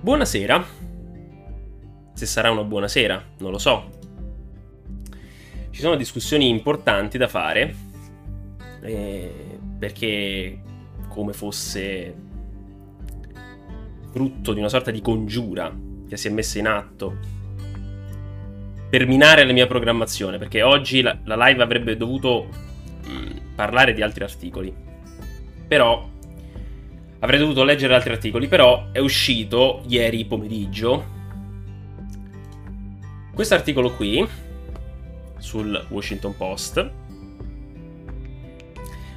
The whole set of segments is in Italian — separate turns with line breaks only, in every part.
Buonasera. Se sarà una buona sera, non lo so. Ci sono discussioni importanti da fare. Eh, perché come fosse frutto di una sorta di congiura che si è messa in atto per minare la mia programmazione, perché oggi la, la live avrebbe dovuto mh, mm, parlare di altri articoli. Però avrei dovuto leggere altri articoli, però è uscito ieri pomeriggio questo articolo qui sul Washington Post.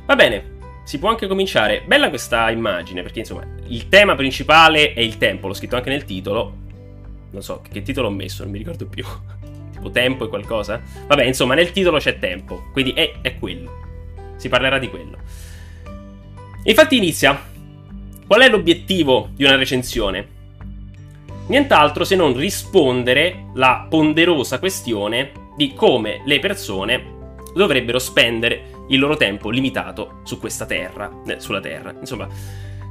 Va bene, si può anche cominciare. Bella questa immagine, perché insomma, il tema principale è il tempo, l'ho scritto anche nel titolo. Non so che titolo ho messo, non mi ricordo più. tipo tempo e qualcosa. Vabbè, insomma, nel titolo c'è tempo, quindi è, è quello. Si parlerà di quello. Infatti inizia. Qual è l'obiettivo di una recensione? Nient'altro se non rispondere la ponderosa questione di come le persone dovrebbero spendere il loro tempo limitato su questa terra, eh, sulla terra. Insomma,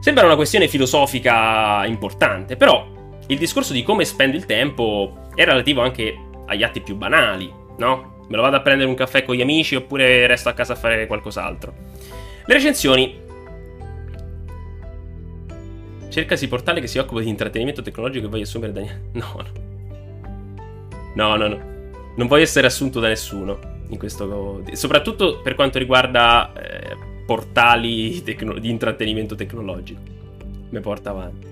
sembra una questione filosofica importante, però il discorso di come spendo il tempo è relativo anche agli atti più banali, no? Me lo vado a prendere un caffè con gli amici oppure resto a casa a fare qualcos'altro. Le recensioni Cercasi portale che si occupa di intrattenimento tecnologico e voglio assumere Daniele. No, no. No, no, no. Non voglio essere assunto da nessuno in questo. Soprattutto per quanto riguarda eh, portali tecno- di intrattenimento tecnologico. Mi porta avanti.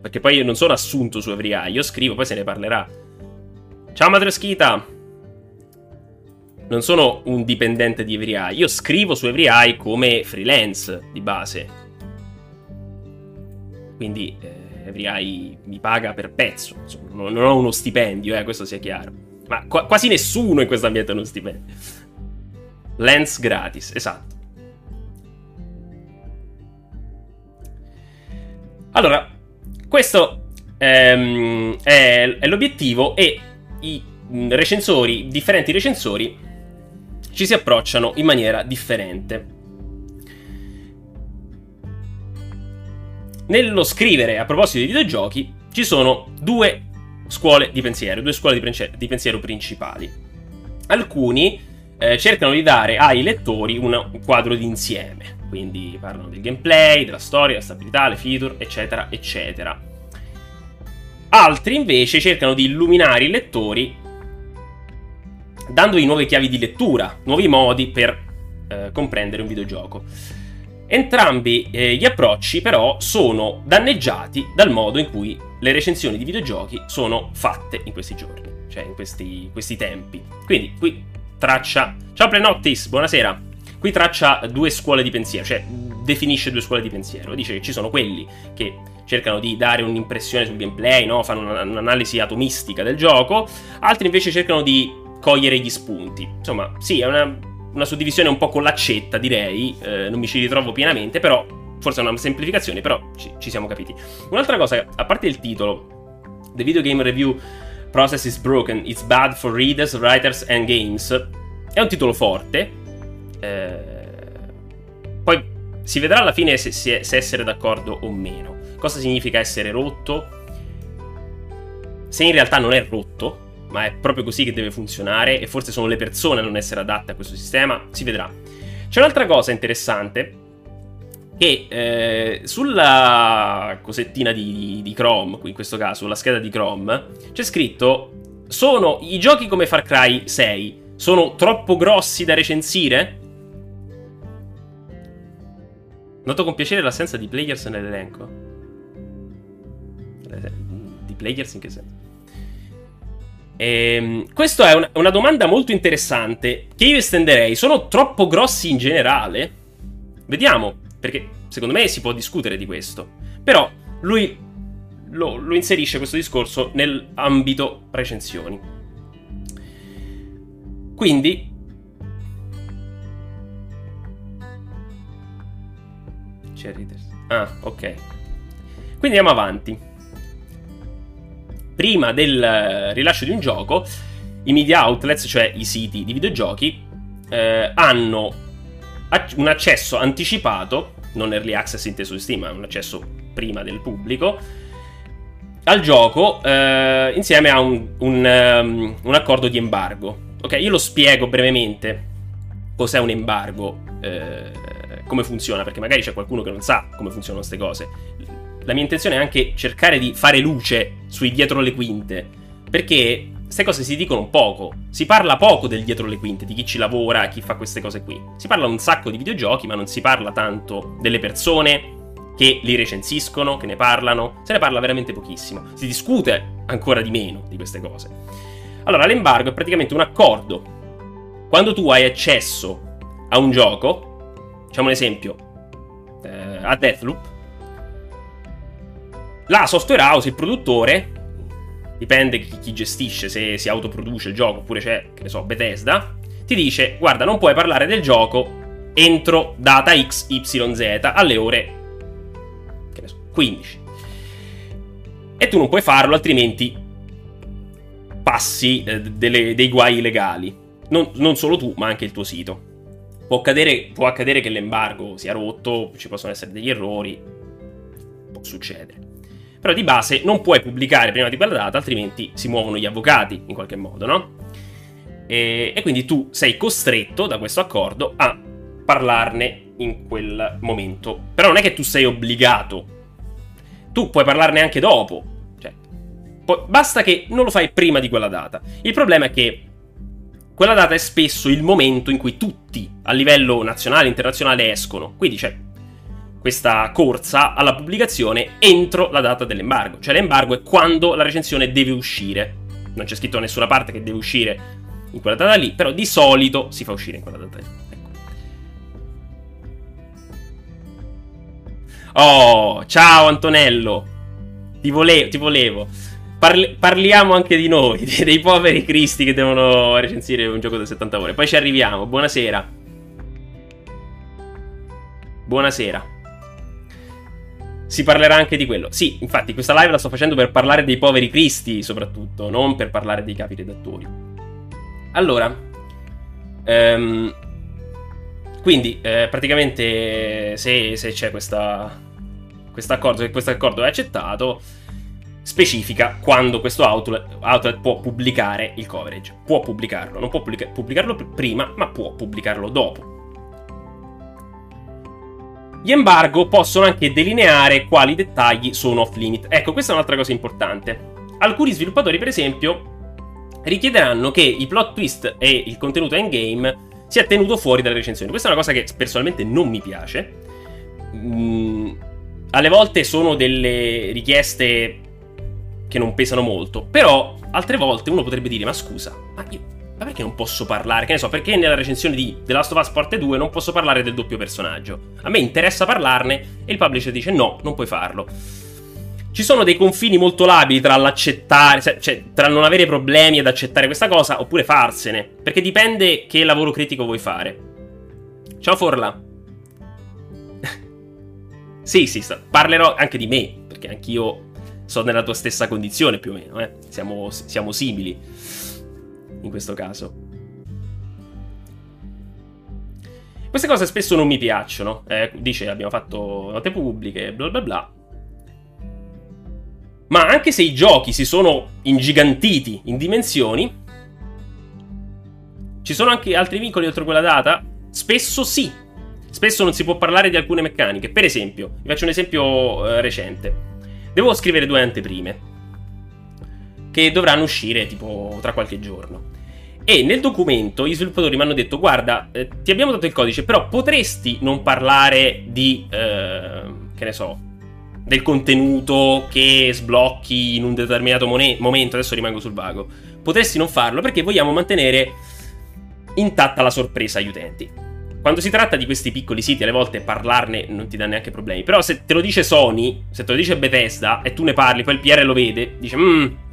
Perché poi io non sono assunto su Every io scrivo, poi se ne parlerà. Ciao Madreschita! Non sono un dipendente di Every io scrivo su Every come freelance di base quindi eh, Every mi paga per pezzo, insomma, non, non ho uno stipendio, eh, questo sia chiaro. Ma qu- quasi nessuno in questo ambiente ha uno stipendio. Lens gratis, esatto. Allora, questo ehm, è, è, l'obiettivo e i recensori, differenti recensori, ci si approcciano in maniera differente. Nello scrivere a proposito di videogiochi ci sono due scuole di pensiero, due scuole di, pensiero principali. Alcuni eh, cercano di dare ai lettori un quadro d'insieme, quindi parlano del gameplay, della storia, della stabilità, le feature, eccetera, eccetera. Altri invece cercano di illuminare i lettori dandogli nuove chiavi di lettura, nuovi modi per eh, comprendere un videogioco. Entrambi eh, gli approcci però sono danneggiati dal modo in cui le recensioni di videogiochi sono fatte in questi giorni, cioè in questi, questi tempi. Quindi qui traccia... Ciao Plenottis, buonasera. Qui traccia due scuole di pensiero, cioè definisce due scuole di pensiero. Dice che ci sono quelli che cercano di dare un'impressione sul gameplay, no? fanno un'analisi atomistica del gioco, altri invece cercano di cogliere gli spunti. Insomma, sì, è una una suddivisione un po' con l'accetta, direi, eh, non mi ci ritrovo pienamente, però forse è una semplificazione, però ci, ci siamo capiti. Un'altra cosa, a parte il titolo, The Video Game Review Process is Broken, It's Bad for Readers, Writers and Games, è un titolo forte, eh, poi si vedrà alla fine se, se, se essere d'accordo o meno. Cosa significa essere rotto? Se in realtà non è rotto, ma è proprio così che deve funzionare e forse sono le persone a non essere adatte a questo sistema, si vedrà. C'è un'altra cosa interessante che eh, sulla cosettina di, di, Chrome, in questo caso sulla scheda di Chrome, c'è scritto sono i giochi come Far Cry 6 sono troppo grossi da recensire? Noto con piacere l'assenza di players nell'elenco. Di players in che senso? Ehm, questa è una, una domanda molto interessante che io estenderei. Sono troppo grossi in generale? Vediamo, perché secondo me si può discutere di questo. Però lui lo, lo inserisce questo discorso nell'ambito recensioni. Quindi... C'è Readers. Ah, ok. Quindi andiamo avanti prima del eh, rilascio di un gioco, i media outlets, cioè i siti di videogiochi, eh, hanno un accesso anticipato, non early access inteso di Steam, ma un accesso prima del pubblico, al gioco eh, insieme a un, un, um, un, accordo di embargo. Ok, io lo spiego brevemente cos'è un embargo, eh, come funziona, perché magari c'è qualcuno che non sa come funzionano queste cose. La mia intenzione è anche cercare di fare luce sui dietro le quinte, perché queste cose si dicono poco. Si parla poco del dietro le quinte, di chi ci lavora, chi fa queste cose qui. Si parla un sacco di videogiochi, ma non si parla tanto delle persone che li recensiscono, che ne parlano. Se ne parla veramente pochissimo. Si discute ancora di meno di queste cose. Allora, l'embargo è praticamente un accordo. Quando tu hai accesso a un gioco, facciamo un esempio, eh, a Deathloop, la software house, il produttore, dipende chi, chi gestisce, se si autoproduce il gioco oppure c'è, che ne so, Bethesda, ti dice, guarda, non puoi parlare del gioco entro data XYZ alle ore che ne so, 15. E tu non puoi farlo, altrimenti passi eh, delle, dei guai legali. Non, non, solo tu, ma anche il tuo sito. Può accadere, può accadere che l'embargo sia rotto, ci possono essere degli errori, può succedere. Però di base non puoi pubblicare prima di quella data, altrimenti si muovono gli avvocati in qualche modo, no? E, e quindi tu sei costretto da questo accordo a parlarne in quel momento. Però non è che tu sei obbligato. Tu puoi parlarne anche dopo. Cioè, poi, basta che non lo fai prima di quella data. Il problema è che quella data è spesso il momento in cui tutti a livello nazionale e internazionale escono. Quindi c'è questa corsa alla pubblicazione entro la data dell'embargo. Cioè l'embargo è quando la recensione deve uscire. Non c'è scritto da nessuna parte che deve uscire in quella data lì, però di solito si fa uscire in quella data lì. Ecco. Oh, ciao Antonello. Ti, vole- ti volevo. Parli- parliamo anche di noi, dei poveri cristi che devono recensire un gioco da 70 ore. Poi ci arriviamo. Buonasera. Buonasera si parlerà anche di quello. Sì, infatti, questa live la sto facendo per parlare dei poveri cristi, soprattutto, non per parlare dei capi redattori. Allora, ehm, quindi, eh, praticamente, se, se c'è questo accordo, se questo accordo è accettato, specifica quando questo outlet, outlet, può pubblicare il coverage. Può pubblicarlo, non può pubblica- pubblicarlo prima, ma può pubblicarlo dopo. Gli embargo possono anche delineare quali dettagli sono off limit. Ecco, questa è un'altra cosa importante. Alcuni sviluppatori, per esempio, richiederanno che i plot twist e il contenuto endgame sia tenuto fuori dalle recensioni. Questa è una cosa che personalmente non mi piace. Mm, alle volte sono delle richieste che non pesano molto, però altre volte uno potrebbe dire: Ma scusa, ma io ma perché non posso parlare? Che ne so, perché nella recensione di The Last of Us Parte 2 non posso parlare del doppio personaggio? A me interessa parlarne e il publisher dice no, non puoi farlo. Ci sono dei confini molto labili tra l'accettare, cioè tra non avere problemi ad accettare questa cosa oppure farsene, perché dipende che lavoro critico vuoi fare. Ciao Forla. sì, sì, parlerò anche di me, perché anch'io sono nella tua stessa condizione più o meno, eh? siamo, siamo simili in questo caso. Queste cose spesso non mi piacciono. Eh, dice abbiamo fatto note pubbliche, bla bla bla. Ma anche se i giochi si sono ingigantiti in dimensioni, ci sono anche altri vincoli oltre quella data? Spesso sì. Spesso non si può parlare di alcune meccaniche. Per esempio, vi faccio un esempio eh, recente. Devo scrivere due anteprime che dovranno uscire tipo tra qualche giorno. E nel documento gli sviluppatori mi hanno detto: Guarda, eh, ti abbiamo dato il codice, però potresti non parlare di. Eh, che ne so. Del contenuto che sblocchi in un determinato mone- momento. Adesso rimango sul vago. Potresti non farlo perché vogliamo mantenere intatta la sorpresa agli utenti. Quando si tratta di questi piccoli siti, alle volte parlarne non ti dà neanche problemi. Però se te lo dice Sony, se te lo dice Bethesda e tu ne parli, poi il PR lo vede, dice: Mmm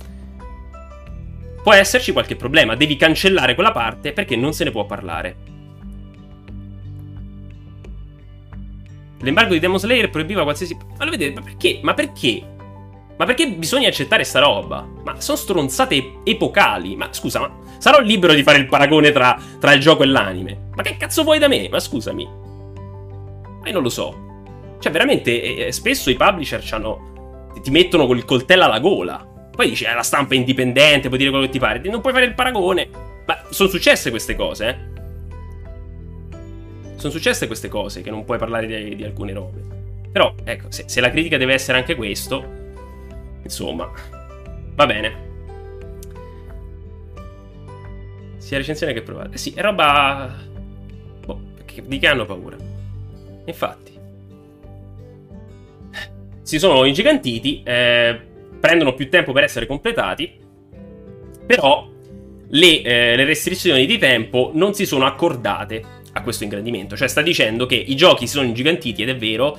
può esserci qualche problema, devi cancellare quella parte perché non se ne può parlare. L'embargo di Demon Slayer proibiva qualsiasi... Ma lo vedete, ma perché? Ma perché? Ma perché bisogna accettare sta roba? Ma sono stronzate epocali. Ma scusa, ma sarò libero di fare il paragone tra, tra il gioco e l'anime? Ma che cazzo vuoi da me? Ma scusami. Ma io non lo so. Cioè, veramente, eh, spesso i publisher ti mettono col coltello alla gola. Poi dici, eh, la stampa è indipendente, puoi dire quello che ti pare. Non puoi fare il paragone. Ma sono successe queste cose, eh. Sono successe queste cose, che non puoi parlare di, di alcune robe. Però, ecco, se, se la critica deve essere anche questo, insomma, va bene. Sia recensione che provare. Eh sì, è roba... Boh, di che hanno paura? Infatti. Si sono ingigantiti, eh, prendono più tempo per essere completati, però le, eh, le restrizioni di tempo non si sono accordate a questo ingrandimento. Cioè sta dicendo che i giochi si sono ingigantiti, ed è vero,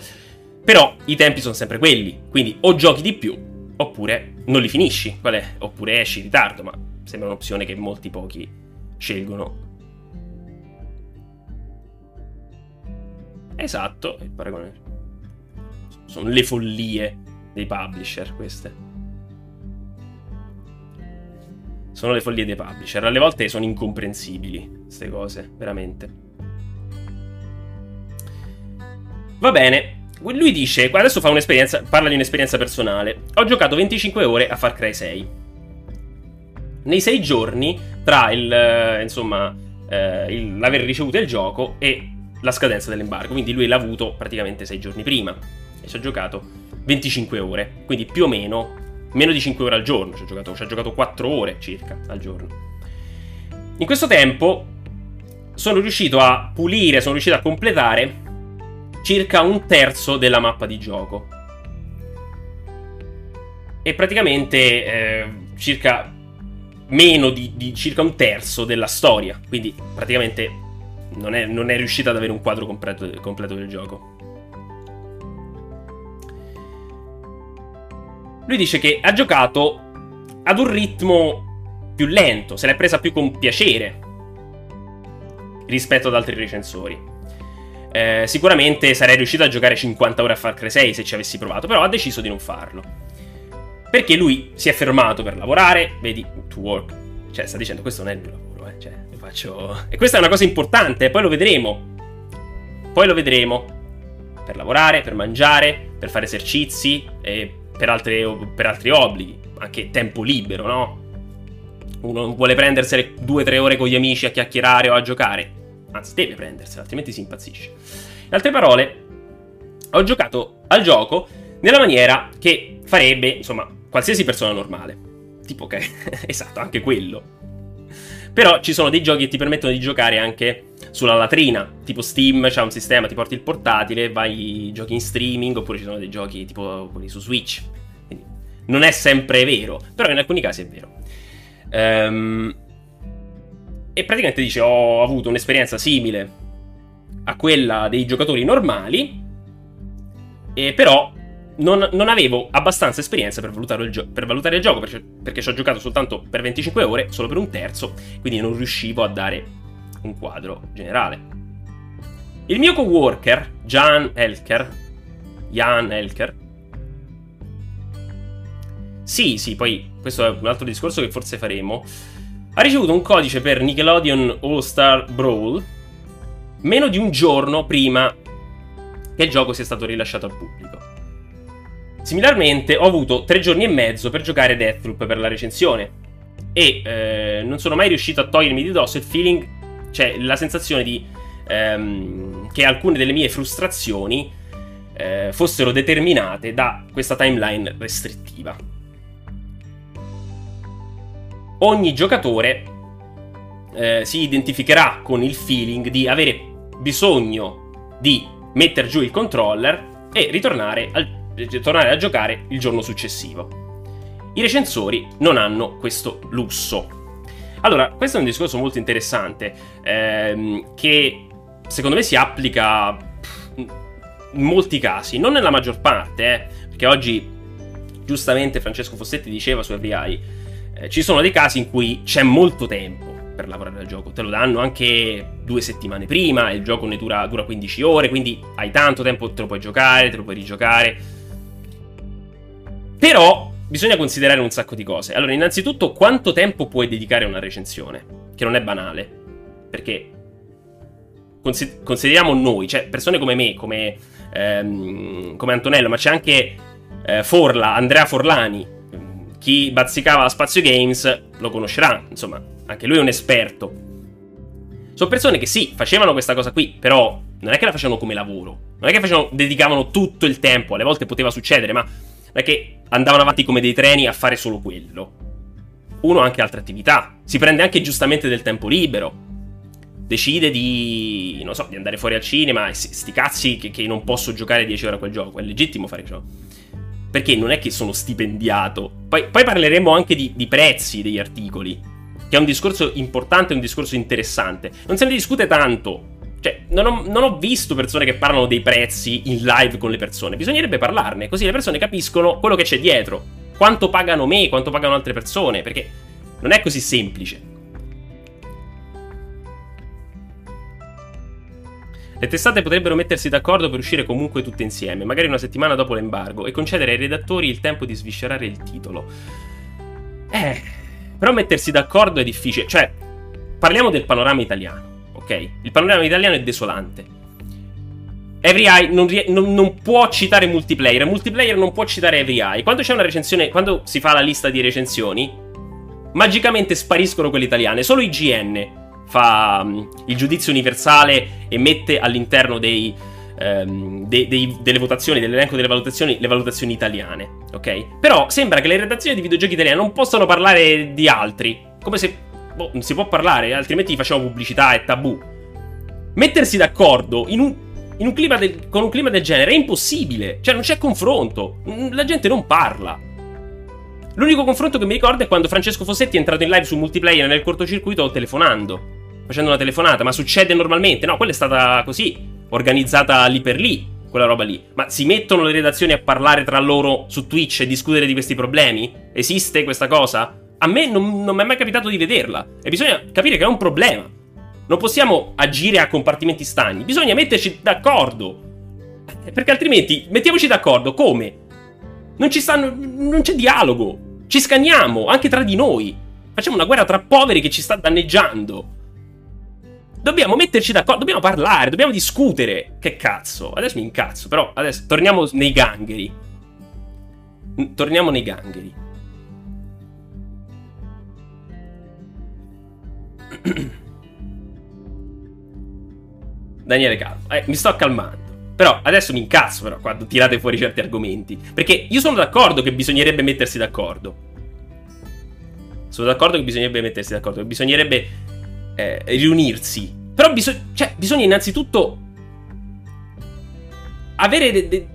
però i tempi sono sempre quelli. Quindi o giochi di più, oppure non li finisci. Oppure esci in ritardo, ma sembra un'opzione che molti pochi scelgono. Esatto, il paragone. Sono le follie dei publisher queste. Sono le follie dei publisher. Alle volte sono incomprensibili queste cose, veramente. Va bene. Lui dice, adesso fa un'esperienza, parla di un'esperienza personale. Ho giocato 25 ore a Far Cry 6. Nei 6 giorni tra il, eh, insomma, eh, il, l'aver ricevuto il gioco e la scadenza dell'embargo. Quindi lui l'ha avuto praticamente sei giorni prima e ci ha giocato 25 ore, quindi più o meno meno di 5 ore al giorno. Ci ha giocato, giocato 4 ore circa al giorno. In questo tempo sono riuscito a pulire, sono riuscito a completare circa un terzo della mappa di gioco. E praticamente eh, circa meno di, di, circa un terzo della storia. Quindi praticamente non è, non è riuscita ad avere un quadro completo, completo del gioco. Lui dice che ha giocato ad un ritmo più lento, se l'è presa più con piacere rispetto ad altri recensori. Eh, sicuramente sarei riuscito a giocare 50 ore a Far Cry 6 se ci avessi provato, però ha deciso di non farlo. Perché lui si è fermato per lavorare, vedi, to work. Cioè, sta dicendo, questo non è il mio lavoro, eh. Cioè, lo faccio... E questa è una cosa importante, poi lo vedremo. Poi lo vedremo. Per lavorare, per mangiare, per fare esercizi e per, altre, per altri obblighi. Anche tempo libero, no? Uno vuole prendersene 2-3 ore con gli amici a chiacchierare o a giocare. Anzi, deve prendersela, altrimenti si impazzisce. In altre parole, ho giocato al gioco nella maniera che farebbe, insomma, qualsiasi persona normale. Tipo che, esatto, anche quello. Però ci sono dei giochi che ti permettono di giocare anche sulla latrina, tipo Steam, c'è un sistema, ti porti il portatile, vai giochi in streaming, oppure ci sono dei giochi tipo quelli su Switch. Quindi non è sempre vero, però in alcuni casi è vero. Ehm, e praticamente dice ho avuto un'esperienza simile a quella dei giocatori normali, e però non, non, avevo abbastanza esperienza per valutare il, gio- per valutare il gioco, perché, perché ci ho giocato soltanto per 25 ore, solo per un terzo, quindi non riuscivo a dare un quadro generale. Il mio coworker, Jan Elker, Jan Elker, sì, sì, poi questo è un altro discorso che forse faremo, ha ricevuto un codice per Nickelodeon All Star Brawl meno di un giorno prima che il gioco sia stato rilasciato al pubblico. Similarmente ho avuto tre giorni e mezzo per giocare Deathloop per la recensione e eh, non sono mai riuscito a togliermi di dosso il feeling, cioè la sensazione di ehm, che alcune delle mie frustrazioni eh, fossero determinate da questa timeline restrittiva. Ogni giocatore eh, si identificherà con il feeling di avere bisogno di mettere giù il controller e ritornare al tornare a giocare il giorno successivo. I recensori non hanno questo lusso. Allora, questo è un discorso molto interessante ehm, che secondo me si applica in molti casi, non nella maggior parte, eh, perché oggi giustamente Francesco Fossetti diceva su FBI, eh, ci sono dei casi in cui c'è molto tempo per lavorare al gioco, te lo danno anche due settimane prima, il gioco ne dura, dura 15 ore, quindi hai tanto tempo, te lo puoi giocare, te lo puoi rigiocare però bisogna considerare un sacco di cose. Allora, innanzitutto, quanto tempo puoi dedicare a una recensione? Che non è banale. Perché consideriamo noi, cioè persone come me, come, ehm, come Antonello, ma c'è anche eh, Forla, Andrea Forlani, chi bazzicava Spazio Games lo conoscerà, insomma, anche lui è un esperto. Sono persone che sì, facevano questa cosa qui, però non è che la facevano come lavoro, non è che facevano, dedicavano tutto il tempo, alle volte poteva succedere, ma è che andavano avanti come dei treni a fare solo quello. Uno ha anche altre attività, si prende anche giustamente del tempo libero, decide di, non so, di andare fuori al cinema, e sti cazzi che, che non posso giocare 10 ore a quel gioco, è legittimo fare ciò perché non è che sono stipendiato. Poi, poi parleremo anche di, di, prezzi degli articoli, che è un discorso importante, un discorso interessante. Non se ne discute tanto. Cioè, non ho, non ho visto persone che parlano dei prezzi in live con le persone. Bisognerebbe parlarne, così le persone capiscono quello che c'è dietro. Quanto pagano me, quanto pagano altre persone, perché non è così semplice. Le testate potrebbero mettersi d'accordo per uscire comunque tutte insieme, magari una settimana dopo l'embargo, e concedere ai redattori il tempo di sviscerare il titolo. Eh, però mettersi d'accordo è difficile. Cioè, parliamo del panorama italiano, ok? Il panorama italiano è desolante. Every Eye non, non, non, può citare multiplayer, multiplayer non può citare Every Eye. Quando c'è una recensione, quando si fa la lista di recensioni, magicamente spariscono quelle italiane. Solo IGN fa um, il giudizio universale e mette all'interno dei, um, de- dei, delle votazioni, dell'elenco delle valutazioni, le valutazioni italiane, ok? Però sembra che le redazioni di videogiochi italiani non possano parlare di altri, come se boh, non si può parlare, altrimenti facciamo pubblicità e tabù. Mettersi d'accordo in un, in un del, con un clima del genere è impossibile, cioè non c'è confronto, la gente non parla. L'unico confronto che mi ricordo è quando Francesco Fossetti è entrato in live su multiplayer nel cortocircuito telefonando facendo una telefonata, ma succede normalmente. No, quella è stata così, organizzata lì per lì, quella roba lì. Ma si mettono le redazioni a parlare tra loro su Twitch e discutere di questi problemi? Esiste questa cosa? A me non, non mi è mai capitato di vederla. E bisogna capire che è un problema. Non possiamo agire a compartimenti stagni, bisogna metterci d'accordo. Perché altrimenti, mettiamoci d'accordo, come? Non ci stanno. Non c'è dialogo. Ci scanniamo, anche tra di noi. Facciamo una guerra tra poveri che ci sta danneggiando. Dobbiamo metterci d'accordo, dobbiamo parlare, dobbiamo discutere. Che cazzo? Adesso mi incazzo, però adesso torniamo nei gangheri. Torniamo nei gangheri. Daniele Calvo. Eh, mi sto calmando. Però adesso mi incazzo però quando tirate fuori certi argomenti. Perché io sono d'accordo che bisognerebbe mettersi d'accordo. Sono d'accordo che bisognerebbe mettersi d'accordo. Che bisognerebbe eh, riunirsi. Però biso- cioè, bisogna innanzitutto avere de- de-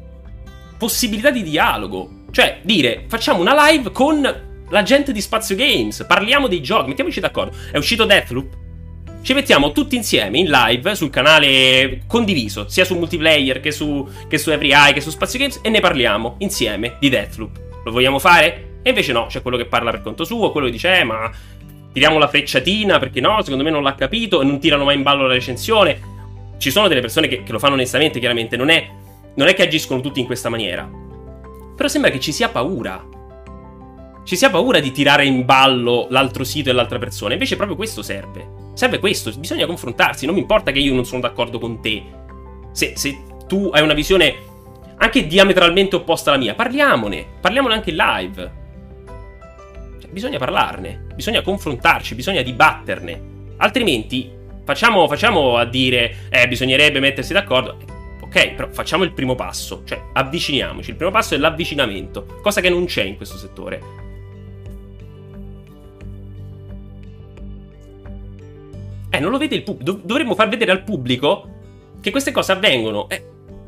possibilità di dialogo. Cioè, dire, facciamo una live con la gente di Spazio Games, parliamo dei giochi, mettiamoci d'accordo. È uscito Deathloop? Ci mettiamo tutti insieme in live sul canale condiviso, sia su multiplayer che su, che su Every Eye che su Spazio Games, e ne parliamo insieme di Deathloop. Lo vogliamo fare? E invece no, c'è quello che parla per conto suo, quello che dice, eh, ma tiriamo la frecciatina perché no, secondo me non l'ha capito e non tirano mai in ballo la recensione. Ci sono delle persone che, che lo fanno onestamente, chiaramente, non è, non è che agiscono tutti in questa maniera. Però sembra che ci sia paura. Ci sia paura di tirare in ballo l'altro sito e l'altra persona. Invece proprio questo serve. Serve questo, bisogna confrontarsi. Non mi importa che io non sono d'accordo con te. Se, se tu hai una visione anche diametralmente opposta alla mia, parliamone. Parliamone anche in live bisogna parlarne, bisogna confrontarci, bisogna dibatterne. Altrimenti facciamo, facciamo a dire, eh, bisognerebbe mettersi d'accordo. Ok, però facciamo il primo passo, cioè avviciniamoci. Il primo passo è l'avvicinamento, cosa che non c'è in questo settore. Eh, non lo vede il pubblico. dovremmo far vedere al pubblico che queste cose avvengono. Eh,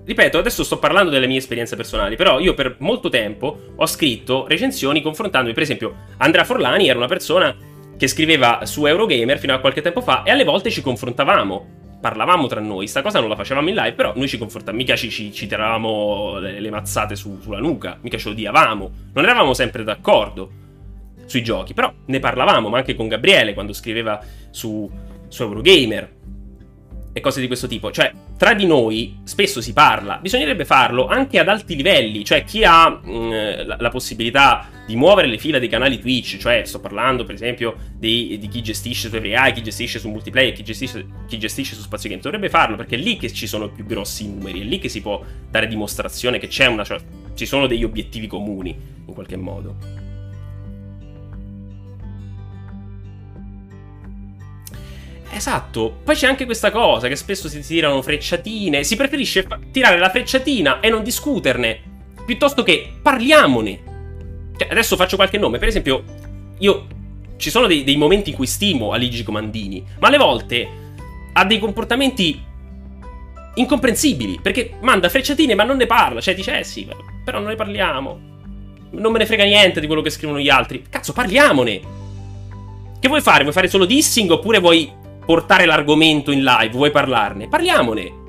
ripeto, adesso sto parlando delle mie esperienze personali, però io per molto tempo ho scritto recensioni confrontandomi, per esempio, Andrea Forlani era una persona che scriveva su Eurogamer fino a qualche tempo fa e alle volte ci confrontavamo. Parlavamo tra noi, sta cosa non la facevamo in live, però noi ci confrontavamo, mica ci, ci, ci tiravamo le, le mazzate su, sulla nuca, mica ci odiavamo, non eravamo sempre d'accordo sui giochi, però ne parlavamo, ma anche con Gabriele quando scriveva su, su Eurogamer e cose di questo tipo. Cioè, tra di noi spesso si parla, bisognerebbe farlo anche ad alti livelli, cioè chi ha mh, mm, la, la, possibilità di muovere le fila dei canali Twitch, cioè sto parlando per esempio di, di chi gestisce su AI, chi gestisce su multiplayer, chi gestisce, chi gestisce su spazio game, dovrebbe farlo perché è lì che ci sono i più grossi numeri, è lì che si può dare dimostrazione che c'è una, cioè, ci sono degli obiettivi comuni in qualche modo. Esatto, poi c'è anche questa cosa che spesso si tirano frecciatine, si preferisce tirare la frecciatina e non discuterne, piuttosto che parliamone. Cioè, adesso faccio qualche nome, per esempio, io ci sono dei, dei momenti in cui stimo Aligi Comandini, ma alle volte ha dei comportamenti incomprensibili, perché manda frecciatine ma non ne parla, cioè dice eh sì, però non ne parliamo. Non me ne frega niente di quello che scrivono gli altri. Cazzo, parliamone. Che vuoi fare? Vuoi fare solo dissing oppure vuoi portare l'argomento in live, vuoi parlarne? Parliamone!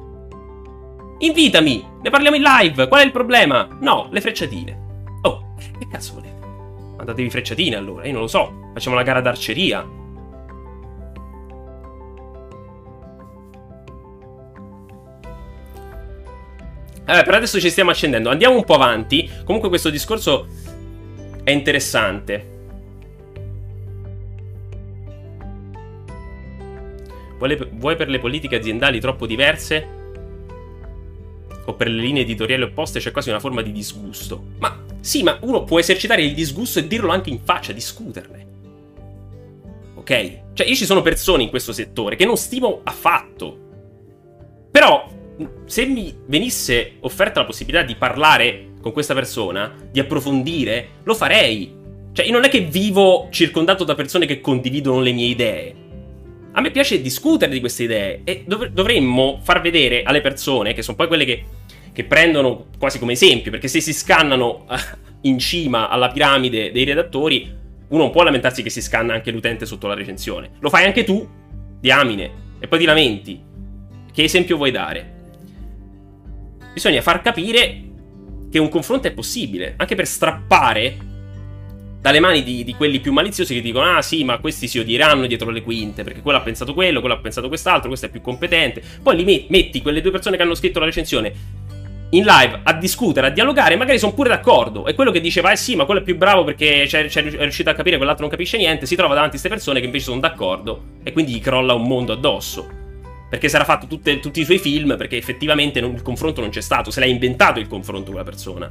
Invitami, ne parliamo in live, qual è il problema? No, le frecciatine. Oh, che cazzo volete? Mandatevi frecciatine allora, io non lo so, facciamo una gara d'arceria. Vabbè, per adesso ci stiamo accendendo. Andiamo un po' avanti. Comunque questo discorso è interessante. Vuoi per le politiche aziendali troppo diverse? O per le linee editoriali opposte c'è quasi una forma di disgusto. Ma sì, ma uno può esercitare il disgusto e dirlo anche in faccia, discuterne. Ok? Cioè, io ci sono persone in questo settore che non stimo affatto. Però, se mi venisse offerta la possibilità di parlare con questa persona, di approfondire, lo farei. Cioè, io non è che vivo circondato da persone che condividono le mie idee. A me piace discutere di queste idee e dov- dovremmo far vedere alle persone, che sono poi quelle che, che prendono quasi come esempio, perché se si scannano eh, in cima alla piramide dei redattori, uno non può lamentarsi che si scanna anche l'utente sotto la recensione. Lo fai anche tu, diamine, e poi ti lamenti. Che esempio vuoi dare? Bisogna far capire che un confronto è possibile, anche per strappare dalle mani di, di, quelli più maliziosi che dicono: Ah, sì, ma questi si odieranno dietro le quinte. Perché quello ha pensato quello, quello ha pensato quest'altro, questo è più competente. Poi li met- metti quelle due persone che hanno scritto la recensione in live a discutere, a dialogare, magari sono pure d'accordo. E quello che diceva, eh sì, ma quello è più bravo perché c'è, c'è, è riuscito a capire, quell'altro non capisce niente. Si trova davanti a queste persone che invece sono d'accordo. E quindi gli crolla un mondo addosso. Perché sarà fatto tutte, tutti i suoi film, perché effettivamente non, il confronto non c'è stato. Se l'ha inventato il confronto quella persona.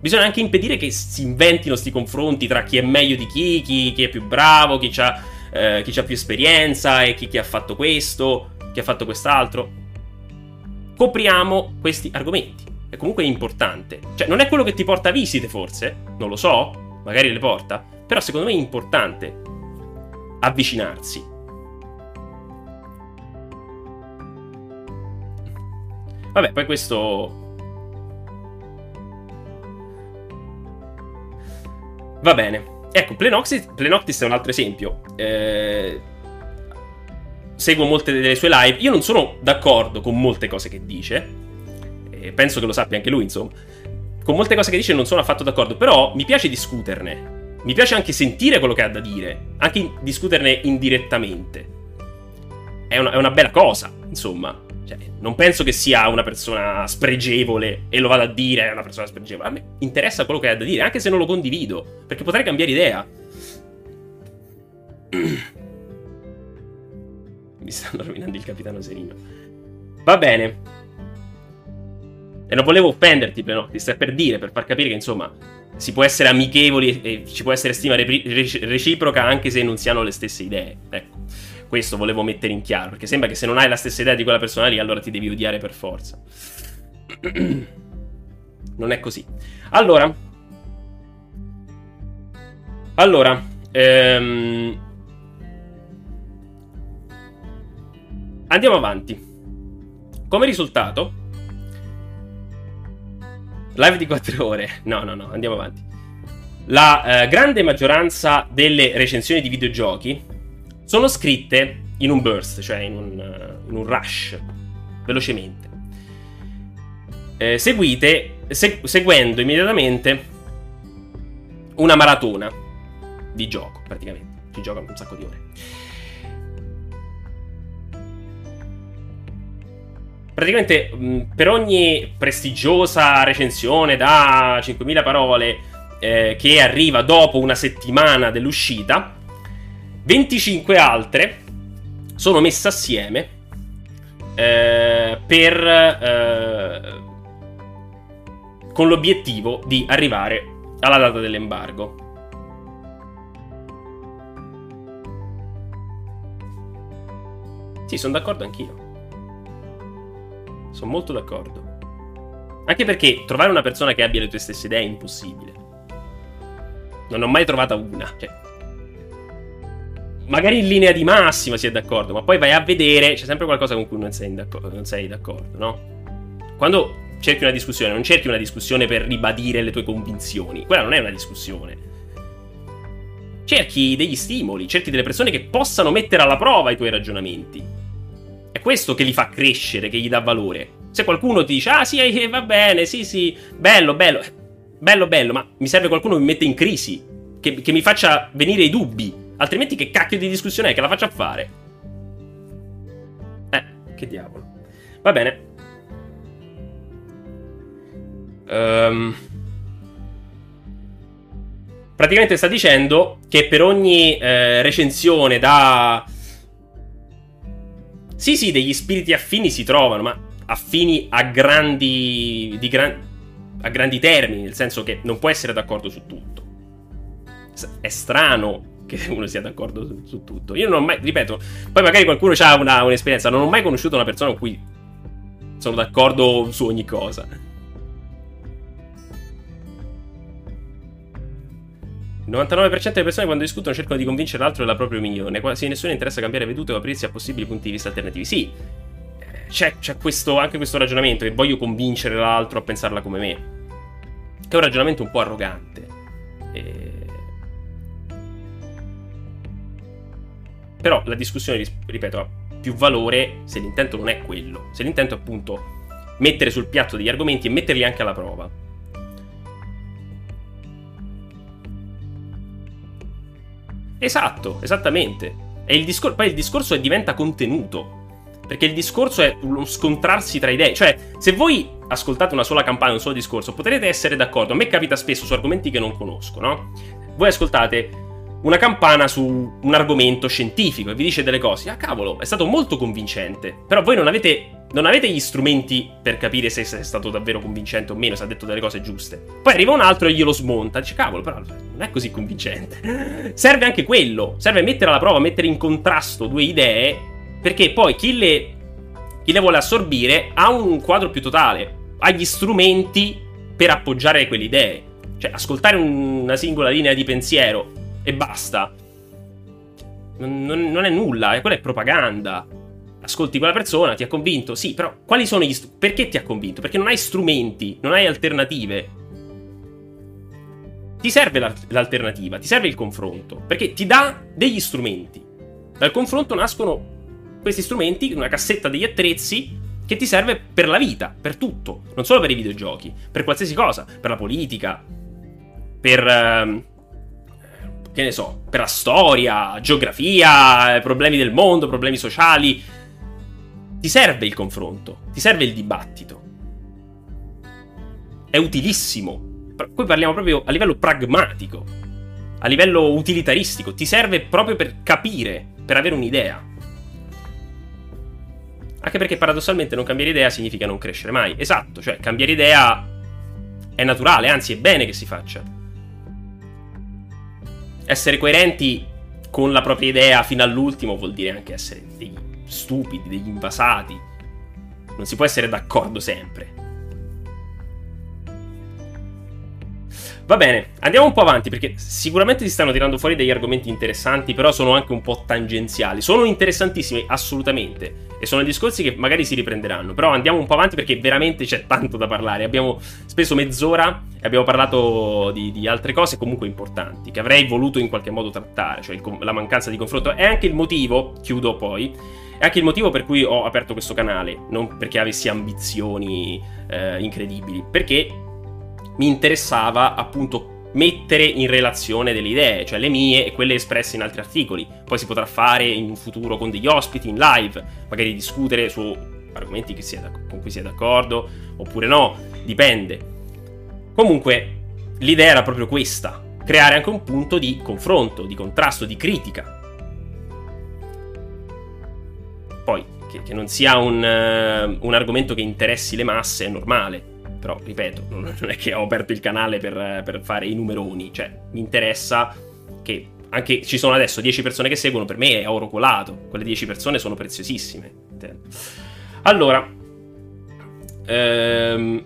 Bisogna anche impedire che si inventino questi confronti tra chi è meglio di chi, chi, chi è più bravo, chi ha eh, più esperienza e chi, chi ha fatto questo, chi ha fatto quest'altro. Copriamo questi argomenti. È comunque importante. Cioè, non è quello che ti porta visite, forse? Non lo so. Magari le porta. Però secondo me è importante avvicinarsi. Vabbè, poi questo Va bene. Ecco, Plenoctis, Plenoctis è un altro esempio. Eh, seguo molte delle sue live. Io non sono d'accordo con molte cose che dice. Eh, penso che lo sappia anche lui, insomma. Con molte cose che dice non sono affatto d'accordo. Però mi piace discuterne. Mi piace anche sentire quello che ha da dire. Anche discuterne indirettamente. È una, è una bella cosa, insomma. Non penso che sia una persona spregevole e lo vada a dire è una persona spregevole. A me interessa quello che ha da dire, anche se non lo condivido, perché potrei cambiare idea. Mi stanno rovinando il capitano Serino. Va bene. E non volevo offenderti, però, ti stai per dire, per far capire che, insomma, si può essere amichevoli e ci può essere stima reciproca anche se non si hanno le stesse idee. Ecco. Questo volevo mettere in chiaro, perché sembra che se non hai la stessa idea di quella persona lì, allora ti devi odiare per forza. non è così. Allora. Allora. Ehm, andiamo avanti. Come risultato, live di 4 ore. No, no, no, andiamo avanti. La eh, grande maggioranza delle recensioni di videogiochi sono scritte in un burst, cioè in un, in un rush, velocemente. Eh, seguite, se, seguendo immediatamente una maratona di gioco, praticamente. Ci giocano un sacco di ore. praticamente mh, per ogni prestigiosa recensione da 5.000 parole eh, che arriva dopo una settimana dell'uscita, 25 altre sono messe assieme eh, per, eh, con l'obiettivo di arrivare alla data dell'embargo. Sì, sono d'accordo anch'io. Sono molto d'accordo. Anche perché trovare una persona che abbia le tue stesse idee è impossibile. Non ho mai trovata una. Cioè, magari in linea di massima si è d'accordo, ma poi vai a vedere, c'è sempre qualcosa con cui non sei, d'accordo, non sei d'accordo, no? Quando cerchi una discussione, non cerchi una discussione per ribadire le tue convinzioni. Quella non è una discussione. Cerchi degli stimoli, cerchi delle persone che possano mettere alla prova i tuoi ragionamenti. È questo che li fa crescere, che gli dà valore. Se qualcuno ti dice, ah sì, eh, va bene, sì, sì, bello, bello, bello, bello, ma mi serve qualcuno che mi mette in crisi, che, che mi faccia venire i dubbi. Altrimenti che cacchio di discussione è che la faccia fare? Eh, che diavolo. Va bene. Um praticamente sta dicendo che per ogni eh, recensione da... Sì, sì, degli spiriti affini si trovano, ma affini a grandi... Gran... a grandi termini, nel senso che non può essere d'accordo su tutto. È strano che uno sia d'accordo su, su tutto. Io non ho mai, ripeto, poi magari qualcuno ha una, un'esperienza, non ho mai conosciuto una persona con cui sono d'accordo su ogni cosa. Il 99% delle persone quando discutono cercano di convincere l'altro della propria opinione, quasi nessuno interessa cambiare vedute o aprirsi a possibili punti di vista alternativi. Sì, eh, c'è, c'è questo, anche questo ragionamento che voglio convincere l'altro a pensarla come me. Che è un ragionamento un po' arrogante. E... Però la discussione, ripeto, ha più valore se l'intento non è quello. Se l'intento è appunto mettere sul piatto degli argomenti e metterli anche alla prova. Esatto, esattamente. E il discor- poi il discorso diventa contenuto. Perché il discorso è uno scontrarsi tra idee. Cioè, se voi ascoltate una sola campagna, un solo discorso, potrete essere d'accordo. A me capita spesso su argomenti che non conosco, no? Voi ascoltate una campana su un argomento scientifico e vi dice delle cose. Ah, cavolo, è stato molto convincente. Però voi non avete, non avete gli strumenti per capire se è stato davvero convincente o meno, se ha detto delle cose giuste. Poi arriva un altro e glielo smonta. Dice, cavolo, però non è così convincente. serve anche quello. Serve mettere alla prova, mettere in contrasto due idee. Perché poi chi le, chi le vuole assorbire ha un quadro più totale. Ha gli strumenti per appoggiare quelle idee. Cioè, ascoltare una singola linea di pensiero e basta. Non, non, è nulla, eh, quella è propaganda. Ascolti quella persona, ti ha convinto, sì, però quali sono gli strumenti? Perché ti ha convinto? Perché non hai strumenti, non hai alternative. Ti serve l'alternativa, ti serve il confronto, perché ti dà degli strumenti. Dal confronto nascono questi strumenti, una cassetta degli attrezzi che ti serve per la vita, per tutto, non solo per i videogiochi, per qualsiasi cosa, per la politica, per... Uh, che ne so, per la storia, geografia, problemi del mondo, problemi sociali. Ti serve il confronto, ti serve il dibattito. È utilissimo. Qui parliamo proprio a livello pragmatico, a livello utilitaristico. Ti serve proprio per capire, per avere un'idea. Anche perché paradossalmente non cambiare idea significa non crescere mai. Esatto, cioè cambiare idea è naturale, anzi è bene che si faccia essere coerenti con la propria idea fino all'ultimo vuol dire anche essere degli stupidi, degli invasati. Non si può essere d'accordo sempre. Va bene, andiamo un po' avanti perché sicuramente si stanno tirando fuori degli argomenti interessanti, però sono anche un po' tangenziali. Sono interessantissimi, assolutamente, e sono discorsi che magari si riprenderanno, però andiamo un po' avanti perché veramente c'è tanto da parlare. Abbiamo speso mezz'ora e abbiamo parlato di, di altre cose comunque importanti, che avrei voluto in qualche modo trattare, cioè la mancanza di confronto. È anche il motivo, chiudo poi, è anche il motivo per cui ho aperto questo canale, non perché avessi ambizioni eh, incredibili, perché mi interessava appunto mettere in relazione delle idee, cioè le mie e quelle espresse in altri articoli. Poi si potrà fare in futuro con degli ospiti, in live, magari discutere su argomenti con cui si è d'accordo oppure no, dipende. Comunque, l'idea era proprio questa, creare anche un punto di confronto, di contrasto, di critica. Poi, che, che non sia un, uh, un argomento che interessi le masse è normale però, ripeto, non è che ho aperto il canale per, per, fare i numeroni. Cioè, mi interessa che anche ci sono adesso 10 persone che seguono, per me è oro colato. Quelle 10 persone sono preziosissime. Allora, ehm...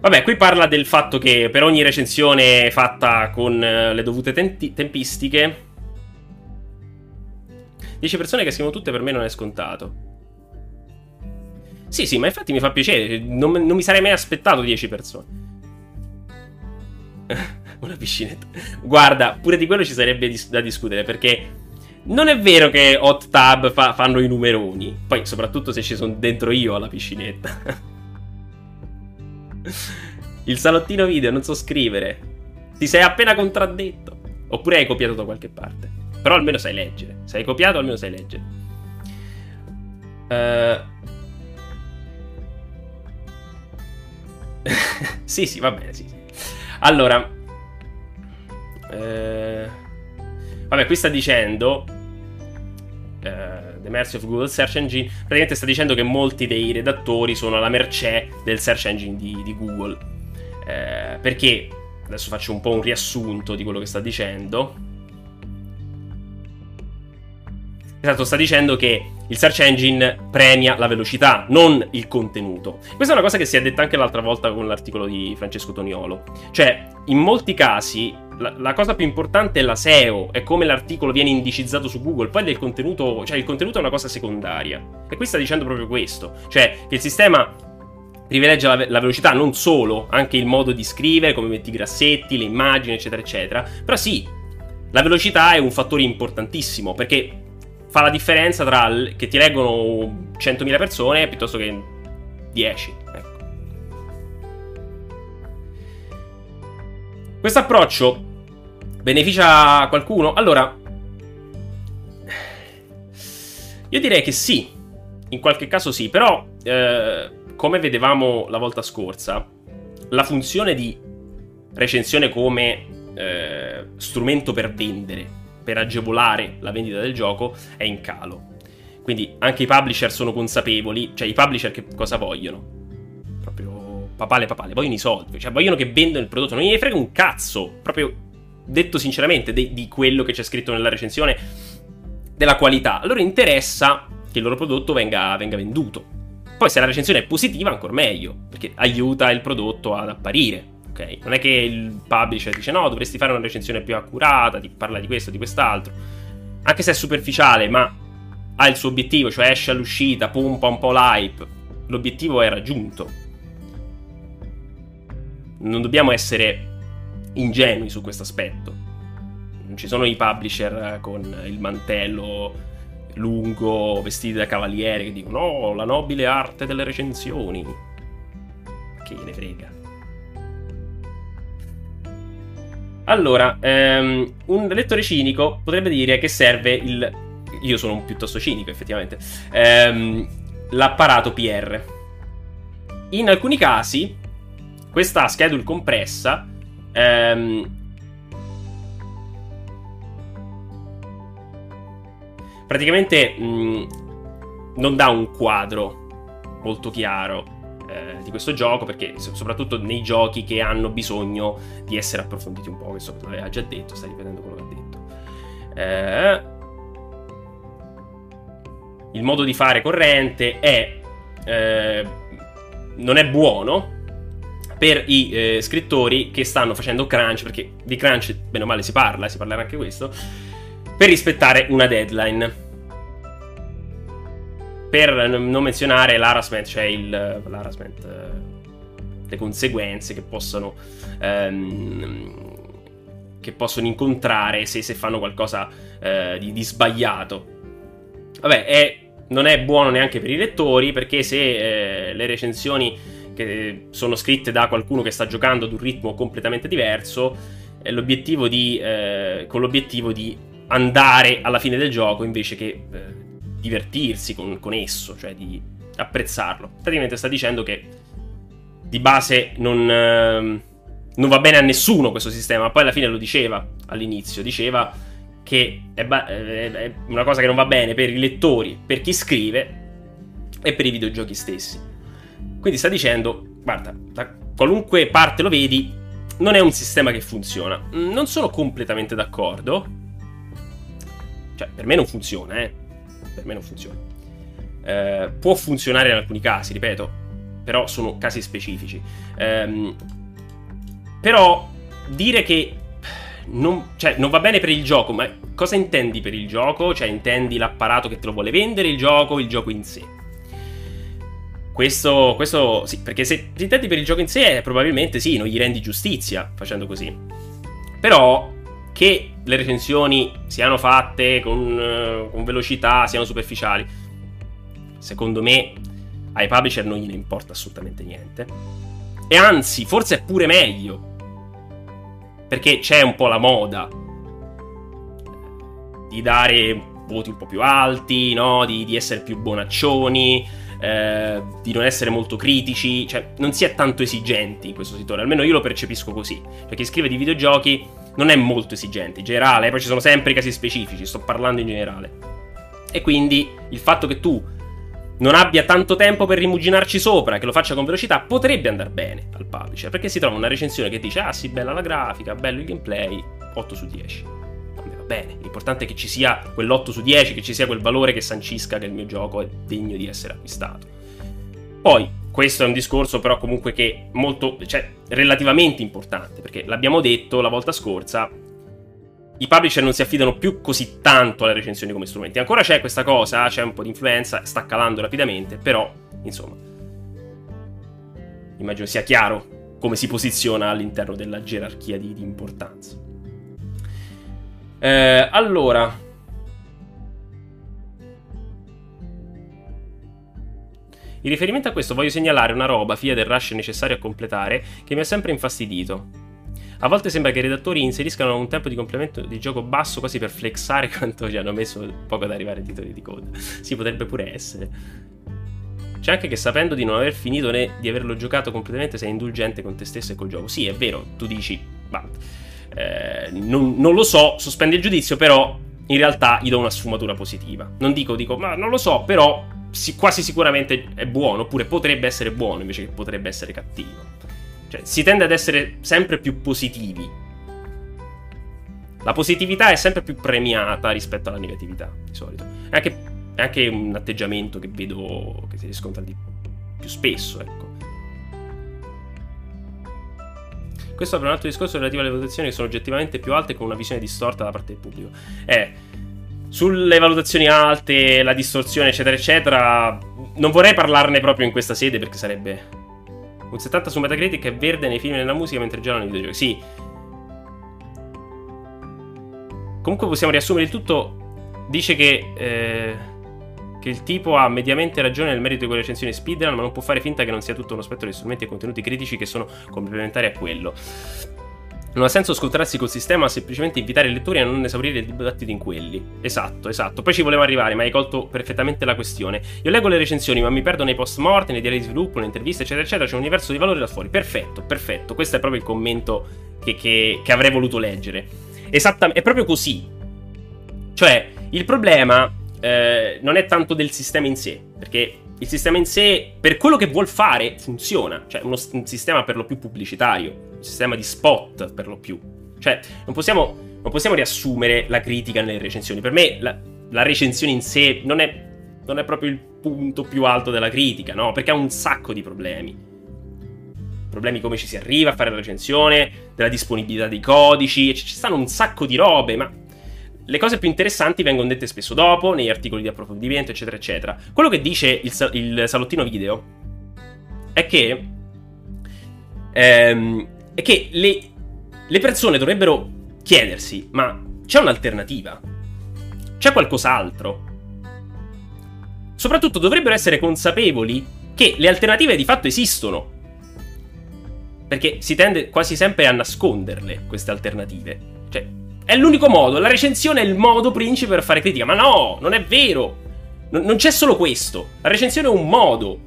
Vabbè, qui parla del fatto che per ogni recensione fatta con eh, le dovute tempi- tempistiche, 10 persone che scrivono tutte per me non è scontato. Sì, sì, ma infatti mi fa piacere. Non, non mi sarei mai aspettato 10 persone. Una piscinetta. Guarda, pure di quello ci sarebbe dis- da discutere perché non è vero che Hot Tub fa- fanno i numeroni. Poi, soprattutto se ci sono dentro io alla piscinetta. Il salottino video, non so scrivere. Ti sei appena contraddetto. Oppure hai copiato da qualche parte. Però almeno sai leggere. Se hai copiato, almeno sai leggere. Uh, sì, sì, va bene, sì. Allora, eh, vabbè, qui sta dicendo eh, The Mercy of Google Search Engine. Praticamente sta dicendo che molti dei redattori sono alla mercé del search engine di, di Google. Eh, perché adesso faccio un po' un riassunto di quello che sta dicendo. Esatto, sta dicendo che il search engine premia la velocità, non il contenuto. Questa è una cosa che si è detta anche l'altra volta con l'articolo di Francesco Toniolo. Cioè, in molti casi la, la, cosa più importante è la SEO, è come l'articolo viene indicizzato su Google, poi del contenuto, cioè il contenuto è una cosa secondaria. E qui sta dicendo proprio questo, cioè che il sistema privilegia la, la, velocità, non solo, anche il modo di scrivere, come metti i grassetti, le immagini, eccetera, eccetera. Però sì, la velocità è un fattore importantissimo, perché fa la differenza tra l- che ti leggono 100.000 persone piuttosto che 10. Ecco. Questo approccio beneficia qualcuno? Allora, io direi che sì, in qualche caso sì, però eh, come vedevamo la volta scorsa, la funzione di recensione come eh, strumento per vendere per agevolare la vendita del gioco è in calo. Quindi anche i publisher sono consapevoli, cioè i publisher che cosa vogliono? Proprio papale papale, vogliono i soldi, cioè vogliono che vendano il prodotto, non gli frega un cazzo, proprio detto sinceramente, de- di quello che c'è scritto nella recensione, della qualità. A loro interessa che il loro prodotto venga, venga venduto. Poi se la recensione è positiva, ancora meglio, perché aiuta il prodotto ad apparire Non è che il publisher dice no, dovresti fare una recensione più accurata, ti parla di questo, di quest'altro. Anche se è superficiale, ma ha il suo obiettivo, cioè esce all'uscita, pompa un po' l'hype. L'obiettivo è raggiunto. Non dobbiamo essere ingenui su questo aspetto. Non ci sono i publisher con il mantello lungo, vestiti da cavaliere, che dicono no, la nobile arte delle recensioni. Che gliene frega. Allora, um, un lettore cinico potrebbe dire che serve il. Io sono piuttosto cinico, effettivamente. Um, l'apparato PR. In alcuni casi, questa schedule compressa. Um, praticamente mh, non dà un quadro molto chiaro eh, di questo gioco, perché soprattutto nei giochi che hanno bisogno di essere approfonditi un po', questo l'aveva già detto, sta ripetendo quello che ha detto. Eh, il modo di fare corrente è eh, non è buono per i eh, scrittori che stanno facendo crunch, perché di crunch bene o male si parla, si parlerà anche questo, per rispettare una deadline. Per non menzionare l'harassment, cioè il, l'harassment, eh, le conseguenze che possono, ehm, che possono incontrare se, se fanno qualcosa eh, di, di, sbagliato. Vabbè, è, non è buono neanche per i lettori perché se eh, le recensioni che sono scritte da qualcuno che sta giocando ad un ritmo completamente diverso, l'obiettivo di, eh, con l'obiettivo di andare alla fine del gioco invece che eh, divertirsi con, con, esso, cioè di apprezzarlo. Praticamente sta dicendo che di base non, eh, non va bene a nessuno questo sistema, poi alla fine lo diceva all'inizio, diceva che è, ba- è una cosa che non va bene per i lettori, per chi scrive e per i videogiochi stessi. Quindi sta dicendo, guarda, da qualunque parte lo vedi, non è un sistema che funziona. Non sono completamente d'accordo. Cioè, per me non funziona, eh. Per me non funziona. Eh, può funzionare in alcuni casi, ripeto, però sono casi specifici. Eh, però dire che non, cioè, non va bene per il gioco, ma cosa intendi per il gioco? Cioè, intendi l'apparato che te lo vuole vendere, il gioco, il gioco in sé? Questo, questo sì, perché se ti intendi per il gioco in sé, probabilmente sì, non gli rendi giustizia facendo così. Però che le recensioni siano fatte con, con velocità, siano superficiali, secondo me ai publisher non gliene importa assolutamente niente. E anzi, forse è pure meglio. Perché c'è un po' la moda di dare voti un po' più alti, no? Di, di essere più bonaccioni eh, di non essere molto critici, cioè non si è tanto esigenti in questo settore, almeno io lo percepisco così, perché chi scrive di videogiochi non è molto esigente, in generale, poi ci sono sempre i casi specifici, sto parlando in generale. E quindi il fatto che tu non abbia tanto tempo per rimuginarci sopra, che lo faccia con velocità, potrebbe andare bene al publisher, perché si trova una recensione che dice ah sì, bella la grafica, bello il gameplay, 8 su 10 bene. L'importante è che ci sia quell'8 su 10, che ci sia quel valore che sancisca che il mio gioco è degno di essere acquistato. Poi, questo è un discorso però comunque che molto, cioè, relativamente importante, perché l'abbiamo detto la volta scorsa, i publisher non si affidano più così tanto alle recensioni come strumenti. Ancora c'è questa cosa, c'è un po' di influenza, sta calando rapidamente, però, insomma, immagino sia chiaro come si posiziona all'interno della gerarchia di, di importanza. Eh, allora. In riferimento a questo voglio segnalare una roba, figlia del rush necessario a completare, che mi ha sempre infastidito. A volte sembra che i redattori inseriscano un tempo di complemento di gioco basso quasi per flexare quanto ci hanno messo poco ad arrivare ai titoli di coda. Si potrebbe pure essere. C'è anche che sapendo di non aver finito né di averlo giocato completamente sei indulgente con te stesso e col gioco. Sì, è vero, tu dici, ma eh, non, non, lo so, sospende il giudizio, però in realtà gli do una sfumatura positiva. Non dico, dico, ma non lo so, però si, quasi sicuramente è buono, oppure potrebbe essere buono invece che potrebbe essere cattivo. Cioè, si tende ad essere sempre più positivi. La positività è sempre più premiata rispetto alla negatività, di solito. È anche, è anche un atteggiamento che vedo che si riscontra di più spesso, ecco. Questo apre un altro discorso relativo alle valutazioni che sono oggettivamente più alte con una visione distorta da parte del pubblico. Eh, sulle valutazioni alte, la distorsione, eccetera, eccetera, non vorrei parlarne proprio in questa sede perché sarebbe. Un 70 su Metacritic è verde nei film e nella musica mentre giocano nei videogiochi. Sì. Comunque possiamo riassumere il tutto. Dice che. Eh, che il tipo ha mediamente ragione nel merito di quelle recensioni speedrun, ma non può fare finta che non sia tutto uno spettro di strumenti e contenuti critici che sono complementari a quello. Non ha senso scontrarsi col sistema, ma semplicemente invitare i lettori a non esaurire il dibattito in quelli. Esatto, esatto. Poi ci volevo arrivare, ma hai colto perfettamente la questione. Io leggo le recensioni, ma mi perdo nei post mortem, nei diari di sviluppo, nelle interviste, eccetera, eccetera. C'è un universo di valore da fuori. Perfetto, perfetto. Questo è proprio il commento che, che, che avrei voluto leggere. Esattamente, è proprio così. Cioè, il problema eh, non è tanto del sistema in sé, perché il sistema in sé, per quello che vuol fare, funziona. Cioè, uno, un sistema per lo più pubblicitario, sistema di spot per lo più. Cioè, non possiamo, non possiamo riassumere la critica nelle recensioni. Per me, la, la recensione in sé non è, non è proprio il punto più alto della critica, no? Perché ha un sacco di problemi problemi come ci si arriva a fare la recensione, della disponibilità dei codici, ci stanno un sacco di robe, ma le cose più interessanti vengono dette spesso dopo, negli articoli di approfondimento, eccetera, eccetera. Quello che dice il, il salottino video è che, ehm, è che le, le persone dovrebbero chiedersi, ma c'è un'alternativa? C'è qualcos'altro? Soprattutto dovrebbero essere consapevoli che le alternative di fatto esistono. Perché si tende quasi sempre a nasconderle queste alternative. Cioè, è l'unico modo, la recensione è il modo principe per fare critica. Ma no, non è vero. N- non c'è solo questo. La recensione è un modo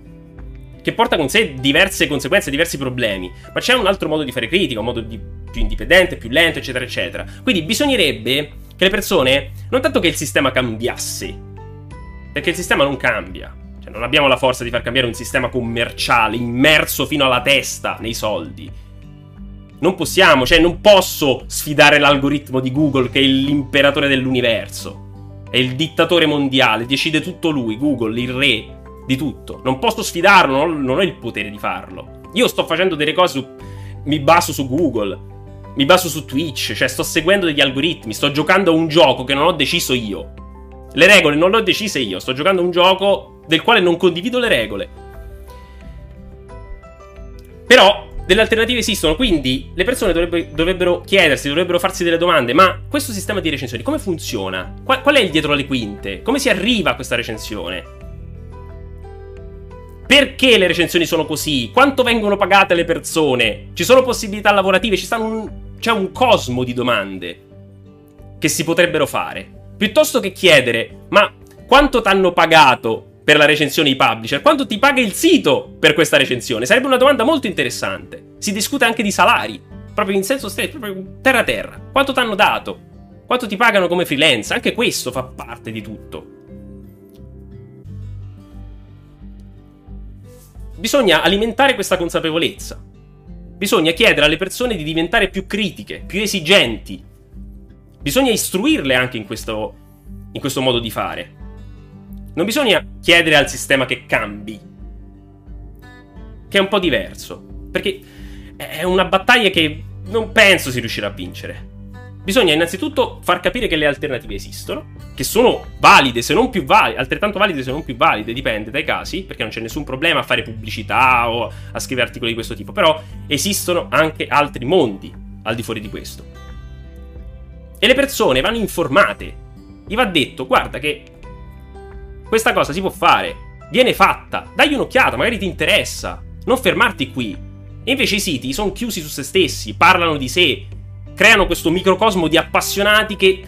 che porta con sé diverse conseguenze, diversi problemi. Ma c'è un altro modo di fare critica, un modo di, più indipendente, più lento, eccetera, eccetera. Quindi bisognerebbe che le persone, non tanto che il sistema cambiasse, perché il sistema non cambia. Cioè, non abbiamo la forza di far cambiare un sistema commerciale immerso fino alla testa nei soldi. Non possiamo, cioè, non posso sfidare l'algoritmo di Google che è l'imperatore dell'universo. È il dittatore mondiale, decide tutto lui, Google, il re di tutto. Non posso sfidarlo, non, non ho il potere di farlo. Io sto facendo delle cose su, mi baso su Google, mi baso su Twitch, cioè sto seguendo degli algoritmi, sto giocando a un gioco che non ho deciso io. Le regole non le ho decise io, sto giocando a un gioco del quale non condivido le regole. Però delle alternative esistono, quindi le persone dovrebbe, dovrebbero chiedersi, dovrebbero farsi delle domande, ma questo sistema di recensioni come funziona? Qual, qual è il dietro le quinte? Come si arriva a questa recensione? Perché le recensioni sono così? Quanto vengono pagate le persone? Ci sono possibilità lavorative? Un, c'è un cosmo di domande che si potrebbero fare. Piuttosto che chiedere, ma quanto ti hanno pagato per la recensione i publisher? Quanto ti paga il sito per questa recensione? Sarebbe una domanda molto interessante. Si discute anche di salari, proprio in senso stretto, proprio terra terra. Quanto ti hanno dato? Quanto ti pagano come freelance? Anche questo fa parte di tutto. Bisogna alimentare questa consapevolezza. Bisogna chiedere alle persone di diventare più critiche, più esigenti. Bisogna istruirle anche in questo, in questo modo di fare. Non bisogna chiedere al sistema che cambi, che è un po' diverso, perché è una battaglia che non penso si riuscirà a vincere. Bisogna innanzitutto far capire che le alternative esistono, che sono valide, se non più valide, altrettanto valide se non più valide, dipende dai casi, perché non c'è nessun problema a fare pubblicità o a scrivere articoli di questo tipo, però esistono anche altri mondi al di fuori di questo. E le persone vanno informate. Gli va detto, guarda che questa cosa si può fare. Viene fatta. Dagli un'occhiata, magari ti interessa. Non fermarti qui. E invece i siti sono chiusi su se stessi, parlano di sé, creano questo microcosmo di appassionati che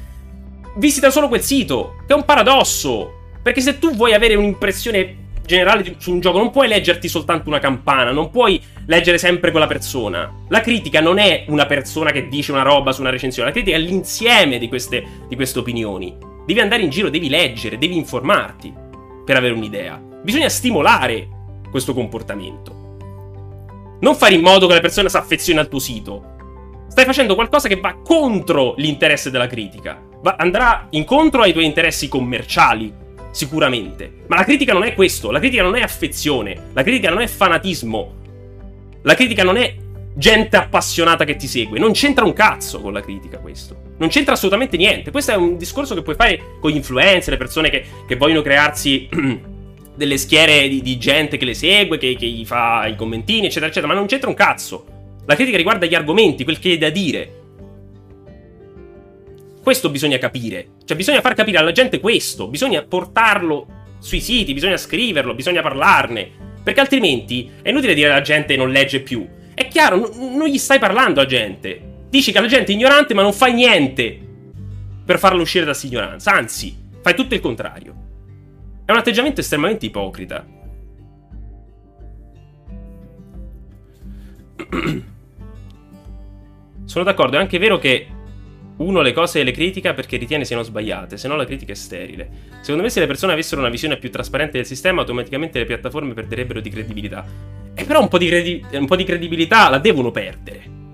visita solo quel sito. Che è un paradosso. Perché se tu vuoi avere un'impressione generale su un gioco, non puoi leggerti soltanto una campana, non puoi leggere sempre quella persona. La critica non è una persona che dice una roba su una recensione, la critica è l'insieme di queste, di queste opinioni. Devi andare in giro, devi leggere, devi informarti per avere un'idea. Bisogna stimolare questo comportamento. Non fare in modo che la persona si affezioni al tuo sito. Stai facendo qualcosa che va contro l'interesse della critica. Va, andrà incontro ai tuoi interessi commerciali, sicuramente. Ma la critica non è questo. La critica non è affezione. La critica non è fanatismo. La critica non è gente appassionata che ti segue. Non c'entra un cazzo con la critica questo. Non c'entra assolutamente niente. Questo è un discorso che puoi fare con gli influencer, le persone che, che vogliono crearsi delle schiere di, di, gente che le segue, che, che gli fa i commentini, eccetera, eccetera. Ma non c'entra un cazzo. La critica riguarda gli argomenti, quel che è da dire. Questo bisogna capire. Cioè, bisogna far capire alla gente questo. Bisogna portarlo sui siti, bisogna scriverlo, bisogna parlarne. Perché altrimenti è inutile dire alla gente non legge più. È chiaro, n- non gli stai parlando a gente. Dici che la gente è ignorante, ma non fai niente per farla uscire da questa ignoranza. Anzi, fai tutto il contrario. È un atteggiamento estremamente ipocrita. Sono d'accordo, è anche vero che uno le cose le critica perché ritiene siano sbagliate, se no la critica è sterile. Secondo me se le persone avessero una visione più trasparente del sistema, automaticamente le piattaforme perderebbero di credibilità. E però un po' di, credi- un po di credibilità la devono perdere.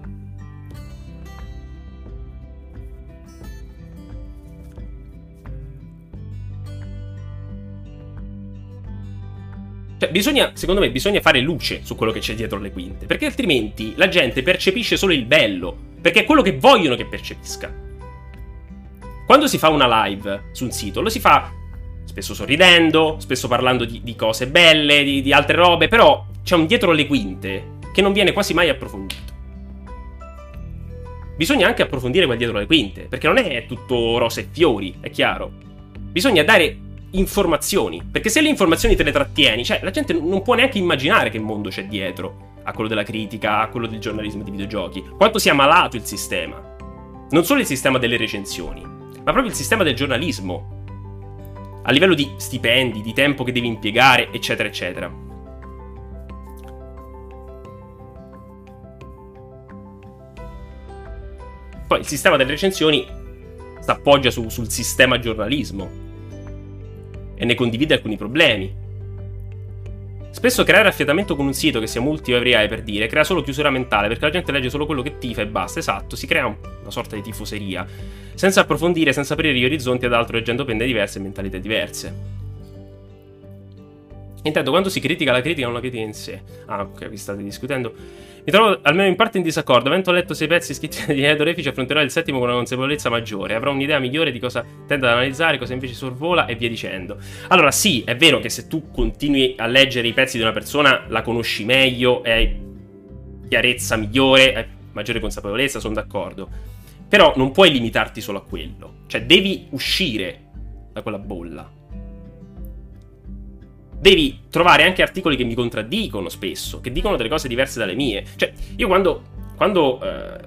Cioè, bisogna, secondo me, bisogna fare luce su quello che c'è dietro le quinte. Perché altrimenti la gente percepisce solo il bello. Perché è quello che vogliono che percepisca. Quando si fa una live su un sito, lo si fa spesso sorridendo, spesso parlando di, di cose belle, di, di altre robe, però c'è un dietro le quinte che non viene quasi mai approfondito. Bisogna anche approfondire quel dietro le quinte, perché non è tutto rose e fiori, è chiaro. Bisogna dare informazioni, perché se le informazioni te le trattieni, cioè la gente non può neanche immaginare che mondo c'è dietro a quello della critica, a quello del giornalismo di videogiochi, quanto sia malato il sistema. non solo il sistema delle recensioni, ma proprio il sistema del giornalismo. A livello di stipendi, di tempo che devi impiegare, eccetera, eccetera. Poi il sistema delle recensioni si appoggia su, sul sistema giornalismo e ne condivide alcuni problemi. Spesso creare affiatamento con un sito che sia multi o every eye per dire crea solo chiusura mentale perché la gente legge solo quello che tifa e basta, esatto, si crea una sorta di tifoseria, senza approfondire, senza aprire gli orizzonti ad altro leggendo pende diverse e mentalità diverse. Intanto, quando si critica la critica, non la critica in sé. Ah, ok, vi state discutendo. Mi trovo almeno in parte in disaccordo. Avendo letto sei pezzi scritti di Edo Refici, affronterò il settimo con una consapevolezza maggiore. Avrò un'idea migliore di cosa tende ad analizzare, cosa invece sorvola e via dicendo. Allora, sì, è vero che se tu continui a leggere i pezzi di una persona, la conosci meglio, hai chiarezza migliore, hai maggiore consapevolezza, sono d'accordo. Però non puoi limitarti solo a quello. Cioè, devi uscire da quella bolla devi trovare anche articoli che mi contraddicono spesso, che dicono delle cose diverse dalle mie. Cioè, io quando, quando eh,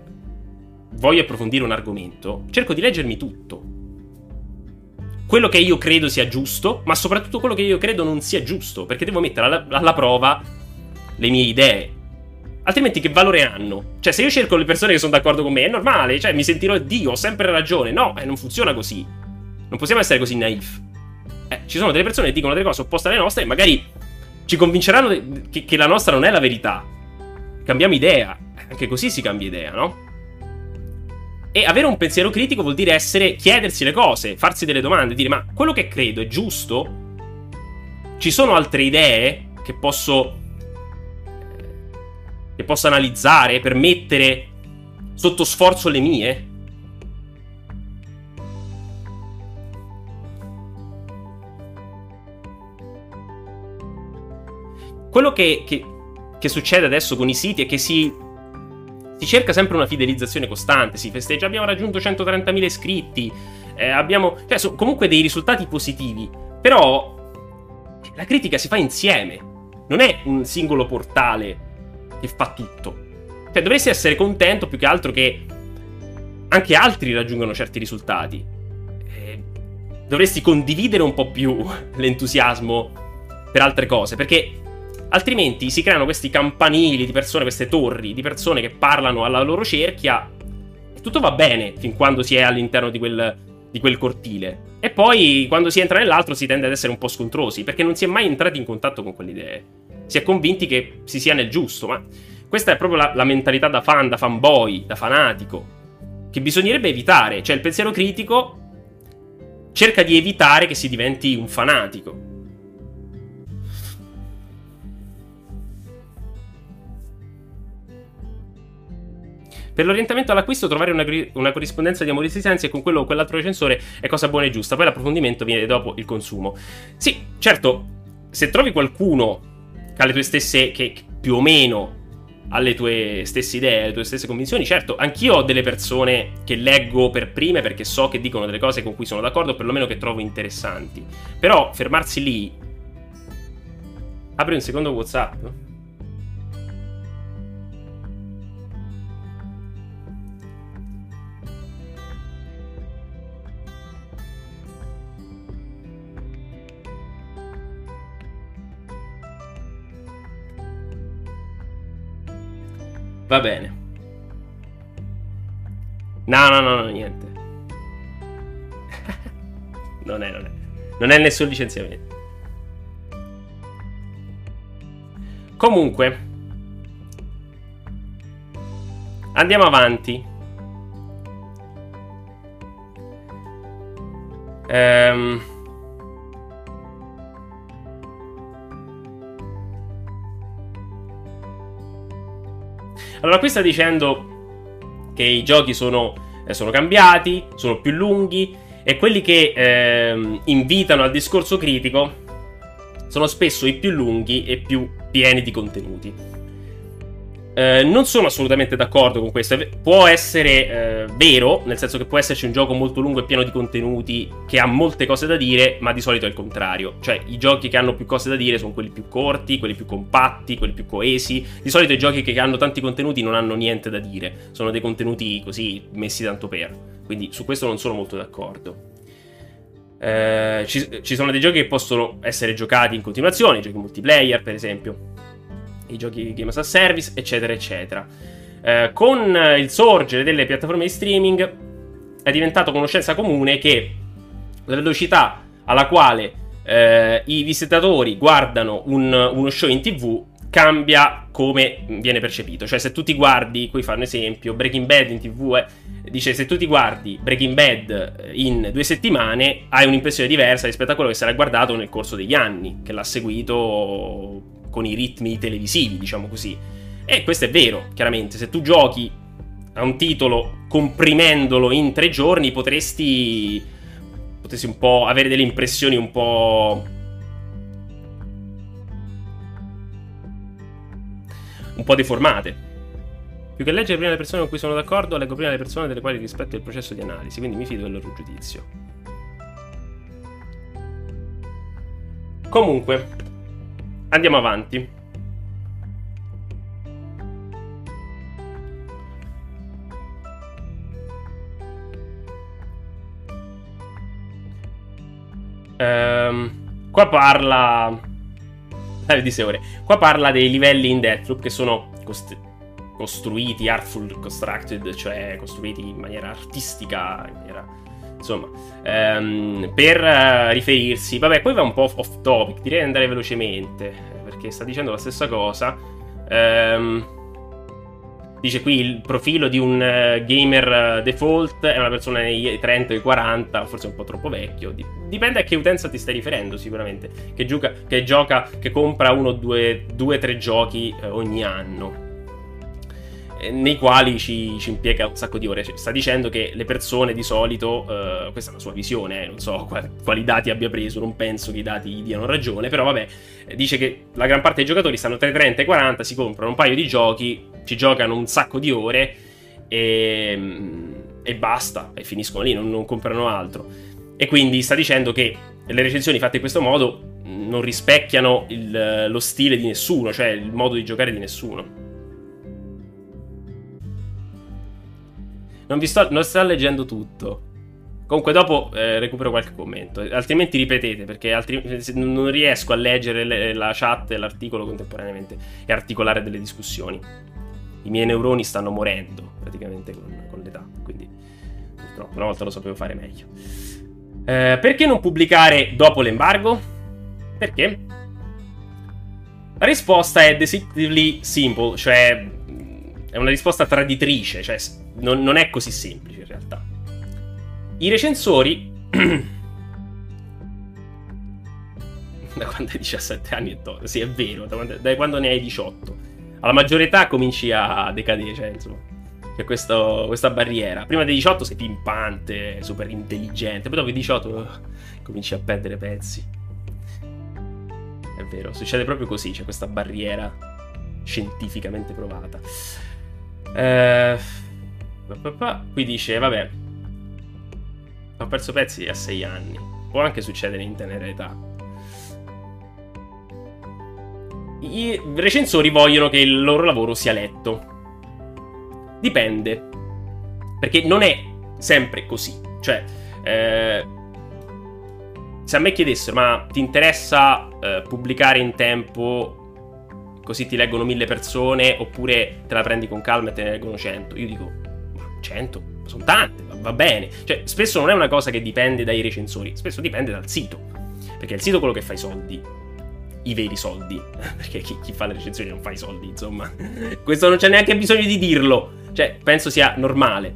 voglio approfondire un argomento, cerco di leggermi tutto. Quello che io credo sia giusto, ma soprattutto quello che io credo non sia giusto, perché devo mettere alla, alla prova le mie idee. Altrimenti che valore hanno? Cioè, se io cerco le persone che sono d'accordo con me, è normale, cioè mi sentirò Dio, ho sempre ragione. No, eh, non funziona così. Non possiamo essere così naif eh, ci sono delle persone che dicono delle cose opposte alle nostre e magari ci convinceranno che, che la nostra non è la verità. Cambiamo idea. Anche così si cambia idea, no? E avere un pensiero critico vuol dire essere, chiedersi le cose, farsi delle domande, dire ma quello che credo è giusto? Ci sono altre idee che posso che posso analizzare per mettere sotto sforzo le mie? Quello che, che, che succede adesso con i siti è che si, si cerca sempre una fidelizzazione costante, si festeggia, abbiamo raggiunto 130.000 iscritti, eh, abbiamo... Cioè, sono comunque dei risultati positivi, però la critica si fa insieme, non è un singolo portale che fa tutto. Cioè, dovresti essere contento più che altro che anche altri raggiungano certi risultati. Eh, dovresti condividere un po' più l'entusiasmo per altre cose, perché Altrimenti si creano questi campanili di persone, queste torri di persone che parlano alla loro cerchia. E tutto va bene fin quando si è all'interno di quel, di quel cortile. E poi quando si entra nell'altro si tende ad essere un po' scontrosi, perché non si è mai entrati in contatto con quelle idee. Si è convinti che si sia nel giusto, ma questa è proprio la, la mentalità da fan, da fanboy, da fanatico, che bisognerebbe evitare. Cioè il pensiero critico cerca di evitare che si diventi un fanatico. Per l'orientamento all'acquisto, trovare una, una corrispondenza di amori e sensi con quello o quell'altro recensore è cosa buona e giusta. Poi l'approfondimento viene dopo il consumo. Sì, certo, se trovi qualcuno che ha le tue stesse. che più o meno ha le tue stesse idee, le tue stesse convinzioni. Certo, anch'io ho delle persone che leggo per prime perché so che dicono delle cose con cui sono d'accordo, o perlomeno che trovo interessanti. Però fermarsi lì. Apri un secondo WhatsApp. Va bene. No, no, no, no niente. non è, non è. Non è nessun licenziamento. Comunque. Andiamo avanti. Ehm... Allora, qui sta dicendo che i giochi sono, eh, sono cambiati, sono più lunghi e quelli che eh, invitano al discorso critico sono spesso i più lunghi e più pieni di contenuti. Eh, non sono assolutamente d'accordo con questo. Può essere eh, vero, nel senso che può esserci un gioco molto lungo e pieno di contenuti che ha molte cose da dire, ma di solito è il contrario. Cioè, i giochi che hanno più cose da dire sono quelli più corti, quelli più compatti, quelli più coesi. Di solito i giochi che hanno tanti contenuti non hanno niente da dire, sono dei contenuti così messi tanto per. Quindi su questo non sono molto d'accordo. Eh, ci, ci sono dei giochi che possono essere giocati in continuazione, giochi multiplayer, per esempio i giochi Game as a Service, eccetera, eccetera. Eh, con il sorgere delle piattaforme di streaming è diventato conoscenza comune che la velocità alla quale eh, i visitatori guardano un, uno show in tv cambia come viene percepito. Cioè, se tu ti guardi, qui fa un esempio, Breaking Bad in tv, eh, dice se tu ti guardi Breaking Bad eh, in due settimane, hai un'impressione diversa rispetto a quello che sarai guardato nel corso degli anni, che l'ha seguito con i ritmi televisivi, diciamo così. E questo è vero, chiaramente, se tu giochi a un titolo comprimendolo in tre giorni potresti potresti un po' avere delle impressioni un po' un po' deformate. Più che leggere prima le persone con cui sono d'accordo, leggo prima le persone delle quali rispetto il processo di analisi, quindi mi fido del loro giudizio. Comunque, Andiamo avanti. Ehm, qua parla... Eh, di ore. Qua parla dei livelli in Deathloop che sono cost- costruiti, artful constructed, cioè costruiti in maniera artistica, in maniera insomma, ehm, per uh, riferirsi, vabbè, poi va un po' off topic, direi di andare velocemente, perché sta dicendo la stessa cosa. Ehm, dice qui il profilo di un uh, gamer uh, default è una persona nei 30 o 40, forse un po' troppo vecchio. Dipende a che utenza ti stai riferendo, sicuramente. Che gioca, che, gioca, che compra uno, due, due tre giochi ogni anno. Eh, nei quali ci, ci, impiega un sacco di ore. Cioè, sta dicendo che le persone di solito, uh, questa è la sua visione, eh, non so quali, quali, dati abbia preso, non penso che i dati gli diano ragione, però vabbè, eh, dice che la gran parte dei giocatori stanno tra i 30 e i 40, si comprano un paio di giochi, ci giocano un sacco di ore e, e basta, e finiscono lì, non, non comprano altro. E quindi sta dicendo che le recensioni fatte in questo modo non rispecchiano il, lo stile di nessuno, cioè il modo di giocare di nessuno. Non vi sto, non sto leggendo tutto. Comunque dopo eh, recupero qualche commento, altrimenti ripetete perché altri, non riesco a leggere le, la chat e l'articolo contemporaneamente e articolare delle discussioni. I miei neuroni stanno morendo praticamente con, con l'età, quindi purtroppo una volta lo sapevo fare meglio. Eh, perché non pubblicare dopo l'embargo? Perché? La risposta è decisively simple, cioè è una risposta traditrice, cioè non, non è così semplice in realtà. I recensori... da quando hai 17 anni e to- sì è vero, da quando, da quando ne hai 18. Alla maggiore età cominci a decadere, cioè insomma c'è questo, questa barriera. Prima dei 18 sei pimpante, super intelligente, poi dopo i 18 uh, cominci a perdere pezzi. È vero, succede proprio così, c'è questa barriera scientificamente provata. Eh, Qui dice, vabbè, ho perso pezzi a 6 anni. Può anche succedere in tenera età. I recensori vogliono che il loro lavoro sia letto. Dipende. Perché non è sempre così. Cioè, eh, se a me chiedessero, ma ti interessa eh, pubblicare in tempo così ti leggono mille persone oppure te la prendi con calma e te ne leggono cento? Io dico, 100, sono tante, va bene. Cioè, spesso non è una cosa che dipende dai recensori, spesso dipende dal sito. Perché è il sito quello che fa i soldi. I veri soldi. Perché chi, chi fa le recensioni non fa i soldi, insomma. Questo non c'è neanche bisogno di dirlo. Cioè, penso sia normale.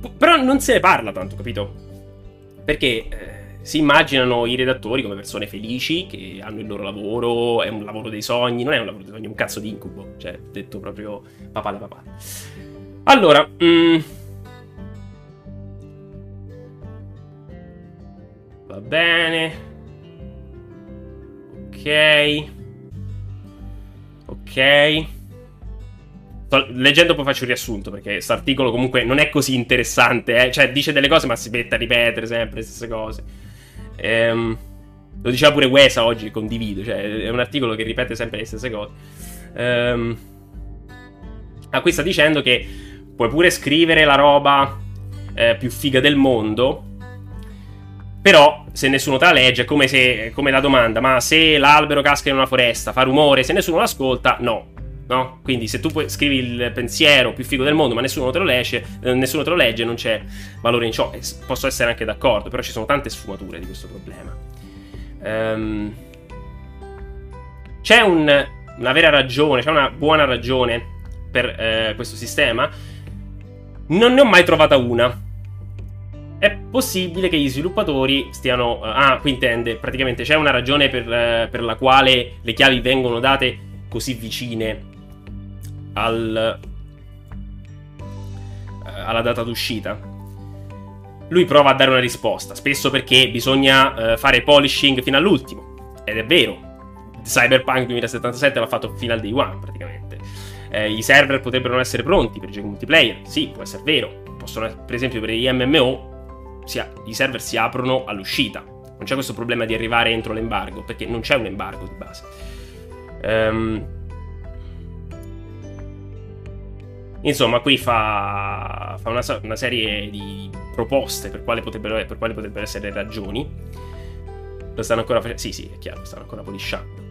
P- però non se ne parla tanto, capito? Perché eh, si immaginano i redattori come persone felici che hanno il loro lavoro, è un lavoro dei sogni, non è un lavoro dei sogni, è un cazzo di incubo. Cioè, detto proprio papà la papà. Allora, mm, va bene. Ok. Ok. Leggendo poi faccio un riassunto perché questo articolo comunque non è così interessante, eh? cioè dice delle cose ma si mette a ripetere sempre le stesse cose. Ehm, lo diceva pure Wesa oggi, condivido, cioè è un articolo che ripete sempre le stesse cose. Ehm, ah, qui sta dicendo che puoi pure scrivere la roba eh, più figa del mondo, però se nessuno te la legge è come, se, come la domanda, ma se l'albero casca in una foresta fa rumore, se nessuno l'ascolta, no no? Quindi se tu scrivi il pensiero più figo del mondo, ma nessuno te lo legge, eh, nessuno te lo legge, non c'è valore in ciò. posso essere anche d'accordo, però ci sono tante sfumature di questo problema. Um, c'è un, una vera ragione, c'è una buona ragione per eh, questo sistema. Non ne ho mai trovata una. È possibile che gli sviluppatori stiano. Ah, qui intende. Praticamente c'è una ragione per, eh, per la quale le chiavi vengono date così vicine al, eh, alla data d'uscita. Lui prova a dare una risposta, spesso perché bisogna uh, fare polishing fino all'ultimo. Ed è vero. Cyberpunk 2077 l'ha fatto fino al day one, praticamente. Eh, I server potrebbero non essere pronti per i giochi multiplayer. Sì, può essere vero. Possono, per esempio, per gli MMO, si i server si aprono all'uscita. Non c'è questo problema di arrivare entro l'embargo, perché non c'è un embargo di base. Ehm. Um, Insomma, qui fa, fa una, una, serie di proposte per quali potrebbero, per quali potrebbero essere ragioni. Lo stanno ancora facendo. Sì, sì, è chiaro, stanno ancora polisciando.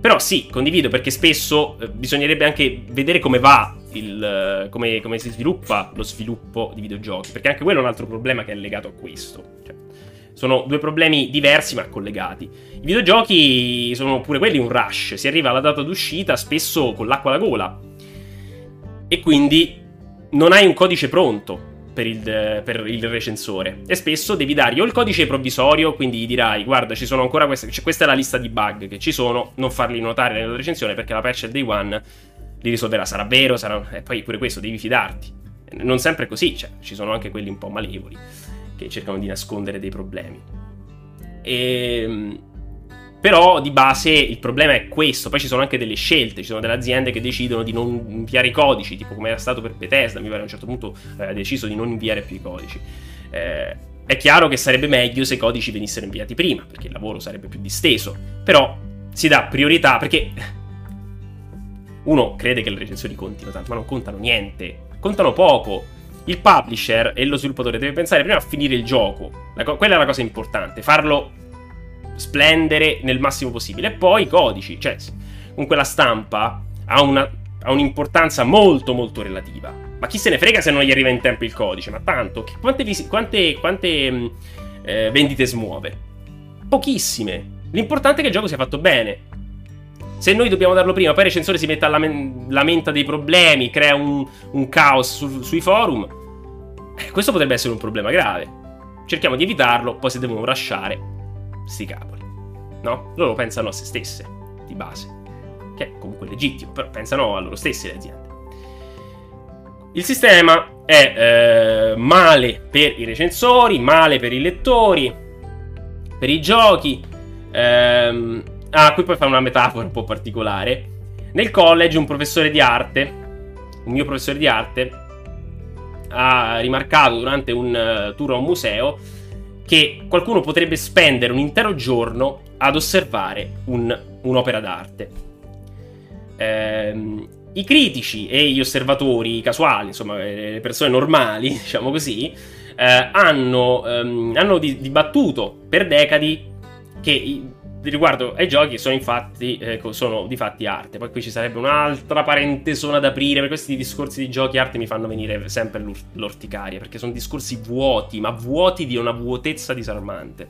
Però sì, condivido perché spesso eh, bisognerebbe anche vedere come va, il, come, come, si sviluppa lo sviluppo di videogiochi. Perché anche quello è un altro problema che è legato a questo. Cioè, sono due problemi diversi ma collegati. I videogiochi sono pure quelli un rush. Si arriva alla data d'uscita spesso con l'acqua alla gola e quindi non hai un codice pronto per il, per il, recensore. E spesso devi dargli o il codice provvisorio, quindi gli dirai: Guarda, ci sono ancora queste. Cioè, questa è la lista di bug che ci sono. Non farli notare nella recensione perché la patch del day one li risolverà. Sarà vero, sarà. E poi pure questo, devi fidarti. Non sempre è così, cioè, ci sono anche quelli un po' malevoli che cercano di nascondere dei problemi. Ehm, però di base il problema è questo. Poi ci sono anche delle scelte. Ci sono delle aziende che decidono di non inviare i codici, tipo come era stato per Bethesda. Mi pare a un certo punto eh, ha deciso di non inviare più i codici. Eh, è chiaro che sarebbe meglio se i codici venissero inviati prima, perché il lavoro sarebbe più disteso. Però si dà priorità perché uno crede che le recensioni contino tanto, ma non contano niente. Contano poco. Il publisher e lo sviluppatore deve pensare prima a finire il gioco. Co- quella è la cosa importante. Farlo splendere nel massimo possibile. E poi i codici, cioè, comunque la stampa ha, una, ha un'importanza molto molto relativa. Ma chi se ne frega se non gli arriva in tempo il codice? Ma tanto, quante, quante, quante mm, eh, vendite smuove? Pochissime. L'importante è che il gioco sia fatto bene. Se noi dobbiamo darlo prima, poi il recensore si mette a lamen- lamenta dei problemi, crea un, un caos su- sui forum. Eh, questo potrebbe essere un problema grave. Cerchiamo di evitarlo, poi se devono lasciare, sti cavoli. No? Loro pensano a se stesse, di base. Che è comunque legittimo, però pensano a loro stesse le aziende. Il sistema è eh, male per i recensori, male per i lettori, per i giochi. Ehm, ah, qui poi fa una metafora un po' particolare. Nel college un professore di arte, un mio professore di arte, ha rimarcato durante un uh, tour a un museo che qualcuno potrebbe spendere un intero giorno ad osservare un, un'opera d'arte. Ehm, I critici e gli osservatori casuali, insomma, le persone normali, diciamo così, eh, hanno, ehm, hanno dibattuto per decadi che riguardo ai giochi sono infatti eh, sono di fatti arte. Poi qui ci sarebbe un'altra parentesona da aprire. Per questi discorsi di giochi arte mi fanno venire sempre l'ur- l'orticaria. Perché sono discorsi vuoti, ma vuoti di una vuotezza disarmante.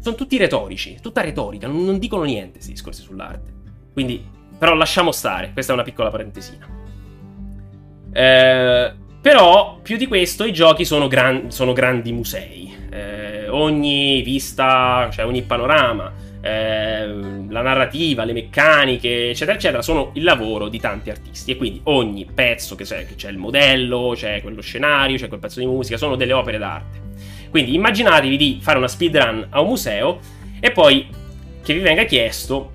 Sono tutti retorici, tutta retorica, non, non dicono niente questi discorsi sull'arte. Quindi, però lasciamo stare, questa è una piccola parentesina. Eh, però, più di questo, i giochi sono, gran- sono grandi musei. Eh, ogni vista, cioè ogni panorama, eh, la narrativa, le meccaniche, eccetera, eccetera, sono il lavoro di tanti artisti. E quindi ogni pezzo che c'è, che c'è il modello, c'è quello scenario, c'è quel pezzo di musica, sono delle opere d'arte. Quindi immaginatevi di fare una speedrun a un museo e poi che vi venga chiesto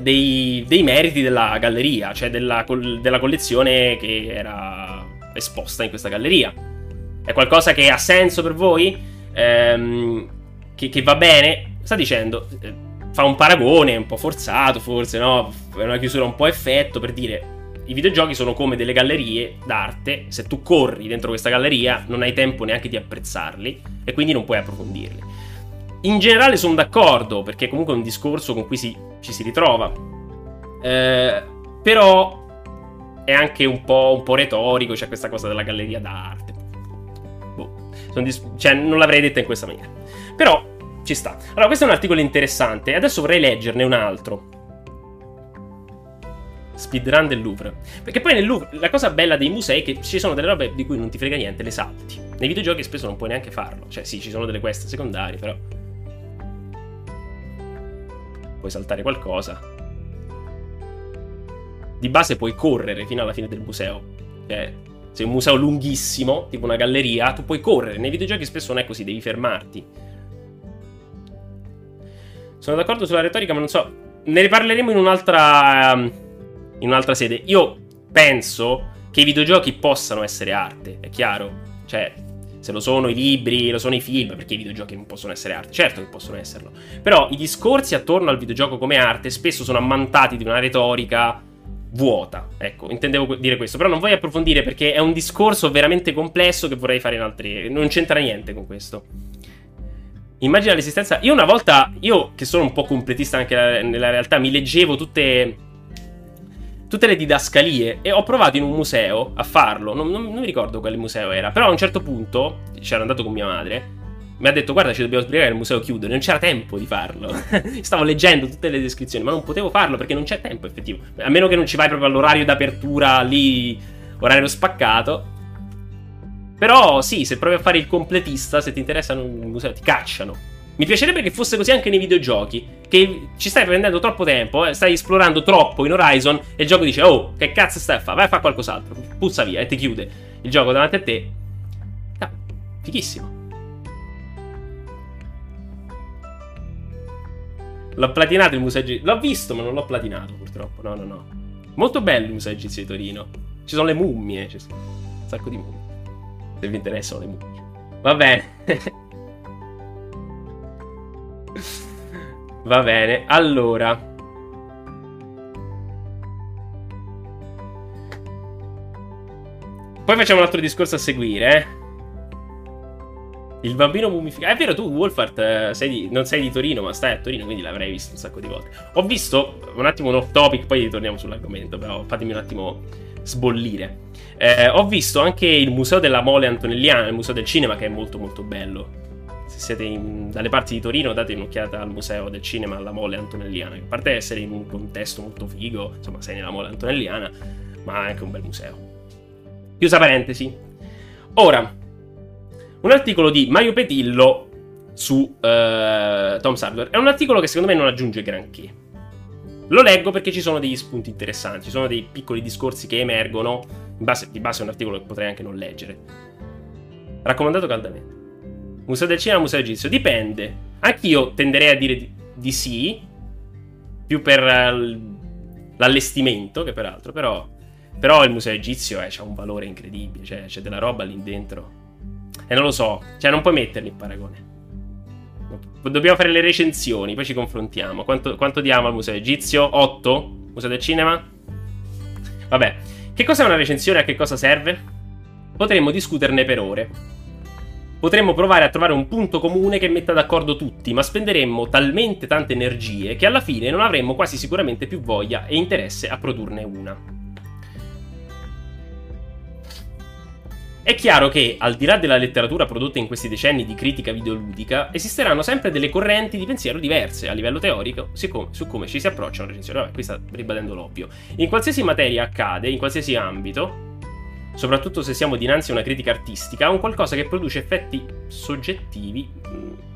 dei, dei, meriti della galleria, cioè della, della collezione che era esposta in questa galleria. È qualcosa che ha senso per voi? Ehm, che, che, va bene? Sta dicendo, eh, fa un paragone un po' forzato forse, no? È una chiusura un po' effetto per dire i videogiochi sono come delle gallerie d'arte, se tu corri dentro questa galleria non hai tempo neanche di apprezzarli e quindi non puoi approfondirli. In generale sono d'accordo, perché comunque è un discorso con cui si, ci si ritrova. Eh, però è anche un po', un po', retorico, c'è questa cosa della galleria d'arte. Dis- cioè, non l'avrei detta in questa maniera. Però ci sta. Allora, questo è un articolo interessante adesso vorrei leggerne un altro. Speedrun del Louvre. Perché poi nel Louvre la cosa bella dei musei è che ci sono delle robe di cui non ti frega niente, le salti. Nei videogiochi spesso non puoi neanche farlo. Cioè, sì, ci sono delle quest secondarie, però puoi saltare qualcosa. Di base puoi correre fino alla fine del museo. Cioè, se è un museo lunghissimo, tipo una galleria, tu puoi correre. Nei videogiochi spesso non è così, devi fermarti. Sono d'accordo sulla retorica, ma non so. Ne riparleremo in un'altra. In un'altra sede. Io penso che i videogiochi possano essere arte, è chiaro? Cioè, se lo sono i libri, lo sono i film, perché i videogiochi non possono essere arte, certo che possono esserlo. Però i discorsi attorno al videogioco come arte spesso sono ammantati di una retorica vuota. Ecco, intendevo dire questo, però non voglio approfondire perché è un discorso veramente complesso che vorrei fare in altri... non c'entra niente con questo. Immagina l'esistenza... Io una volta, io che sono un po' completista anche nella realtà, mi leggevo tutte tutte le didascalie e ho provato in un museo a farlo. Non, non, non mi ricordo quale museo era, però a un certo punto c'ero andato con mia madre. Mi ha detto guarda ci dobbiamo sbrigare il museo chiude, non c'era tempo di farlo. Stavo leggendo tutte le descrizioni, ma non potevo farlo perché non c'è tempo effettivo. A meno che non ci vai proprio all'orario d'apertura lì, orario spaccato. Però sì, se provi a fare il completista, se ti interessa il museo, ti cacciano. Mi piacerebbe che fosse così anche nei videogiochi. Che ci stai prendendo troppo tempo, eh, stai esplorando troppo in Horizon e il gioco dice: Oh, che cazzo stai a fare? Vai a fare qualcos'altro. Puzza via e ti chiude il gioco davanti a te. Ah, fighissimo. L'ho platinato il museo. L'ho visto, ma non l'ho platinato purtroppo. No, no, no. Molto bello il museo egizio di Torino. Ci sono le mummie. Sono un sacco di mummie. Se vi interessano le mummie. Va bene. Va bene, allora. Poi facciamo un altro discorso a seguire, eh. Il bambino mummificato. È vero, tu, Wolfart, eh, sei di... non sei di Torino, ma stai a Torino, quindi l'avrai visto un sacco di volte. Ho visto un attimo un off topic, poi ritorniamo sull'argomento, però fatemi un attimo sbollire. Eh, ho visto anche il museo della mole antonelliana, il museo del cinema, che è molto molto bello se siete in, dalle parti di Torino date un'occhiata al museo del cinema alla Mole Antonelliana, che a parte essere in un contesto molto figo, insomma sei nella Mole Antonelliana, ma è anche un bel museo. Chiusa parentesi. Ora, un articolo di Mario Petillo su uh, Tom Hardware. È un articolo che secondo me non aggiunge granché. Lo leggo perché ci sono degli spunti interessanti, ci sono dei piccoli discorsi che emergono. Base, di base è un articolo che potrei anche non leggere. Raccomandato caldamente. Museo del cinema, museo egizio. Dipende. Anch'io tenderei a dire di, di sì. Più per uh, l'allestimento che per altro. Però, però il museo egizio eh, ha un valore incredibile. Cioè, c'è della roba lì dentro. E non lo so. Cioè, non puoi metterli in paragone. Dobbiamo fare le recensioni, poi ci confrontiamo. Quanto, quanto diamo al museo egizio? 8? Museo del cinema? Vabbè. Che cos'è una recensione e a che cosa serve? Potremmo discuterne per ore. Potremmo provare a trovare un punto comune che metta d'accordo tutti, ma spenderemmo talmente tante energie che alla fine non avremmo quasi sicuramente più voglia e interesse a produrne una. È chiaro che, al di là della letteratura prodotta in questi decenni di critica videoludica, esisteranno sempre delle correnti di pensiero diverse a livello teorico su come ci si approccia a una recensione. Vabbè, qui sta ribadendo l'ovvio. In qualsiasi materia accade, in qualsiasi ambito, soprattutto se siamo dinanzi a una critica artistica, un qualcosa che produce effetti soggettivi.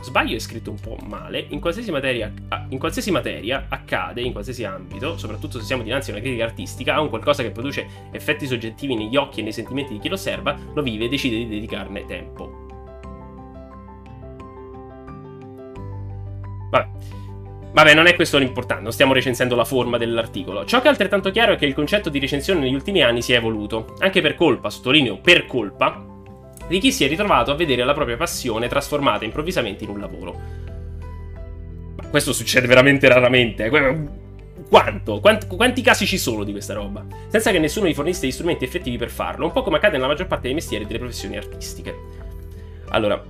Sbaglio è scritto un po' male. In qualsiasi, materia, in qualsiasi materia accade, in qualsiasi ambito, soprattutto se siamo dinanzi a una critica artistica, a un qualcosa che produce effetti soggettivi negli occhi e nei sentimenti di chi lo osserva, lo vive e decide di dedicarne tempo. Vabbè. Vabbè, non è questo l'importante, non stiamo recensendo la forma dell'articolo. Ciò che è altrettanto chiaro è che il concetto di recensione negli ultimi anni si è evoluto, anche per colpa, sottolineo per colpa, di chi si è ritrovato a vedere la propria passione trasformata improvvisamente in un lavoro. Ma questo succede veramente raramente. Eh. Quanto? Quanti, quanti casi ci sono di questa roba? Senza che nessuno vi fornisse gli strumenti effettivi per farlo, un po' come accade nella maggior parte dei mestieri e delle professioni artistiche. Allora,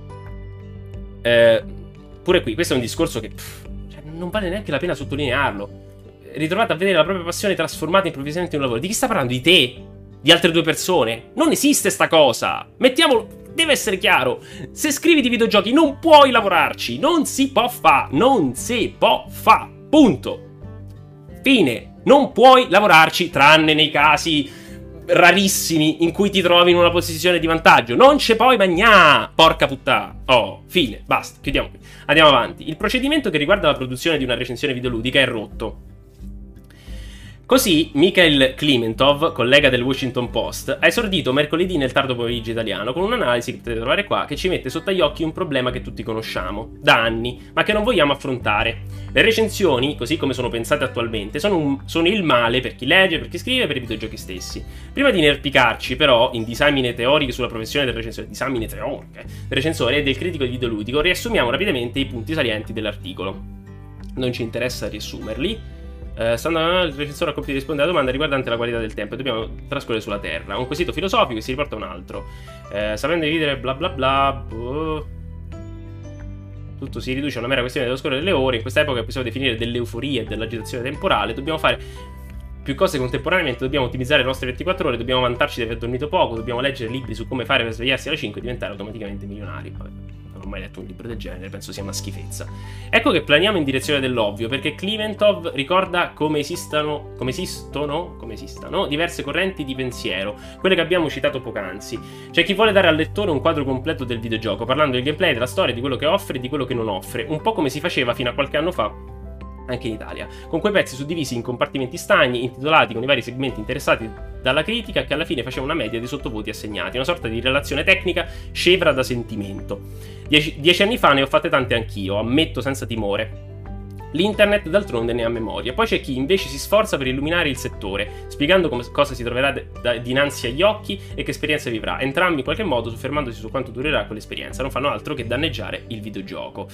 eh, pure qui, questo è un discorso che... Pff, non vale neanche la pena sottolinearlo. Ritrovate a vedere la propria passione trasformata improvvisamente in un lavoro. Di chi sta parlando? Di te? Di altre due persone? Non esiste sta cosa. Mettiamolo. Deve essere chiaro. Se scrivi di videogiochi non puoi lavorarci. Non si può fa. Non si può fa. Punto. Fine. Non puoi lavorarci tranne nei casi rarissimi in cui ti trovi in una posizione di vantaggio. Non c'è poi magnà, porca puttana. Oh, fine, basta, chiudiamo qui. Andiamo avanti. Il procedimento che riguarda la produzione di una recensione videoludica è rotto. Così Mikhail Klimentov, collega del Washington Post, ha esordito mercoledì nel tardo pomeriggio italiano con un'analisi che potete trovare qua che ci mette sotto agli occhi un problema che tutti conosciamo da anni, ma che non vogliamo affrontare. Le recensioni, così come sono pensate attualmente, sono, un, sono il male per chi legge, per chi scrive e per i videogiochi stessi. Prima di inerpicarci, però, in disamine teoriche sulla professione del recensore, disamine teoriche del recensore e del critico di videoludico, riassumiamo rapidamente i punti salienti dell'articolo. Non ci interessa riassumerli Uh, stando il recensore ha compito di rispondere alla domanda riguardante la qualità del tempo e dobbiamo trascorrere sulla Terra. Un quesito filosofico che si riporta a un altro. Uh, sapendo dividere bla bla bla. Boh. Tutto si riduce a una mera questione dello scorrere delle ore. In questa epoca possiamo definire dell'euforia e dell'agitazione temporale. Dobbiamo fare più cose contemporaneamente. Dobbiamo ottimizzare le nostre 24 ore. Dobbiamo vantarci di aver dormito poco. Dobbiamo leggere libri su come fare per svegliarsi alle 5 e diventare automaticamente milionari. Vabbè mai letto un libro del genere, penso sia una schifezza. Ecco che planiamo in direzione dell'ovvio, perché Klimentov ricorda come esistano, come esistono, come esistano diverse correnti di pensiero, quelle che abbiamo citato poc'anzi. C'è chi vuole dare al lettore un quadro completo del videogioco, parlando del gameplay, della storia, di quello che offre e di quello che non offre, un po' come si faceva fino a qualche anno fa anche in Italia, con quei pezzi suddivisi in compartimenti stagni, intitolati con i vari segmenti interessati dalla critica, che alla fine faceva una media di sottovoti assegnati, una sorta di relazione tecnica scevra da sentimento. Dieci, dieci anni fa ne ho fatte tante anch'io, ammetto senza timore. L'internet d'altronde ne ha memoria. Poi c'è chi invece si sforza per illuminare il settore, spiegando come, cosa si troverà de- da- dinanzi agli occhi e che esperienza vivrà, entrambi in qualche modo soffermandosi su quanto durerà quell'esperienza. Non fanno altro che danneggiare il videogioco.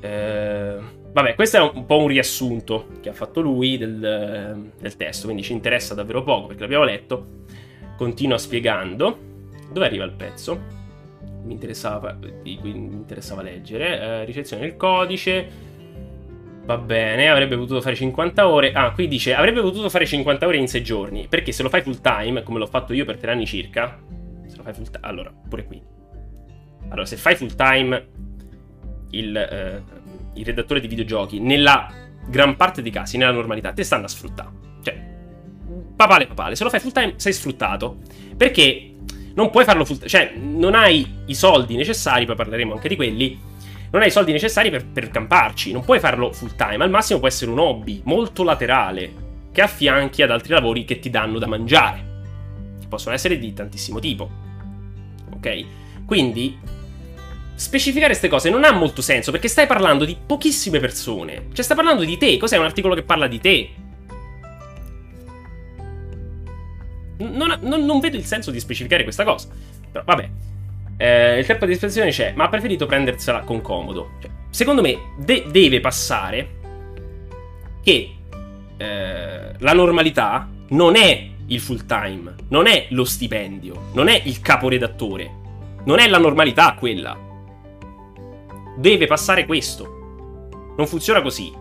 Eh Vabbè, questo è un po' un riassunto che ha fatto lui del, del testo, quindi ci interessa davvero poco perché l'abbiamo letto. Continua spiegando. Dove arriva il pezzo? Mi interessava, mi interessava leggere. Eh, ricezione del codice. Va bene, avrebbe potuto fare 50 ore. Ah, qui dice avrebbe potuto fare 50 ore in 6 giorni. Perché se lo fai full time, come l'ho fatto io per 3 anni circa. Se lo fai full time. Allora, pure qui. Allora, se fai full time il. Eh, il redattore di videogiochi, nella gran parte dei casi, nella normalità, te stanno a sfruttare. Cioè, papale papale, se lo fai full time sei sfruttato. Perché non puoi farlo full time, cioè non hai i soldi necessari, poi parleremo anche di quelli, non hai i soldi necessari per, per camparci, non puoi farlo full time, al massimo può essere un hobby molto laterale, che affianchi ad altri lavori che ti danno da mangiare. Possono essere di tantissimo tipo. Ok? Quindi specificare queste cose non ha molto senso perché stai parlando di pochissime persone. Cioè, stai parlando di te. Cos'è un articolo che parla di te? Non, non, non vedo il senso di specificare questa cosa. Però, vabbè. Eh, il tempo di espressione c'è, ma ha preferito prendersela con comodo. Cioè, secondo me de- deve passare che eh, la normalità non è il full time, non è lo stipendio, non è il caporedattore, non è la normalità quella. Deve passare questo. Non funziona così.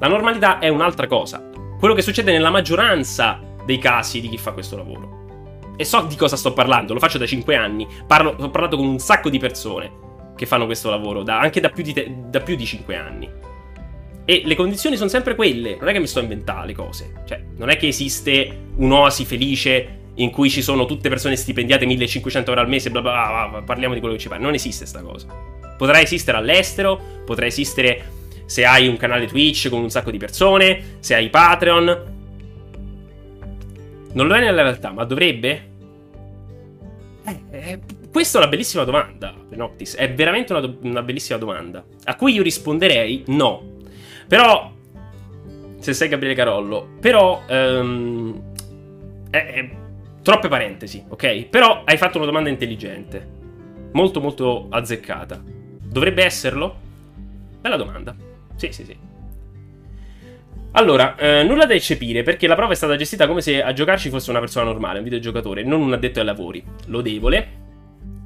La normalità è un'altra cosa. Quello che succede nella maggioranza dei casi di chi fa questo lavoro. E so di cosa sto parlando, lo faccio da 5 anni. Parlo, ho parlato con un sacco di persone che fanno questo lavoro, da, anche da più, di te, da più di 5 anni. E le condizioni sono sempre quelle, non è che mi sto a inventare le cose. Cioè, non è che esiste un'oasi felice in cui ci sono tutte persone stipendiate 1500 euro al mese, bla bla bla, parliamo di quello che ci pare. Non esiste sta cosa. Potrà esistere all'estero, potrà esistere se hai un canale Twitch con un sacco di persone, se hai Patreon. Non lo è nella realtà, ma dovrebbe? Eh, eh, questa è una bellissima domanda, Penoptis. È veramente una, do- una bellissima domanda. A cui io risponderei no. Però, se sei Gabriele Carollo, però... Um, è, troppe parentesi, ok? Però hai fatto una domanda intelligente. Molto, molto azzeccata. Dovrebbe esserlo? Bella domanda. Sì, sì, sì. Allora, eh, nulla da eccepire perché la prova è stata gestita come se a giocarci fosse una persona normale, un videogiocatore, non un addetto ai lavori. Lodevole,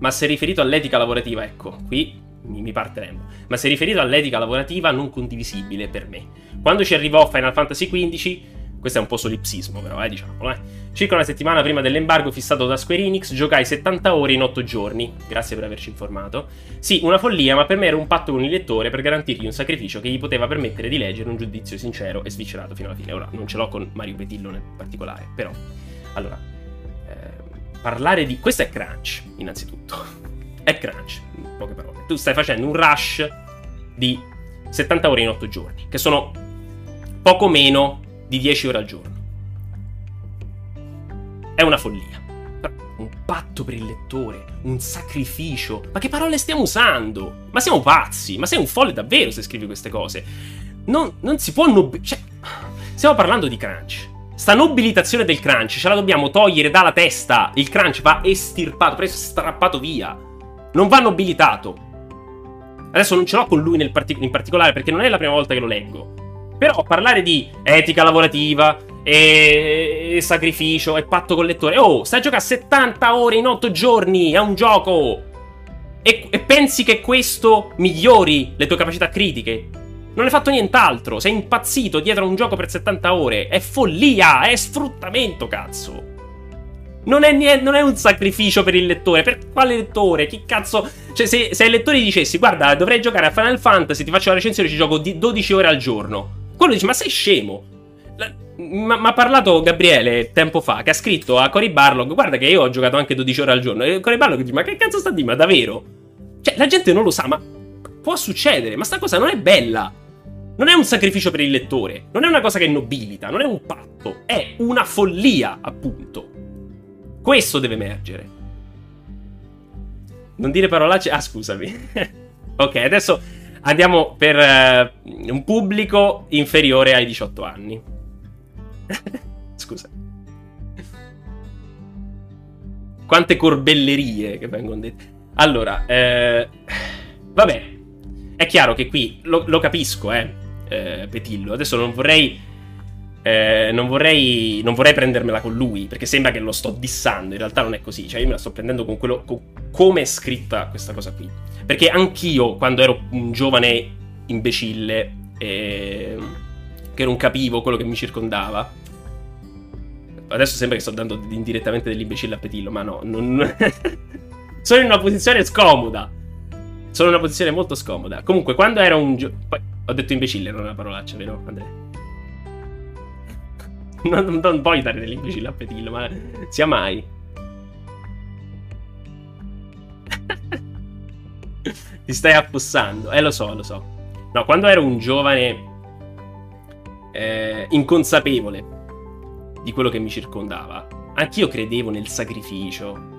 ma se riferito all'etica lavorativa, ecco, qui mi partiremo. Ma se riferito all'etica lavorativa, non condivisibile per me. Quando ci arrivò Final Fantasy XV, questo è un po' solipsismo, però, eh, diciamolo, eh. Circa una settimana prima dell'embargo fissato da Square Enix, giocai 70 ore in 8 giorni. Grazie per averci informato. Sì, una follia, ma per me era un patto con il lettore per garantirgli un sacrificio che gli poteva permettere di leggere un giudizio sincero e sviscerato fino alla fine. Ora, non ce l'ho con Mario Petillo nel particolare, però. Allora, eh, parlare di. Questo è crunch, innanzitutto. È crunch, in poche parole. Tu stai facendo un rush di 70 ore in 8 giorni, che sono poco meno di 10 ore al giorno. È una follia. Un patto per il lettore, un sacrificio. Ma che parole stiamo usando? Ma siamo pazzi? Ma sei un folle davvero se scrivi queste cose? Non, non si può nob- cioè, stiamo parlando di crunch. Sta nobilitazione del crunch ce la dobbiamo togliere dalla testa. Il crunch va estirpato, preso strappato via. Non va nobilitato. Adesso non ce l'ho con lui partic- in particolare perché non è la prima volta che lo leggo. Però parlare di etica lavorativa e, sacrificio e patto col lettore. Oh, stai a giocare 70 ore in 8 giorni a un gioco. E, e pensi che questo migliori le tue capacità critiche? Non hai fatto nient'altro. Sei impazzito dietro a un gioco per 70 ore. È follia, è sfruttamento, cazzo. Non è, niente, non è, un sacrificio per il lettore. Per quale lettore? Chi cazzo. Cioè, se, se ai lettori dicessi, guarda, dovrei giocare a Final Fantasy, ti faccio la recensione, ci gioco 12 ore al giorno. Quello dice, ma sei scemo? Ma ha parlato Gabriele tempo fa, che ha scritto a Cory Barlog, guarda che io ho giocato anche 12 ore al giorno. E Cory Barlog dice, ma che cazzo sta di ma davvero? Cioè, la gente non lo sa, ma può succedere. Ma sta cosa non è bella. Non è un sacrificio per il lettore. Non è una cosa che nobilita. Non è un patto. È una follia, appunto. Questo deve emergere. Non dire parolacce. Ah, scusami. ok, adesso Andiamo per uh, un pubblico inferiore ai 18 anni. Scusa. Quante corbellerie che vengono dette. Allora, eh, vabbè, è chiaro che qui lo, lo capisco, eh, eh, Petillo. Adesso non vorrei, eh, non vorrei. Non vorrei prendermela con lui, perché sembra che lo sto dissando. In realtà non è così. Cioè, io me la sto prendendo con quello. Con come è scritta questa cosa qui. Perché anch'io, quando ero un giovane imbecille, eh, che non capivo quello che mi circondava, adesso sembra che sto dando indirettamente dell'imbecille a Petillo, ma no, non... sono in una posizione scomoda. Sono in una posizione molto scomoda. Comunque, quando ero un giovane... Ho detto imbecille, non è una parolaccia, vero, Andrea? Non, non puoi dare dell'imbecille a Petillo, ma sia mai. Ti stai affossando. Eh, lo so, lo so. No, quando ero un giovane eh, inconsapevole di quello che mi circondava, anch'io credevo nel sacrificio.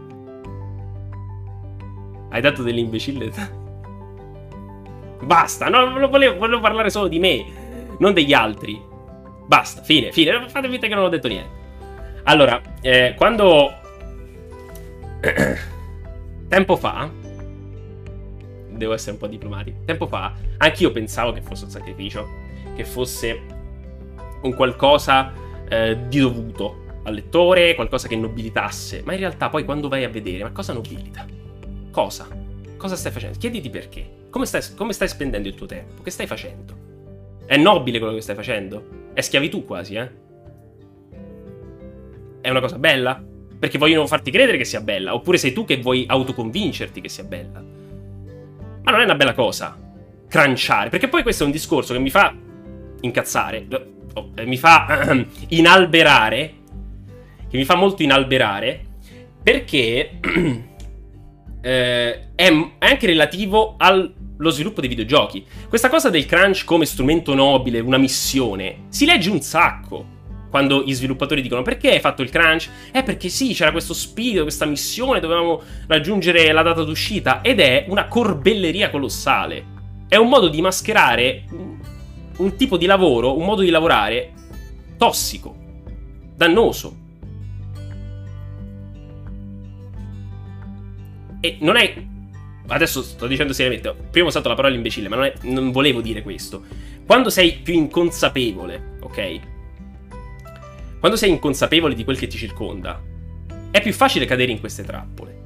Hai dato dell'imbecille. Basta, no, volevo, volevo parlare solo di me, non degli altri. Basta, fine, fine. Fate finta che non ho detto niente. Allora, eh, quando... Tempo fa, devo essere un po' diplomatico. Tempo fa, anch'io pensavo che fosse un sacrificio, che fosse un qualcosa eh, di dovuto al lettore, qualcosa che nobilitasse. Ma in realtà poi quando vai a vedere, ma cosa nobilita? Cosa? Cosa stai facendo? Chiediti perché. Come stai, come stai spendendo il tuo tempo? Che stai facendo? È nobile quello che stai facendo? È schiavitù quasi, eh? È una cosa bella? Perché vogliono farti credere che sia bella, oppure sei tu che vuoi autoconvincerti che sia bella. Ma non è una bella cosa cranciare, perché poi questo è un discorso che mi fa incazzare, oh, eh, mi fa inalberare, che mi fa molto inalberare, perché eh, è anche relativo allo sviluppo dei videogiochi. Questa cosa del crunch come strumento nobile, una missione, si legge un sacco. Quando gli sviluppatori dicono perché hai fatto il crunch? È perché sì, c'era questo spirito, questa missione, dovevamo raggiungere la data d'uscita ed è una corbelleria colossale. È un modo di mascherare un tipo di lavoro, un modo di lavorare tossico, dannoso. E non è. Adesso sto dicendo seriamente. Prima ho usato la parola imbecille, ma non, è, non volevo dire questo. Quando sei più inconsapevole, ok? Quando sei inconsapevole di quel che ti circonda, è più facile cadere in queste trappole.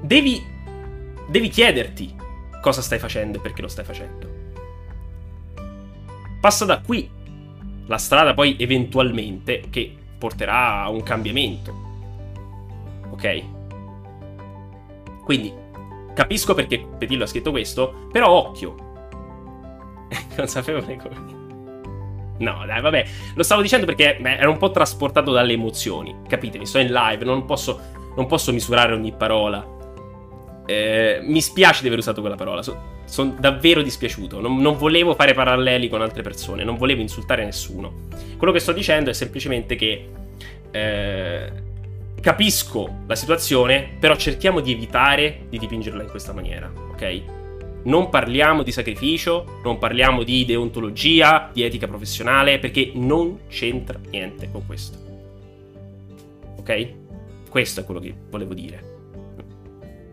Devi, devi chiederti cosa stai facendo e perché lo stai facendo. Passa da qui la strada poi eventualmente che porterà a un cambiamento. Ok? Quindi capisco perché Petillo ha scritto questo, però occhio. Consapevole come No, dai, vabbè. Lo stavo dicendo perché beh, ero un po' trasportato dalle emozioni. Capitemi, sto in live, non posso, non posso misurare ogni parola. Eh, mi spiace di aver usato quella parola. So, sono davvero dispiaciuto. Non, non, volevo fare paralleli con altre persone. Non volevo insultare nessuno. Quello che sto dicendo è semplicemente che. Eh, capisco la situazione, però cerchiamo di evitare di dipingerla in questa maniera, ok? Non parliamo di sacrificio, non parliamo di deontologia, di etica professionale, perché non c'entra niente con questo. Ok? Questo è quello che volevo dire.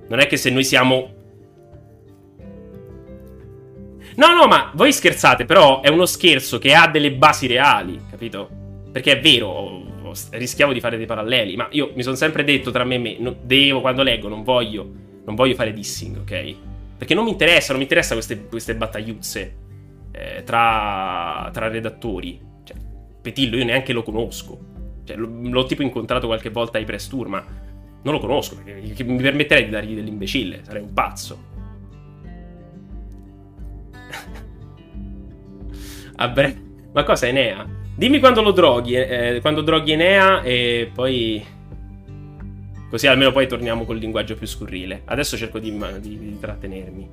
Non è che se noi siamo... No, no, ma voi scherzate, però è uno scherzo che ha delle basi reali, capito? Perché è vero, rischiavo di fare dei paralleli, ma io mi sono sempre detto tra me e me, no, devo quando leggo, non voglio, non voglio fare dissing, ok? Perché non mi interessa, non mi interessa queste, queste battagliuzze eh, tra, tra, redattori. Cioè, Petillo io neanche lo conosco. Cioè, l'ho tipo incontrato qualche volta ai press tour, ma non lo conosco, perché mi permetterei di dargli dell'imbecille, sarei un pazzo. A breve. Ma cosa Enea? Dimmi quando lo droghi, eh, quando droghi Enea e poi Così almeno poi torniamo col linguaggio più scurrile. Adesso cerco di, di, di trattenermi.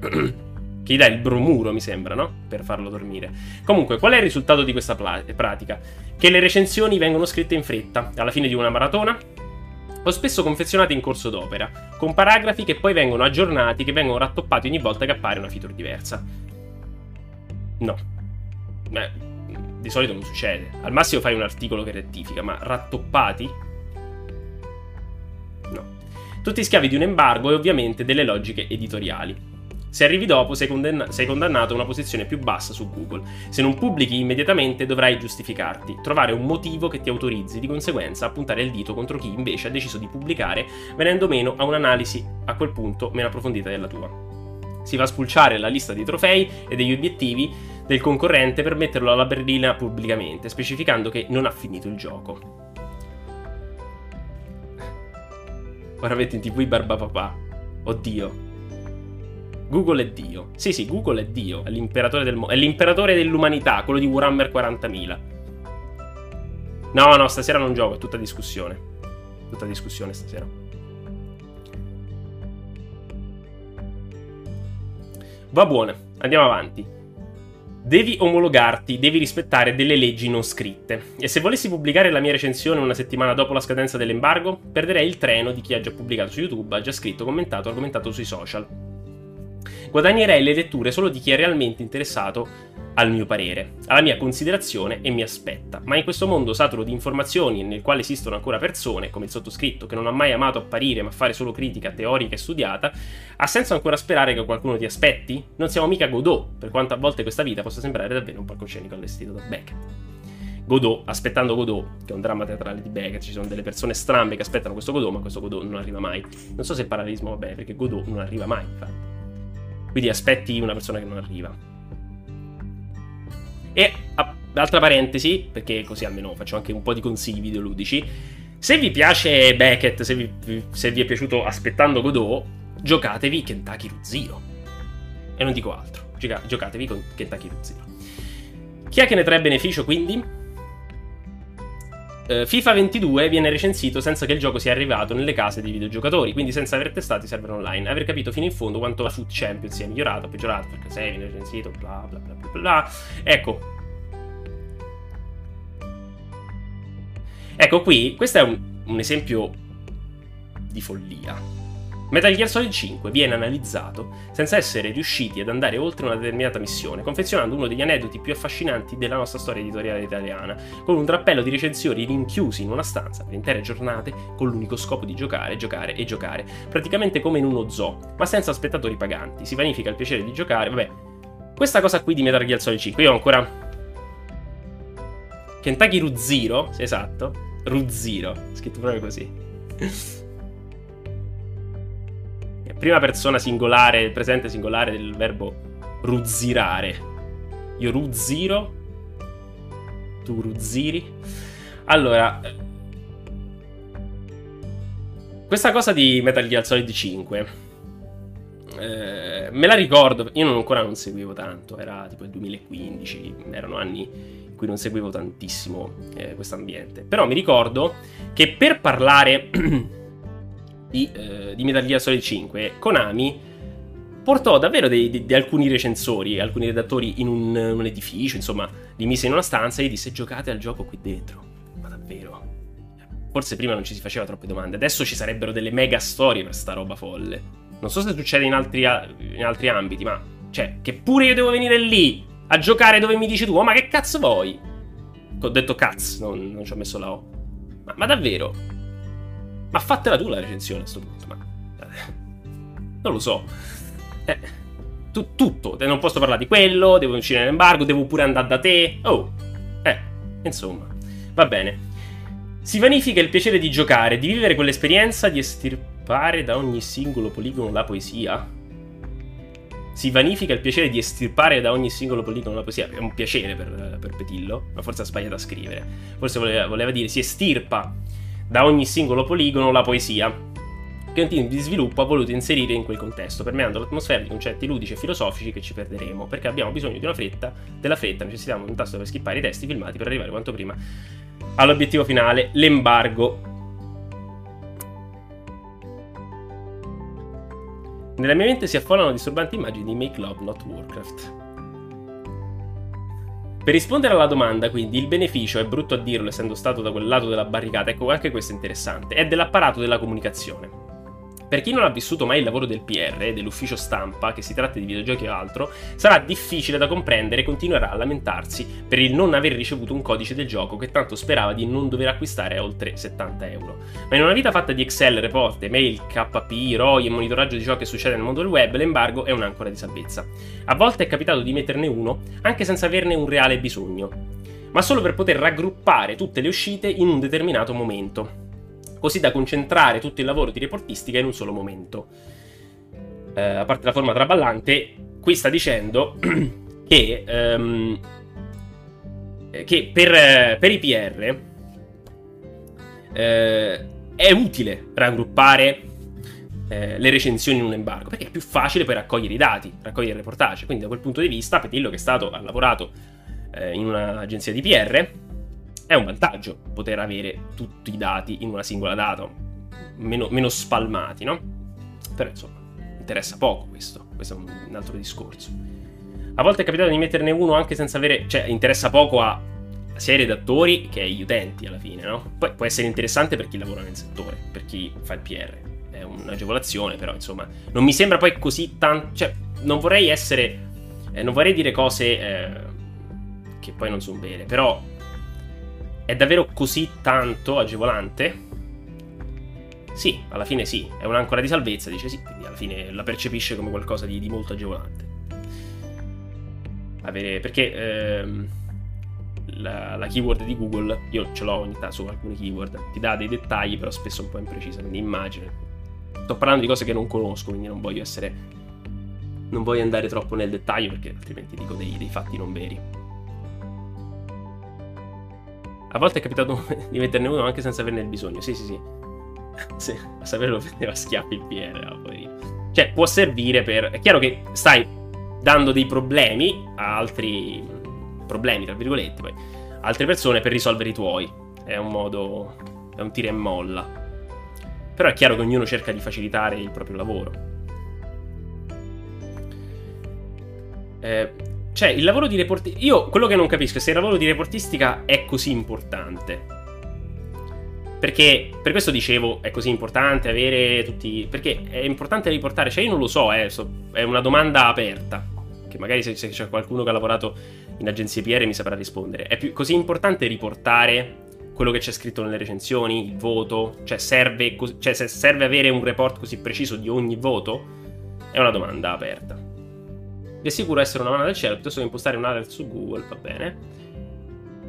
che gli dà il bromuro, mi sembra, no? Per farlo dormire. Comunque, qual è il risultato di questa pratica? Che le recensioni vengono scritte in fretta, alla fine di una maratona, o spesso confezionate in corso d'opera, con paragrafi che poi vengono aggiornati, che vengono rattoppati ogni volta che appare una feature diversa. No. Beh, di solito non succede. Al massimo fai un articolo che rettifica, ma rattoppati? No. Tutti schiavi di un embargo e ovviamente delle logiche editoriali. Se arrivi dopo sei, condann- sei, condannato a una posizione più bassa su Google. Se non pubblichi immediatamente dovrai giustificarti, trovare un motivo che ti autorizzi, di conseguenza a puntare il dito contro chi invece ha deciso di pubblicare, venendo meno a un'analisi a quel punto meno approfondita della tua. Si va a spulciare la lista dei trofei e degli obiettivi del concorrente per metterlo alla berlina pubblicamente, specificando che non ha finito il gioco. Ora avete in tv Barbapapà. Oddio. Google è Dio. Sì, sì, Google è Dio. È l'imperatore, del mo- è l'imperatore dell'umanità, quello di Warhammer 40.000. No, no, stasera non gioco, è tutta discussione. Tutta discussione stasera. Va buona, andiamo avanti. Devi omologarti, devi rispettare delle leggi non scritte. E se volessi pubblicare la mia recensione una settimana dopo la scadenza dell'embargo, perderei il treno di chi ha già pubblicato su YouTube, ha già scritto, commentato, argomentato sui social. Guadagnerei le letture solo di chi è realmente interessato al mio parere, alla mia considerazione e mi aspetta. Ma in questo mondo saturo di informazioni nel quale esistono ancora persone, come il sottoscritto, che non ha mai amato apparire ma fare solo critica teorica e studiata, ha senso ancora sperare che qualcuno ti aspetti? Non siamo mica Godot, per quanto a volte questa vita possa sembrare davvero un palcoscenico allestito da Beckett. Godot, aspettando Godot, che è un dramma teatrale di Beckett, ci sono delle persone strambe che aspettano questo Godot, ma questo Godot non arriva mai. Non so se il parallelismo va bene, perché Godot non arriva mai, infatti. Quindi aspetti una persona che non arriva. E altra parentesi, perché così almeno faccio anche un po' di consigli videoludici. Se vi piace Beckett, se vi, se vi è piaciuto Aspettando Godot, giocatevi Kentucky Root Zero. E non dico altro, giocatevi con Kentucky Root Zero. Chi è che ne trae beneficio quindi? Eh, FIFA 22 viene recensito senza che il gioco sia arrivato nelle case dei videogiocatori, quindi senza aver testato i server online. Aver capito fino in fondo quanto la Foot Champions sia migliorato, peggiorato, perché sei viene recensito, bla bla bla bla bla. Ecco. Ecco qui, questo è un, un esempio di follia. Metal Gear Solid 5 viene analizzato senza essere riusciti ad andare oltre una determinata missione, confezionando uno degli aneddoti più affascinanti della nostra storia editoriale italiana, con un drappello di recensori rinchiusi in una stanza per intere giornate con l'unico scopo di giocare, giocare e giocare, praticamente come in uno zoo, ma senza spettatori paganti. Si vanifica il piacere di giocare, vabbè. Questa cosa qui di Metal Gear Solid 5, io ho ancora Kentucky Ruziro, esatto, Ruziro, scritto proprio così prima persona singolare, presente singolare del verbo ruzzirare. Io ruzziro, tu ruzziri. Allora, questa cosa di Metal Gear Solid 5 eh, me la ricordo, io non, ancora non seguivo tanto, era tipo il 2015, erano anni in cui non seguivo tantissimo eh, questo ambiente. Però mi ricordo che per parlare di, eh, di Metal Gear Solid 5, Konami portò davvero dei, dei, di alcuni recensori, alcuni redattori in un, un, edificio, insomma, li mise in una stanza e gli disse giocate al gioco qui dentro. Ma davvero? Forse prima non ci si faceva troppe domande, adesso ci sarebbero delle mega storie per sta roba folle. Non so se succede in altri, in altri ambiti, ma... Cioè, che pure io devo venire lì a giocare dove mi dici tu, oh ma che cazzo vuoi? Ho detto cazzo, non, non ci ho messo la O. Ma, ma davvero? Ma fatela tu la recensione a questo punto. Ma... Eh, non lo so. Eh, tu, tutto. Non posso parlare di quello, devo uscire l'embargo, devo pure andare da te. Oh. Eh, insomma. Va bene. Si vanifica il piacere di giocare, di vivere quell'esperienza, di estirpare da ogni singolo poligono la poesia. Si vanifica il piacere di estirpare da ogni singolo poligono la poesia. È un piacere per, per Petillo, ma forse ha sbagliato a scrivere. Forse voleva, voleva dire si estirpa da ogni singolo poligono la poesia, che un team di sviluppo ha voluto inserire in quel contesto, permeando l'atmosfera di concetti ludici e filosofici che ci perderemo, perché abbiamo bisogno di una fretta, della fretta, necessitiamo un tasto per skippare i testi filmati per arrivare quanto prima all'obiettivo finale, l'embargo. Nella mia mente si affollano disturbanti immagini di Make Love Not Warcraft. Per rispondere alla domanda, quindi, il beneficio, è brutto a dirlo essendo stato da quel lato della barricata, ecco anche questo è interessante, è dell'apparato della comunicazione. Per chi non ha vissuto mai il lavoro del PR, dell'ufficio stampa, che si tratti di videogiochi o altro, sarà difficile da comprendere e continuerà a lamentarsi per il non aver ricevuto un codice del gioco che tanto sperava di non dover acquistare a oltre 70 euro. Ma in una vita fatta di Excel, report, mail, KPI, ROI e monitoraggio di ciò che succede nel mondo del web, l'embargo è un'ancora di salvezza. A volte è capitato di metterne uno, anche senza averne un reale bisogno, ma solo per poter raggruppare tutte le uscite in un determinato momento così da concentrare tutto il lavoro di reportistica in un solo momento. Eh, a parte la forma traballante, qui sta dicendo che, um, che per, per, i PR eh, è utile raggruppare eh, le recensioni in un embargo, perché è più facile poi raccogliere i dati, raccogliere il reportage. Quindi da quel punto di vista, Petillo che è stato, ha lavorato eh, in un'agenzia di PR, è un vantaggio poter avere tutti i dati in una singola data, meno, meno spalmati, no? Però insomma, interessa poco questo, questo è un, altro discorso. A volte è capitato di metterne uno anche senza avere, cioè interessa poco a sia ai redattori che agli utenti alla fine, no? Poi può essere interessante per chi lavora nel settore, per chi fa il PR. È un'agevolazione, però insomma, non mi sembra poi così tanto, cioè non vorrei essere, eh, non vorrei dire cose eh, che poi non sono vere, però è davvero così tanto agevolante? Sì, alla fine sì, è un'ancora di salvezza, dice sì, quindi alla fine la percepisce come qualcosa di, di molto agevolante. Avere, perché ehm, la, la, keyword di Google, io ce l'ho ogni tanto su alcuni keyword, ti dà dei dettagli però spesso un po' imprecisi, quindi immagine. Sto parlando di cose che non conosco, quindi non voglio essere... non voglio andare troppo nel dettaglio perché altrimenti dico dei, dei fatti non veri. A volte è capitato di metterne uno anche senza averne il bisogno. Sì, sì, sì. sì a saperlo prendeva schiaffi il PR, poverino. Cioè, può servire per... È chiaro che stai dando dei problemi a altri... Problemi, tra virgolette, poi. Altre persone per risolvere i tuoi. è un modo, è un tira e molla. Però è chiaro che ognuno cerca di facilitare il proprio lavoro. Eh, cioè, il lavoro di reportistica... Io quello che non capisco è se il lavoro di reportistica è così importante. Perché per questo dicevo è così importante avere tutti. Perché è importante riportare. Cioè, io non lo so, eh, so è una domanda aperta. Che magari se, se, c'è qualcuno che ha lavorato in agenzie PR mi saprà rispondere. È più, così importante riportare quello che c'è scritto nelle recensioni, il voto? Cioè, serve, cioè, se serve avere un report così preciso di ogni voto? È una domanda aperta. Vi assicuro essere una mano del piuttosto che impostare un alert su Google, va bene.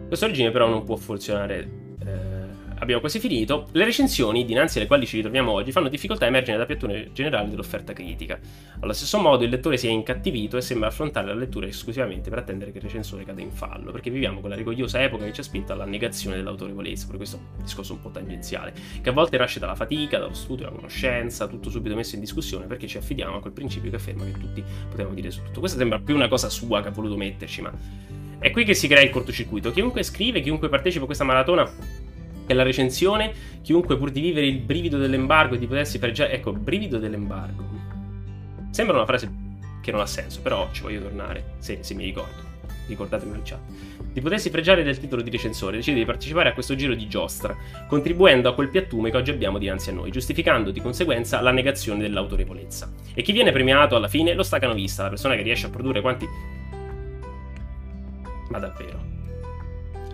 Questo regime però non può funzionare. Eh, abbiamo quasi finito. Le recensioni, dinanzi alle quali ci ritroviamo oggi, fanno difficoltà a emergere da piattone generale dell'offerta critica. Allo stesso modo, il lettore si è incattivito e sembra affrontare la lettura esclusivamente per attendere che il recensore cade in fallo, perché viviamo quella rigogliosa epoca che ci ha spinto alla negazione dell'autorevolezza, per questo discorso un po' tangenziale, che a volte nasce dalla fatica, dallo studio, dalla conoscenza, tutto subito messo in discussione perché ci affidiamo a quel principio che afferma che tutti potevano dire su tutto. Questa sembra più una cosa sua che ha voluto metterci, ma è qui che si crea il cortocircuito. Chiunque scrive, chiunque partecipa a questa maratona che la recensione, chiunque pur di vivere il brivido dell'embargo e di potersi fregiare... Ecco, brivido dell'embargo. Sembra una frase che non ha senso, però ci voglio tornare, se, se mi ricordo. Ricordatemi in chat. Di potersi fregiare del titolo di recensore, decide di partecipare a questo giro di giostra, contribuendo a quel piattume che oggi abbiamo dinanzi a noi, giustificando di conseguenza la negazione dell'autorevolezza. E chi viene premiato alla fine? Lo stacanovista, la persona che riesce a produrre quanti... Ma davvero?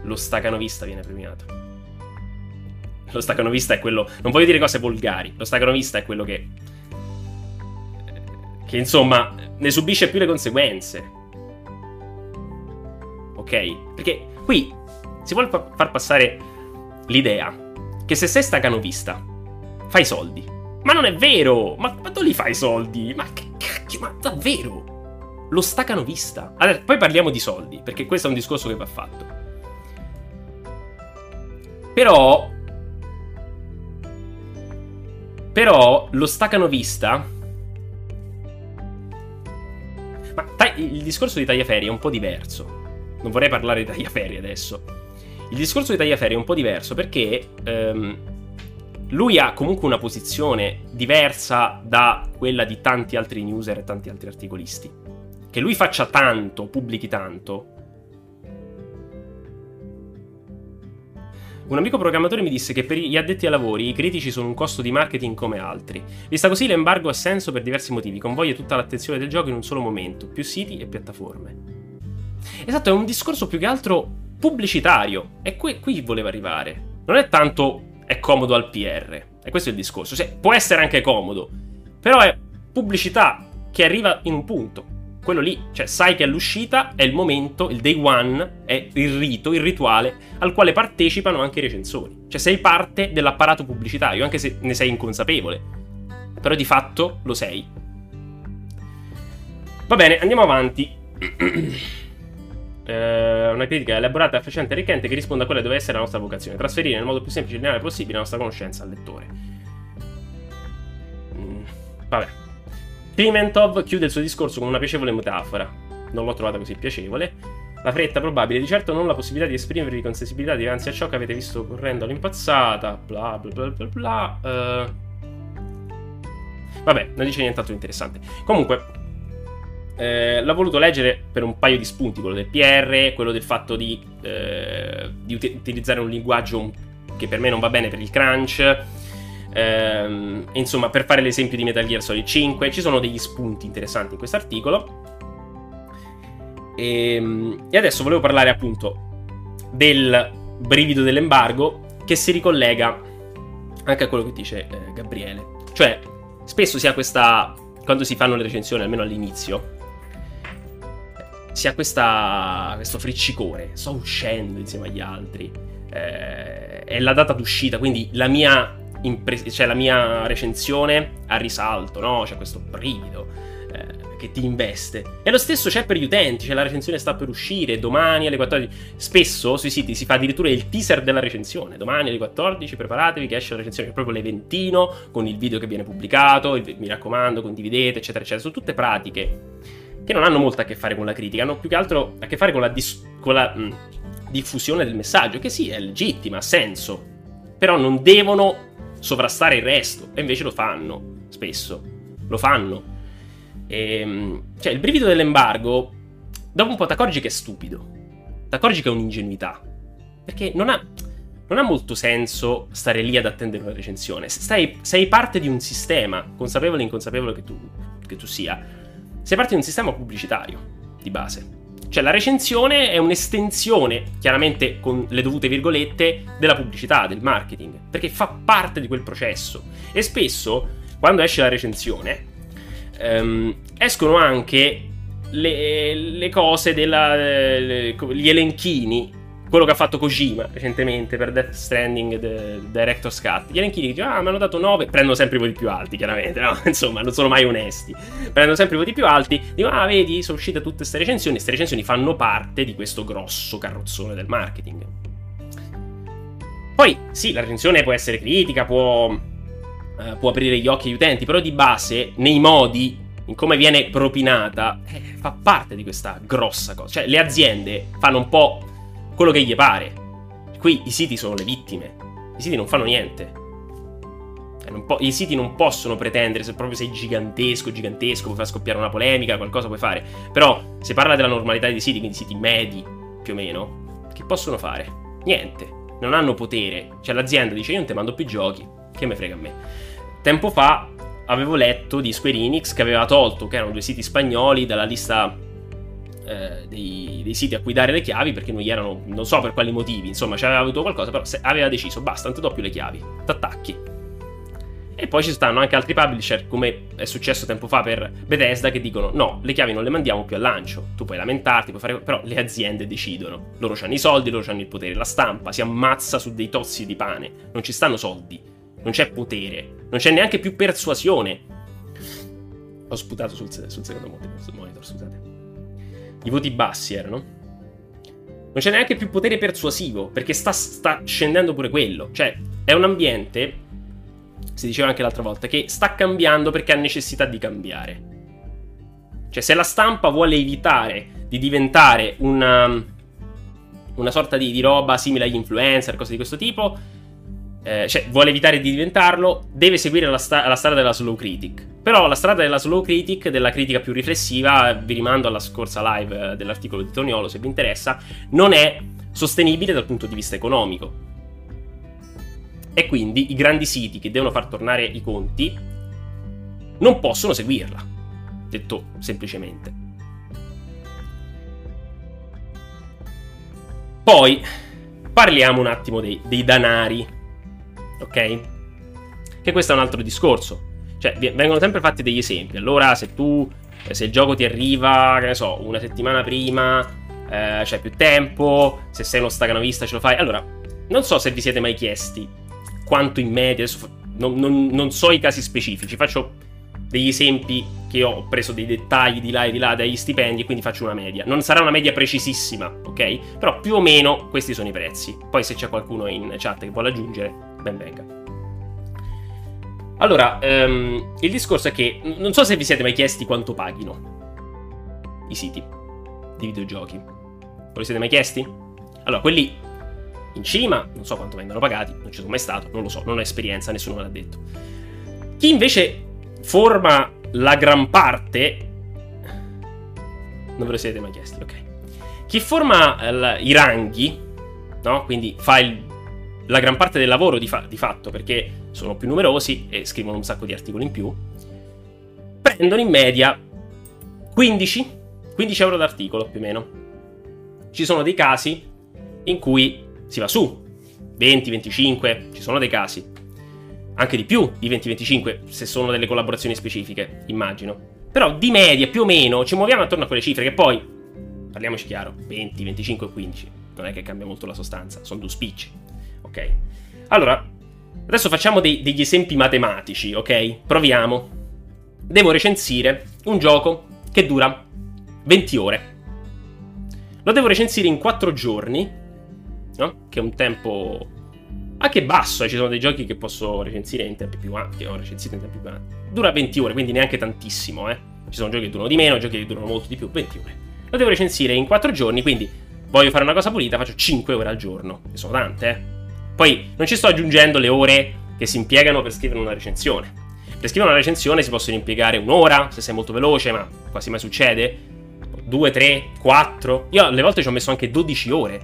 Lo stacanovista viene premiato. Lo stacanovista è quello. Non voglio dire cose volgari. Lo stacanovista è quello che. Che insomma ne subisce più le conseguenze. Ok? Perché qui si vuole far passare l'idea che se sei stacanovista fai soldi. Ma non è vero! Ma quando li fai i soldi? Ma che cacchio, ma davvero? Lo stacanovista. Allora, poi parliamo di soldi, perché questo è un discorso che va fatto. Però però lo stacanovista... Ma il discorso di Tagliaferri è un po' diverso. Non vorrei parlare di Tagliaferri adesso. Il discorso di Tagliaferri è un po' diverso perché ehm, lui ha comunque una posizione diversa da quella di tanti altri newser e tanti altri articolisti. Che lui faccia tanto, pubblichi tanto, Un amico programmatore mi disse che per gli addetti ai lavori i critici sono un costo di marketing come altri. Vista così l'embargo ha senso per diversi motivi, convoglia tutta l'attenzione del gioco in un solo momento, più siti e piattaforme. Esatto, è un discorso più che altro pubblicitario. E qui, qui voleva arrivare. Non è tanto è comodo al PR. E questo è il discorso. Cioè, può essere anche comodo, però è pubblicità che arriva in un punto quello lì, cioè sai che all'uscita è il momento, il day one, è il rito, il rituale al quale partecipano anche i recensori. Cioè sei parte dell'apparato pubblicitario, anche se ne sei inconsapevole. Però di fatto lo sei. Va bene, andiamo avanti. eh, una critica elaborata, efficiente e arricchente che risponde a quella che deve essere la nostra vocazione. Trasferire nel modo più semplice e lineare possibile la nostra conoscenza al lettore. Mm, vabbè. Pimentov chiude il suo discorso con una piacevole metafora. Non l'ho trovata così piacevole. La fretta probabile, di certo non la possibilità di esprimervi con sensibilità dinanzi a ciò che avete visto correndo all'impazzata, bla bla bla bla bla. Uh... Vabbè, non dice nient'altro interessante. Comunque, eh, l'ho voluto leggere per un paio di spunti, quello del PR, quello del fatto di, eh, di ut- utilizzare un linguaggio che per me non va bene per il crunch Ehm, insomma, per fare l'esempio di Metal Gear Solid 5, ci sono degli spunti interessanti in questo articolo. E, ehm, e adesso volevo parlare appunto del brivido dell'embargo che si ricollega anche a quello che dice eh, Gabriele. Cioè, spesso si ha questa. Quando si fanno le recensioni, almeno all'inizio, si ha questa, questo friccicore. Sto uscendo insieme agli altri. Eh, è la data d'uscita, quindi la mia impre- cioè la mia recensione a risalto, no? C'è questo brivido eh, che ti investe. E lo stesso c'è per gli utenti, cioè la recensione sta per uscire domani alle 14. Spesso sui siti si fa addirittura il teaser della recensione. Domani alle 14 preparatevi che esce la recensione, è proprio l'eventino con il video che viene pubblicato, il, mi raccomando, condividete, eccetera, eccetera. Sono tutte pratiche che non hanno molto a che fare con la critica, hanno più che altro a che fare con la, dis- con la mh, diffusione del messaggio, che sì, è legittima, ha senso, però non devono sovrastare il resto, e invece lo fanno, spesso, lo fanno. E, ehm, cioè, il brivido dell'embargo, dopo un po' ti accorgi che è stupido, ti accorgi che è un'ingenuità, perché non ha, non ha molto senso stare lì ad attendere una recensione, Stai, sei parte di un sistema, consapevole o inconsapevole che tu, che tu sia, sei parte di un sistema pubblicitario, di base. Cioè la recensione è un'estensione, chiaramente con le dovute virgolette, della pubblicità, del marketing, perché fa parte di quel processo. E spesso, quando esce la recensione, ehm, escono anche le, le cose della, le, gli elenchini quello che ha fatto Kojima recentemente per Death Stranding The Director's Cut. Gli elenchini dicono, ah, mi hanno dato 9, prendono sempre i voti più alti, chiaramente, no? Insomma, non sono mai onesti. Prendono sempre i voti più alti, dicono, ah, vedi, sono uscite tutte queste recensioni, queste recensioni fanno parte di questo grosso carrozzone del marketing. Poi, sì, la recensione può essere critica, può, eh, può aprire gli occhi agli utenti, però di base, nei modi in come viene propinata, eh, fa parte di questa grossa cosa. Cioè, le aziende fanno un po' quello che gli pare. Qui i siti sono le vittime. I siti non fanno niente. Po- I siti non possono pretendere, se proprio sei gigantesco, gigantesco, puoi far scoppiare una polemica, qualcosa puoi fare. Però, se parla della normalità dei siti, quindi siti medi, più o meno, che possono fare? Niente. Non hanno potere. Cioè l'azienda dice io non ti mando più giochi, che me frega a me. Tempo fa avevo letto di Square Enix che aveva tolto, che erano due siti spagnoli, dalla lista eh, dei, dei, siti a cui dare le chiavi perché non gli erano, non so per quali motivi, insomma, aveva avuto qualcosa, però aveva deciso, basta, non ti do più le chiavi, t'attacchi. E poi ci stanno anche altri publisher, come è successo tempo fa per Bethesda, che dicono no, le chiavi non le mandiamo più al lancio. Tu puoi lamentarti, puoi fare... però le aziende decidono. Loro hanno i soldi, loro hanno il potere. La stampa si ammazza su dei tozzi di pane. Non ci stanno soldi, non c'è potere, non c'è neanche più persuasione. Ho sputato sul, sul secondo monitor, scusate i voti bassi erano. Non c'è neanche più potere persuasivo, perché sta, sta scendendo pure quello. Cioè, è un ambiente, si diceva anche l'altra volta, che sta cambiando perché ha necessità di cambiare. Cioè, se la stampa vuole evitare di diventare una, una sorta di, di roba simile agli influencer, cose di questo tipo, eh, cioè vuole evitare di diventarlo, deve seguire la, sta- la, strada della slow critic. Però la strada della slow critic, della critica più riflessiva, vi rimando alla scorsa live eh, dell'articolo di Toniolo se vi interessa, non è sostenibile dal punto di vista economico. E quindi i grandi siti che devono far tornare i conti non possono seguirla, detto semplicemente. Poi parliamo un attimo dei, dei danari ok? Che questo è un altro discorso. Cioè, vengono sempre fatti degli esempi. Allora, se tu, eh, se il gioco ti arriva, che ne so, una settimana prima, eh, c'è più tempo, se sei uno staganovista ce lo fai. Allora, non so se vi siete mai chiesti quanto in media, adesso non, non, non so i casi specifici, faccio degli esempi che ho preso dei dettagli di là e di là dagli stipendi e quindi faccio una media. Non sarà una media precisissima, ok? Però più o meno questi sono i prezzi. Poi se c'è qualcuno in chat che vuole aggiungere, ben venga. Allora, um, il discorso è che non so se vi siete mai chiesti quanto paghino i siti di videogiochi. Ve lo siete mai chiesti? Allora, quelli in cima, non so quanto vengano pagati, non ci sono mai stato, non lo so, non ho esperienza, nessuno me l'ha detto. Chi invece forma la gran parte. Non ve lo siete mai chiesti, ok. Chi forma l- i ranghi, no? Quindi fa il, la gran parte del lavoro di, fa- di fatto perché sono più numerosi e scrivono un sacco di articoli in più, prendono in media 15, 15 euro d'articolo più o meno. Ci sono dei casi in cui si va su 20, 25, ci sono dei casi anche di più di 20-25 se sono delle collaborazioni specifiche, immagino. Però di media più o meno ci muoviamo attorno a quelle cifre che poi, parliamoci chiaro, 20, 25 e 15, non è che cambia molto la sostanza, sono due spicci, ok? Allora, adesso facciamo dei, degli esempi matematici, ok? Proviamo. Devo recensire un gioco che dura 20 ore. Lo devo recensire in 4 giorni, no? Che è un tempo anche basso, eh, ci sono dei giochi che posso recensire in tempi più ampi, che ho recensito in tempi più ampi. Dura 20 ore, quindi neanche tantissimo, eh. Ci sono giochi che durano di meno, giochi che durano molto di più, 20 ore. Lo devo recensire in 4 giorni, quindi voglio fare una cosa pulita, faccio 5 ore al giorno. Che sono tante, eh. Poi non ci sto aggiungendo le ore che si impiegano per scrivere una recensione. Per scrivere una recensione si possono impiegare un'ora, se sei molto veloce, ma quasi mai succede. 2, 3, 4. Io alle volte ci ho messo anche 12 ore.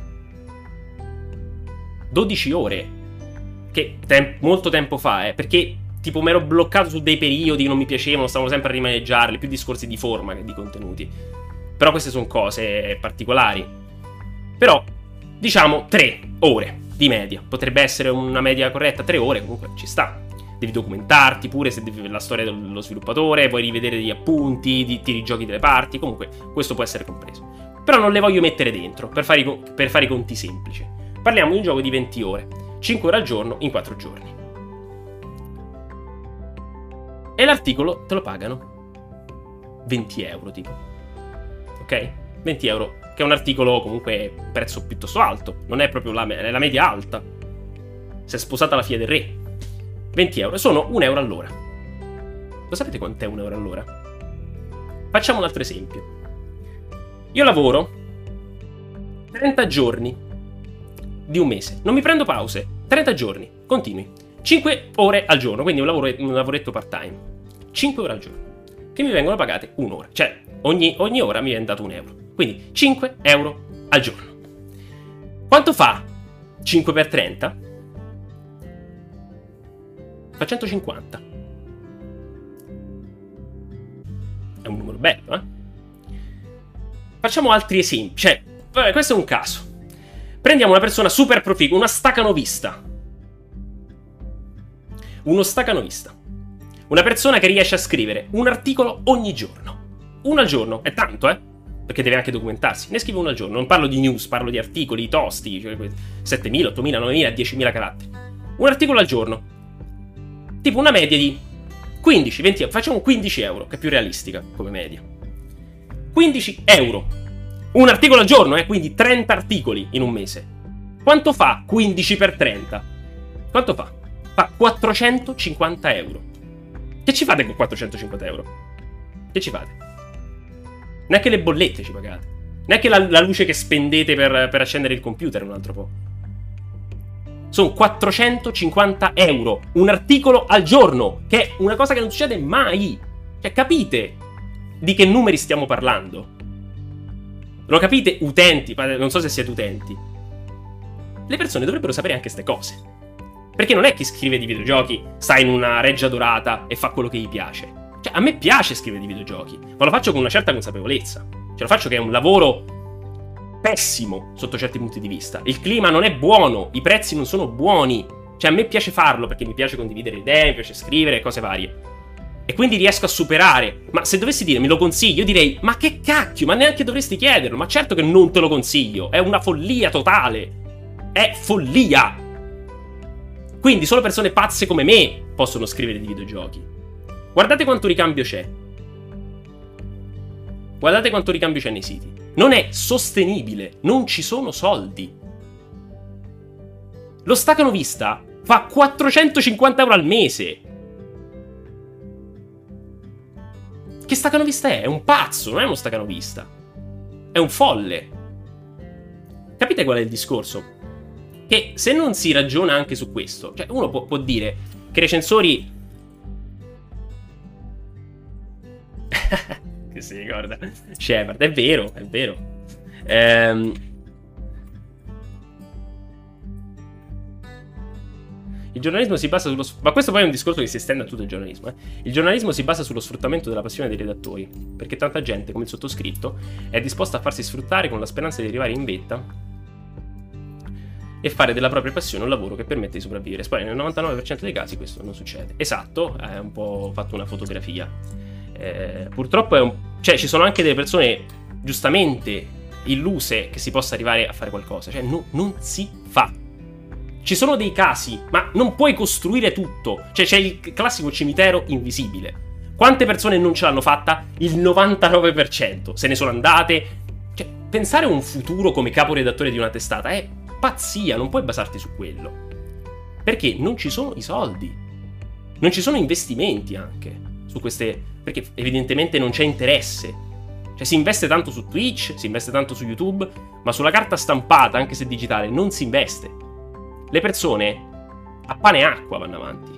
12 ore. Che tem- molto tempo fa, eh. Perché tipo mi ero bloccato su dei periodi che non mi piacevano, stavano sempre a rimaneggiarli, più discorsi di forma che di contenuti. Però queste sono cose particolari. Però, diciamo, 3 ore di media. Potrebbe essere una media corretta, 3 ore, comunque ci sta. Devi documentarti pure se devi la storia dello sviluppatore, vuoi rivedere degli appunti, di, ti rigiochi delle parti, comunque questo può essere compreso. Però non le voglio mettere dentro, per fare, i, per fare i conti semplici. Parliamo di un gioco di 20 ore, 5 ore al giorno in 4 giorni. E l'articolo te lo pagano 20 euro tipo. Ok? 20 euro, che è un articolo comunque prezzo piuttosto alto, non è proprio la, è la media alta. Si è sposata la figlia del re. 20 euro, sono 1 euro all'ora. Lo sapete quant'è 1 euro all'ora? Facciamo un altro esempio. Io lavoro 30 giorni di un mese, non mi prendo pause, 30 giorni, continui. 5 ore al giorno, quindi un, lavoro, un lavoretto part-time. 5 ore al giorno, che mi vengono pagate un'ora. Cioè, ogni, ogni ora mi viene dato un euro. Quindi 5 euro al giorno. Quanto fa 5 per 30? Fa 150. È un numero bello, eh? Facciamo altri esempi. Cioè, vabbè, questo è un caso. Prendiamo una persona super proficua, una stacanovista. Uno stacanovista. Una persona che riesce a scrivere un articolo ogni giorno. Uno al giorno, è tanto, eh? Perché deve anche documentarsi. Ne scrive uno al giorno. Non parlo di news, parlo di articoli, tosti, cioè 7.000, 8.000, 9.000, 10.000 caratteri. Un articolo al giorno. Tipo una media di 15, 20 euro. Facciamo 15 euro, che è più realistica come media. 15 euro. Un articolo al giorno, eh? Quindi 30 articoli in un mese. Quanto fa 15 per 30? Quanto fa? Fa 450 euro. Che ci fate con 450 euro? Che ci fate? Neanche le bollette ci pagate. Neanche la, la luce che spendete per, per accendere il computer un altro po'. Sono 450 euro. Un articolo al giorno. Che è una cosa che non succede mai. Cioè, capite di che numeri stiamo parlando? Lo capite, utenti? Non so se siete utenti. Le persone dovrebbero sapere anche queste cose. Perché non è chi scrive di videogiochi sta in una reggia dorata e fa quello che gli piace. A me piace scrivere di videogiochi, ma lo faccio con una certa consapevolezza. Cioè, lo faccio che è un lavoro pessimo sotto certi punti di vista. Il clima non è buono, i prezzi non sono buoni. Cioè, a me piace farlo perché mi piace condividere idee, mi piace scrivere, cose varie. E quindi riesco a superare. Ma se dovessi dire me lo consiglio, io direi: Ma che cacchio, ma neanche dovresti chiederlo. Ma certo che non te lo consiglio. È una follia totale. È follia. Quindi solo persone pazze come me possono scrivere di videogiochi. Guardate quanto ricambio c'è. Guardate quanto ricambio c'è nei siti. Non è sostenibile, non ci sono soldi. Lo stacanovista fa 450 euro al mese. Che stacanovista è? È un pazzo, non è uno stacanovista. È un folle. Capite qual è il discorso? Che se non si ragiona anche su questo, cioè uno può, può dire che i recensori... che si ricorda? Shepard, è vero, è vero. Ehm... Il giornalismo si basa sullo. Ma questo poi è un discorso che si estende a tutto il giornalismo. Eh? Il giornalismo si basa sullo sfruttamento della passione dei redattori. Perché tanta gente, come il sottoscritto, è disposta a farsi sfruttare con la speranza di arrivare in vetta e fare della propria passione un lavoro che permette di sopravvivere. Poi nel 99% dei casi questo non succede. Esatto, è un po' fatto una fotografia. Eh, purtroppo è un... cioè, ci sono anche delle persone giustamente illuse che si possa arrivare a fare qualcosa. Cioè, no, non si fa. Ci sono dei casi, ma non puoi costruire tutto. Cioè, c'è il classico cimitero invisibile. Quante persone non ce l'hanno fatta? Il 99%. Se ne sono andate. Cioè, pensare a un futuro come caporedattore di una testata è pazzia, non puoi basarti su quello. Perché non ci sono i soldi. Non ci sono investimenti anche su queste... Perché evidentemente non c'è interesse. Cioè si investe tanto su Twitch, si investe tanto su YouTube, ma sulla carta stampata, anche se digitale, non si investe. Le persone a pane e acqua vanno avanti.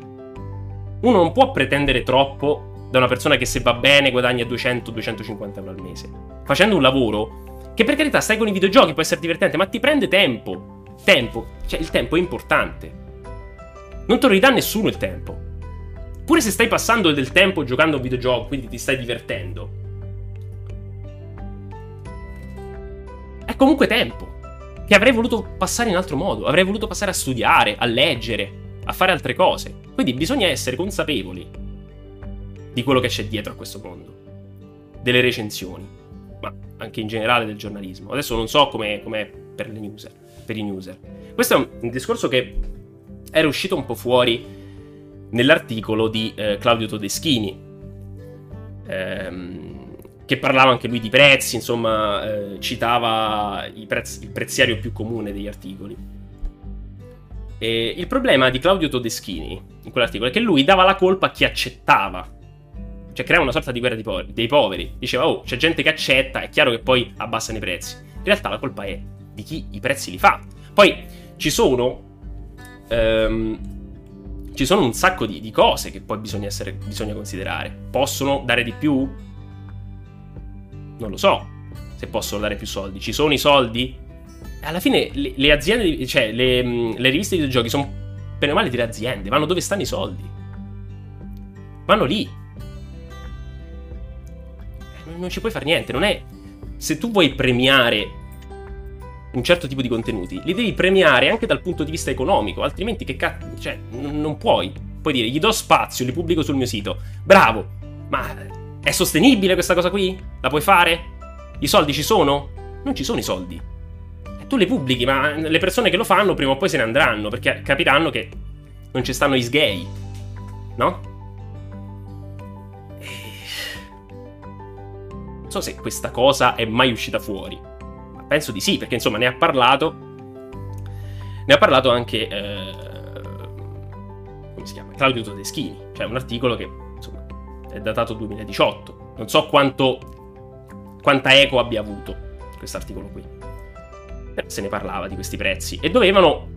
Uno non può pretendere troppo da una persona che se va bene guadagna 200-250 euro al mese. Facendo un lavoro che per carità stai con i videogiochi, può essere divertente, ma ti prende tempo. Tempo, cioè il tempo è importante. Non te lo ridà nessuno il tempo. Pure se stai passando del tempo giocando a un videogioco, quindi ti stai divertendo. È comunque tempo. Che avrei voluto passare in altro modo. Avrei voluto passare a studiare, a leggere, a fare altre cose. Quindi bisogna essere consapevoli di quello che c'è dietro a questo mondo. Delle recensioni. Ma anche in generale del giornalismo. Adesso non so com'è, com'è per, per i user. Questo è un discorso che era uscito un po' fuori nell'articolo di eh, Claudio Todeschini, ehm, che parlava anche lui di prezzi, insomma, eh, citava prezzi, il preziario più comune degli articoli. E il problema di Claudio Todeschini in quell'articolo è che lui dava la colpa a chi accettava. Cioè creava una sorta di guerra dei poveri. Diceva, oh, c'è gente che accetta, è chiaro che poi abbassano i prezzi. In realtà la colpa è di chi i prezzi li fa. Poi ci sono ehm, ci sono un sacco di, di cose che poi bisogna, essere, bisogna considerare. Possono dare di più? Non lo so se possono dare più soldi. Ci sono i soldi? Alla fine le, le aziende, cioè le, le, riviste di videogiochi sono bene o male delle aziende, vanno dove stanno i soldi. Vanno lì. Non ci puoi fare niente, non è... Se tu vuoi premiare un certo tipo di contenuti, li devi premiare anche dal punto di vista economico, altrimenti che cazzo, cioè, n- non puoi. Puoi dire, gli do spazio, li pubblico sul mio sito. Bravo, ma è sostenibile questa cosa qui? La puoi fare? I soldi ci sono? Non ci sono i soldi. Tu le pubblichi, ma le persone che lo fanno prima o poi se ne andranno, perché capiranno che non ci stanno i sgay. No? Non so se questa cosa è mai uscita fuori. Penso di sì, perché insomma ne ha parlato. Ne ha parlato anche. Eh, come si chiama? Claudio Todeschini. Cioè un articolo che insomma è datato 2018. Non so quanto. quanta eco abbia avuto questo articolo qui. Però se ne parlava di questi prezzi. E dovevano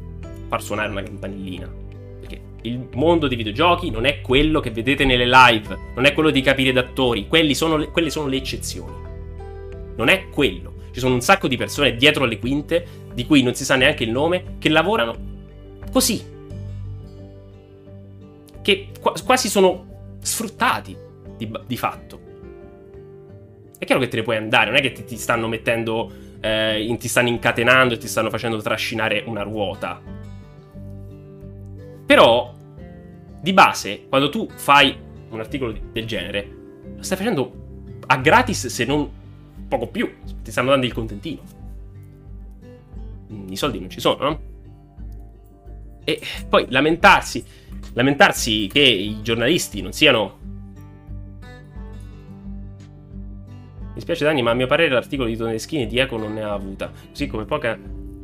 far suonare una campanellina. Perché il mondo dei videogiochi non è quello che vedete nelle live, non è quello di capire d'attori, sono quelle sono le eccezioni. Non è quello. Ci sono un sacco di persone dietro le quinte, di cui non si sa neanche il nome, che lavorano così. Che quasi sono sfruttati di, di fatto. È chiaro che te ne puoi andare, non è che ti, ti stanno mettendo, eh, ti stanno incatenando e ti stanno facendo trascinare una ruota. Però, di base, quando tu fai un articolo del genere, lo stai facendo a gratis se non poco più, ti stanno dando il contentino. I soldi non ci sono, no? E poi lamentarsi, lamentarsi che i giornalisti non siano... Mi spiace Dani, ma a mio parere l'articolo di Toneschini di Eco non ne ha avuta, così come poca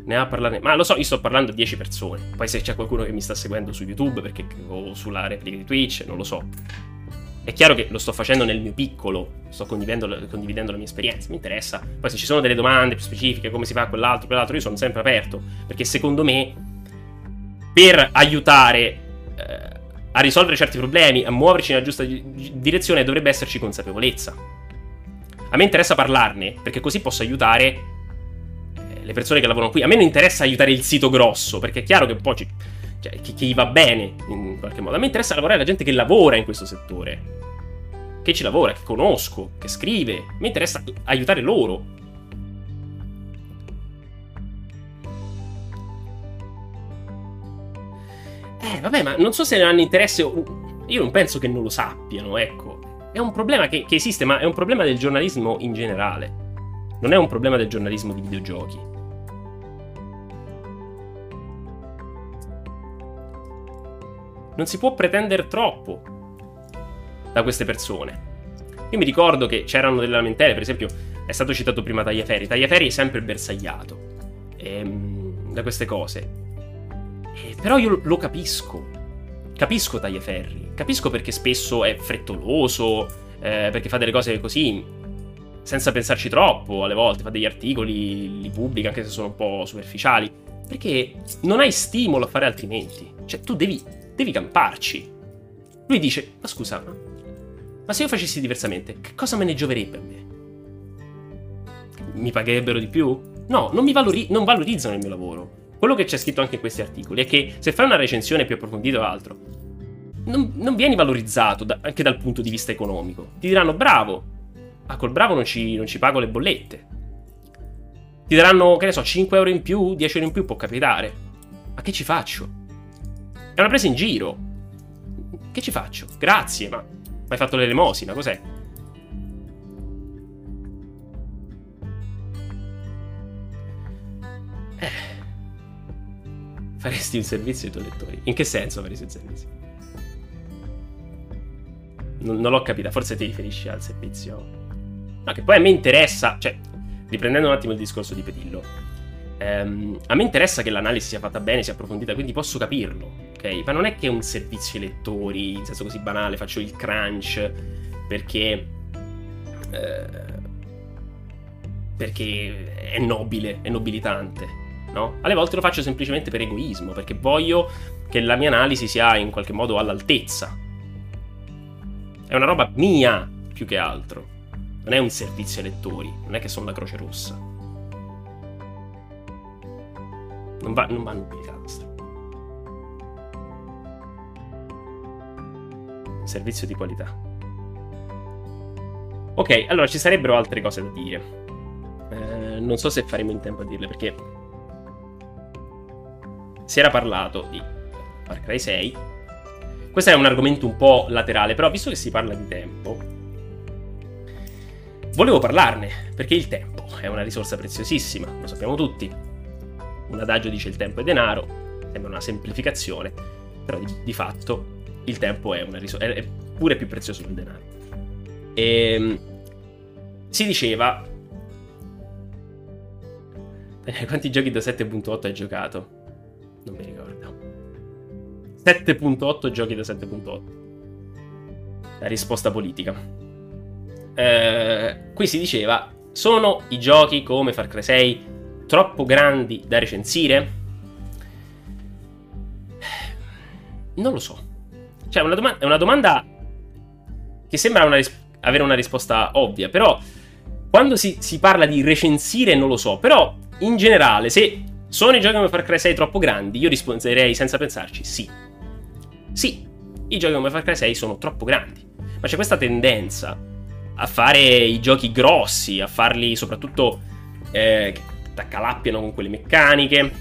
ne ha parlato. Ma lo so, io sto parlando a 10 persone. Poi se c'è qualcuno che mi sta seguendo su YouTube perché, o sulla replica di Twitch, non lo so. È chiaro che lo sto facendo nel mio piccolo, sto condividendo, condividendo la mia esperienza, mi interessa. Poi se ci sono delle domande più specifiche, come si fa quell'altro, quell'altro, io sono sempre aperto. Perché secondo me, per aiutare eh, a risolvere certi problemi, a muoverci nella giusta direzione, dovrebbe esserci consapevolezza. A me interessa parlarne, perché così posso aiutare eh, le persone che lavorano qui. A me non interessa aiutare il sito grosso, perché è chiaro che poi ci cioè, che, che gli va bene in qualche modo. A me interessa lavorare la gente che lavora in questo settore, che ci lavora, che conosco, che scrive. Mi interessa aiutare loro. Eh, vabbè, ma non so se ne hanno interesse. Io non penso che non lo sappiano, ecco. È un problema che, che esiste, ma è un problema del giornalismo in generale. Non è un problema del giornalismo di videogiochi. Non si può pretendere troppo da queste persone. Io mi ricordo che c'erano delle lamentele, per esempio, è stato citato prima Tagliaferri. Tagliaferri è sempre bersagliato ehm, da queste cose. Eh, però io lo capisco. Capisco Tagliaferri. Capisco perché spesso è frettoloso, eh, perché fa delle cose così senza pensarci troppo, alle volte fa degli articoli, li pubblica anche se sono un po' superficiali, perché non hai stimolo a fare altrimenti. Cioè, tu devi, devi camparci. Lui dice, ma scusa, ma se io facessi diversamente, che cosa me ne gioverebbe a me? Mi pagherebbero di più? No, non, mi valori- non valorizzano il mio lavoro. Quello che c'è scritto anche in questi articoli è che se fai una recensione più approfondita o altro, non, non vieni valorizzato da, anche dal punto di vista economico. Ti diranno bravo, ah col bravo non ci, non ci pago le bollette. Ti daranno, che ne so, 5 euro in più, 10 euro in più può capitare. Ma che ci faccio? È una presa in giro. Che ci faccio? Grazie, ma mi hai fatto l'elemosina, cos'è? Faresti un servizio ai tuoi lettori? In che senso faresti un servizio? Non, non l'ho capita, forse ti riferisci al servizio. No, che poi a me interessa, cioè, riprendendo un attimo il discorso di Petillo, ehm, a me interessa che l'analisi sia fatta bene, sia approfondita, quindi posso capirlo, ok? Ma non è che è un servizio ai lettori, in senso così banale, faccio il crunch perché... Eh, perché è nobile, è nobilitante no? Alle volte lo faccio semplicemente per egoismo, perché voglio che la mia analisi sia in qualche modo all'altezza. È una roba mia più che altro. Non è un servizio ai lettori, non è che sono la Croce Rossa. Non va, non va nobilitata sta. Un servizio di qualità. Ok, allora ci sarebbero altre cose da dire. Eh, non so se faremo in tempo a dirle perché si era parlato di Far Cry 6. Questo è un argomento un po' laterale, però visto che si parla di tempo, volevo parlarne, perché il tempo è una risorsa preziosissima, lo sappiamo tutti. Un adagio dice il tempo è denaro, sembra una semplificazione, però di, di fatto il tempo è, ris- è, pure più prezioso del denaro. E ehm, si diceva... Quanti giochi da 7.8 hai giocato? Non mi ricordo. 7.8 giochi da 7.8. La risposta politica. Eh, qui si diceva, sono i giochi come Far Cry 6 troppo grandi da recensire? Non lo so. Cioè, una doma- è una domanda che sembra una ris- avere una risposta ovvia, però quando si, si parla di recensire non lo so, però in generale se sono i giochi come Far Cry 6 troppo grandi? Io risponderei senza pensarci sì. Sì, i giochi come Far Cry 6 sono troppo grandi. Ma c'è questa tendenza a fare i giochi grossi, a farli soprattutto eh, che ti accalappiano con quelle meccaniche,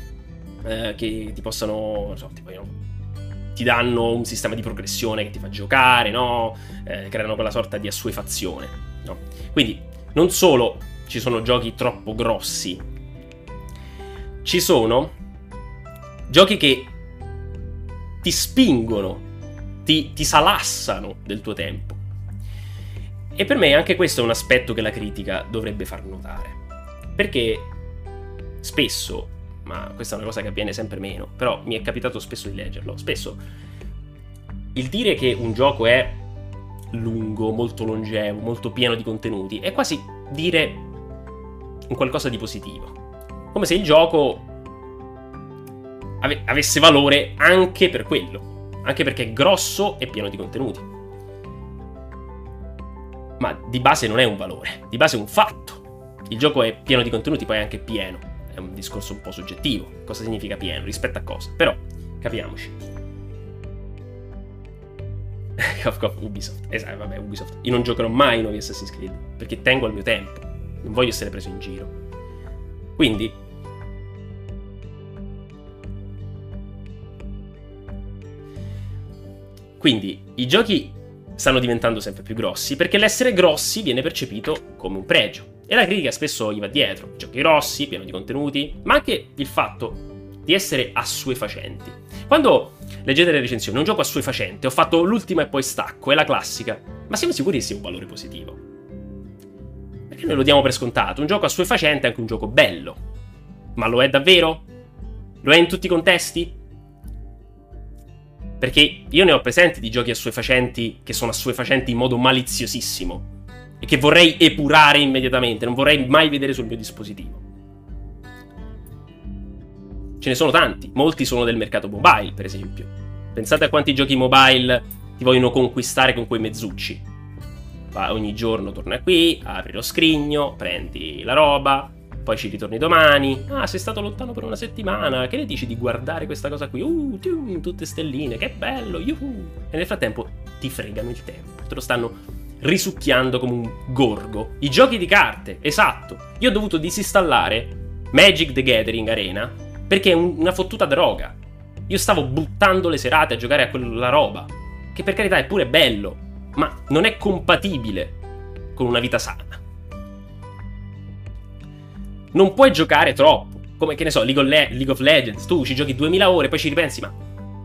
eh, che ti possano, non so, tipo, ti danno un sistema di progressione che ti fa giocare, no? Eh, creano quella sorta di assuefazione, no? Quindi non solo ci sono giochi troppo grossi ci sono giochi che ti spingono, ti, ti salassano del tuo tempo. E per me anche questo è un aspetto che la critica dovrebbe far notare. Perché spesso, ma questa è una cosa che avviene sempre meno, però mi è capitato spesso di leggerlo, spesso il dire che un gioco è lungo, molto longevo, molto pieno di contenuti, è quasi dire un qualcosa di positivo come se il gioco ave- avesse valore anche per quello, anche perché è grosso e pieno di contenuti. Ma di base non è un valore, di base è un fatto. Il gioco è pieno di contenuti, poi è anche pieno. È un discorso un po' soggettivo. Cosa significa pieno? Rispetto a cosa? Però, capiamoci. Ubisoft. Esatto, vabbè, Ubisoft. Io non giocherò mai nuovi Assassin's Creed perché tengo al mio tempo. Non voglio essere preso in giro. Quindi... Quindi i giochi stanno diventando sempre più grossi perché l'essere grossi viene percepito come un pregio. E la critica spesso gli va dietro. Giochi grossi, pieno di contenuti, ma anche il fatto di essere assuefacenti. Quando leggete le recensioni, un gioco assuefacente, ho fatto l'ultima e poi stacco, è la classica. Ma siamo sicuri che sia un valore positivo? Perché noi lo diamo per scontato. Un gioco assuefacente è anche un gioco bello. Ma lo è davvero? Lo è in tutti i contesti? Perché io ne ho presenti di giochi assuefacenti che sono assuefacenti in modo maliziosissimo. E che vorrei epurare immediatamente, non vorrei mai vedere sul mio dispositivo. Ce ne sono tanti, molti sono del mercato mobile, per esempio. Pensate a quanti giochi mobile ti vogliono conquistare con quei mezzucci. Va, ogni giorno torna qui, apri lo scrigno, prendi la roba, poi ci ritorni domani. Ah, sei stato lontano per una settimana. Che ne dici di guardare questa cosa qui? Uh, tium, tutte stelline, che bello, yuhu. E nel frattempo ti fregano il tempo. Te lo stanno risucchiando come un gorgo. I giochi di carte, esatto. Io ho dovuto disinstallare Magic the Gathering Arena perché è un, una fottuta droga. Io stavo buttando le serate a giocare a quella roba. Che per carità è pure bello, ma non è compatibile con una vita sana. Non puoi giocare troppo. Come che ne so, League of, Le- League of Legends. Tu ci giochi 2000 ore, poi ci ripensi, ma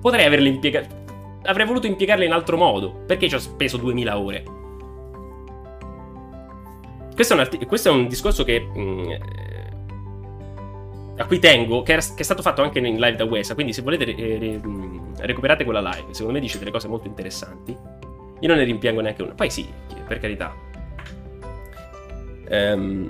potrei averle impiegate. Avrei voluto impiegarle in altro modo. Perché ci ho speso 2000 ore? Questo è un, arti- questo è un discorso che. Mh, mm, a cui tengo, che, era, che, è stato fatto anche in live da Wesa, quindi se volete re, re, recuperate quella live, secondo me dice delle cose molto interessanti. Io non ne rimpiango neanche una. Poi sì, per carità. Um,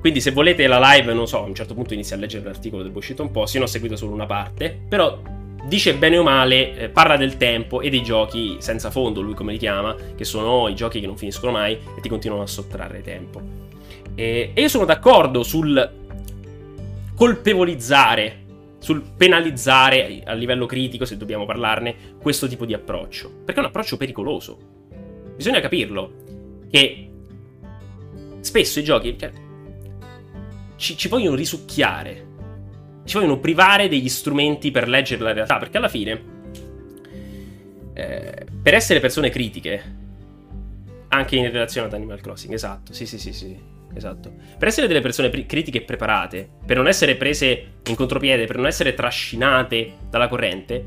quindi se volete la live, non so, a un certo punto inizia a leggere l'articolo del uscito un po', se no ho seguito solo una parte, però dice bene o male, eh, parla del tempo e dei giochi senza fondo, lui come li chiama, che sono i giochi che non finiscono mai e ti continuano a sottrarre tempo. E, e io sono d'accordo sul colpevolizzare, sul penalizzare a livello critico, se dobbiamo parlarne, questo tipo di approccio. Perché è un approccio pericoloso. Bisogna capirlo. Che spesso i giochi cioè, ci, ci vogliono risucchiare. Ci vogliono privare degli strumenti per leggere la realtà. Perché alla fine, eh, per essere persone critiche, anche in relazione ad Animal Crossing, esatto, sì, sì, sì, sì esatto. Per essere delle persone pri- critiche e preparate, per non essere prese in contropiede, per non essere trascinate dalla corrente,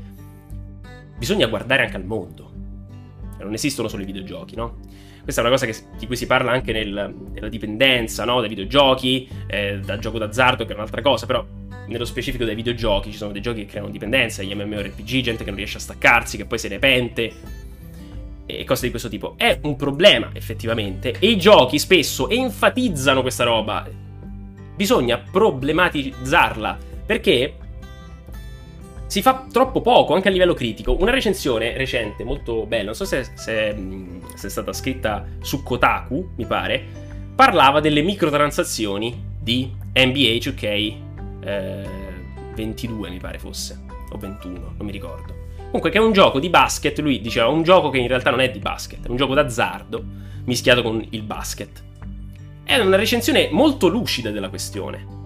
bisogna guardare anche al mondo. Non esistono solo i videogiochi, no? Questa è una cosa che, di cui si parla anche nel, nella dipendenza, no? Dai videogiochi, eh, dal gioco d'azzardo, che è un'altra cosa, però nello specifico dei videogiochi ci sono dei giochi che creano dipendenza, gli MMORPG, gente che non riesce a staccarsi, che poi se ne pente, e cose di questo tipo. È un problema, effettivamente, e i giochi spesso enfatizzano questa roba. Bisogna problematizzarla, perché si fa troppo poco, anche a livello critico. Una recensione recente, molto bella, non so se, se, se è stata scritta su Kotaku, mi pare, parlava delle microtransazioni di NBA 2K eh, 22, mi pare fosse, o 21, non mi ricordo. Comunque, che è un gioco di basket. Lui diceva un gioco che in realtà non è di basket, è un gioco d'azzardo mischiato con il basket. È una recensione molto lucida della questione.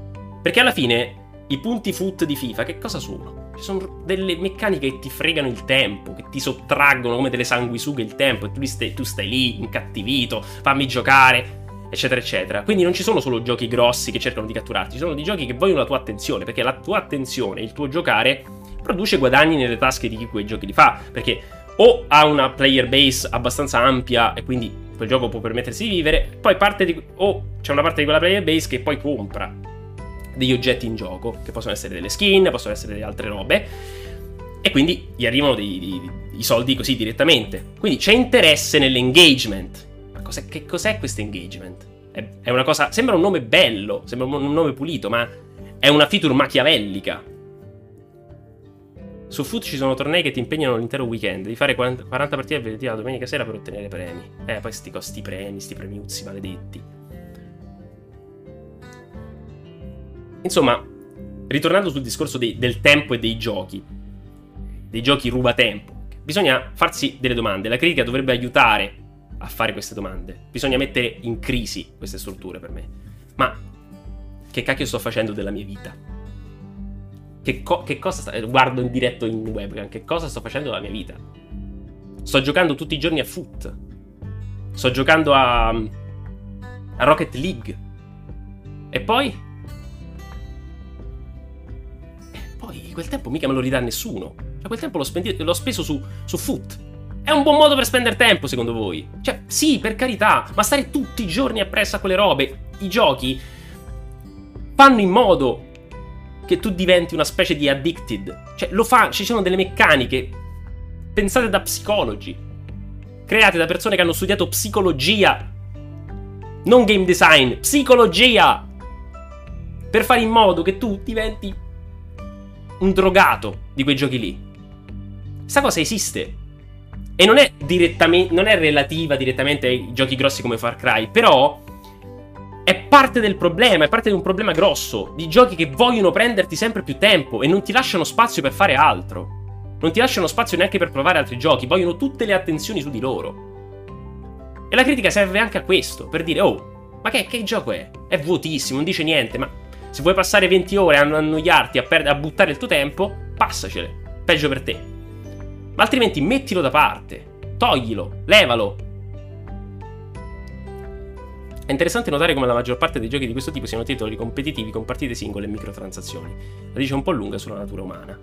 Perché alla fine i punti foot di FIFA che cosa sono? Ci sono delle meccaniche che ti fregano il tempo, che ti sottraggono come delle sanguisughe il tempo, e tu stai, tu stai lì incattivito, fammi giocare eccetera, eccetera. Quindi non ci sono solo giochi grossi che cercano di catturarti, ci sono dei giochi che vogliono la tua attenzione, perché la tua attenzione, il tuo giocare produce guadagni nelle tasche di chi quei giochi li fa, perché o ha una player base abbastanza ampia e quindi quel gioco può permettersi di vivere, poi parte di, o c'è una parte di quella player base che poi compra degli oggetti in gioco, che possono essere delle skin, possono essere delle altre robe, e quindi gli arrivano dei, dei, dei soldi così direttamente. Quindi c'è interesse nell'engagement. Ma cos'è, che cos'è questo engagement? È, è una cosa. Sembra un nome bello, sembra un nome pulito, ma è una feature machiavellica. Su Foot ci sono tornei che ti impegnano l'intero weekend. Di fare 40, 40 partite venerdì la domenica sera per ottenere premi. Eh, poi sti costi premi, sti premiuzzi maledetti. Insomma, ritornando sul discorso dei, del tempo e dei giochi, dei giochi rubatempo, bisogna farsi delle domande. La critica dovrebbe aiutare a fare queste domande. Bisogna mettere in crisi queste strutture per me. Ma che cacchio sto facendo della mia vita? Che, co- che cosa sta- guardo in diretto in webcam? Che cosa sto facendo della mia vita? Sto giocando tutti i giorni a foot. Sto giocando a, a Rocket League. E poi? Poi quel tempo mica me lo ridà nessuno. Cioè, quel tempo l'ho, spendi- l'ho speso su, su foot. È un buon modo per spendere tempo, secondo voi? Cioè, sì, per carità, ma stare tutti i giorni appresso a quelle robe, i giochi, fanno in modo che tu diventi una specie di addicted. Cioè, lo fa, ci sono delle meccaniche pensate da psicologi, create da persone che hanno studiato psicologia Non game design, psicologia! Per fare in modo che tu diventi un drogato di quei giochi lì. Questa cosa esiste. E non è, direttamente, non è relativa direttamente ai giochi grossi come Far Cry, però è parte del problema, è parte di un problema grosso, di giochi che vogliono prenderti sempre più tempo e non ti lasciano spazio per fare altro. Non ti lasciano spazio neanche per provare altri giochi, vogliono tutte le attenzioni su di loro. E la critica serve anche a questo, per dire, oh, ma che, che gioco è? È vuotissimo, non dice niente, ma se vuoi passare 20 ore a annoiarti, a, per- a buttare il tuo tempo, passacele, peggio per te. Ma altrimenti mettilo da parte, toglilo, levalo, è interessante notare come la maggior parte dei giochi di questo tipo siano titoli competitivi con partite singole e microtransazioni. La dice un po' lunga sulla natura umana.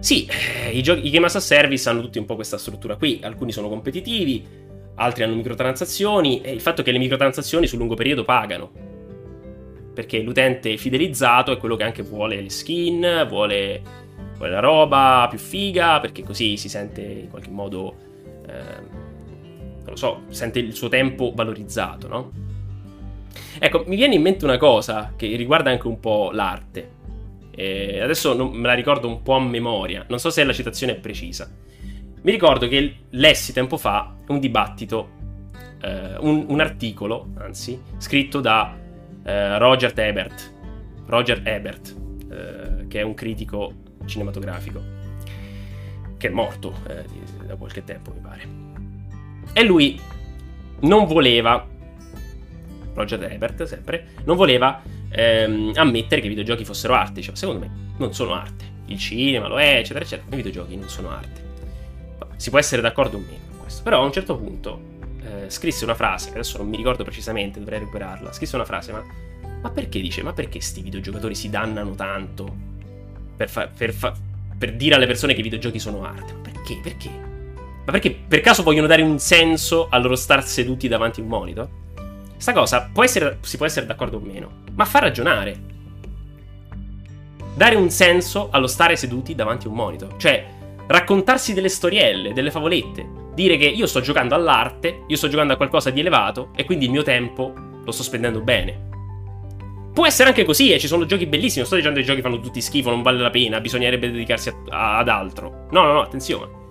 Sì, eh, i, giochi, i Game as a Service hanno tutti un po' questa struttura qui. Alcuni sono competitivi, altri hanno microtransazioni e il fatto che le microtransazioni sul lungo periodo pagano. Perché l'utente fidelizzato è quello che anche vuole le skin, vuole, vuole la roba più figa, perché così si sente in qualche modo... Eh, non lo so, sente il suo tempo valorizzato, no? Ecco, mi viene in mente una cosa che riguarda anche un po' l'arte. E adesso non, me la ricordo un po' a memoria, non so se la citazione è precisa. Mi ricordo che lessi tempo fa un dibattito, eh, un, un, articolo, anzi, scritto da eh, Roger Ebert, Roger Ebert, eh, che è un critico cinematografico, che è morto eh, da qualche tempo, mi pare. E lui non voleva, Roger Ebert sempre, non voleva ehm, ammettere che i videogiochi fossero arte. Cioè, secondo me non sono arte. Il cinema lo è, eccetera, eccetera. I videogiochi non sono arte. Si può essere d'accordo o meno con questo. Però a un certo punto eh, scrisse una frase, adesso non mi ricordo precisamente, dovrei recuperarla. Scrisse una frase, ma, ma perché dice? Ma perché sti videogiocatori si dannano tanto per, fa, per, fa, per dire alle persone che i videogiochi sono arte? Perché? Perché? Ma perché per caso vogliono dare un senso al loro star seduti davanti a un monitor? Sta cosa può essere, si può essere d'accordo o meno, ma fa ragionare. Dare un senso allo stare seduti davanti a un monitor. Cioè, raccontarsi delle storielle, delle favolette. Dire che io sto giocando all'arte, io sto giocando a qualcosa di elevato e quindi il mio tempo lo sto spendendo bene. Può essere anche così, e eh, ci sono giochi bellissimi. Non sto dicendo che i giochi fanno tutti schifo, non vale la pena, bisognerebbe dedicarsi a, a, ad altro. No, no, no, attenzione.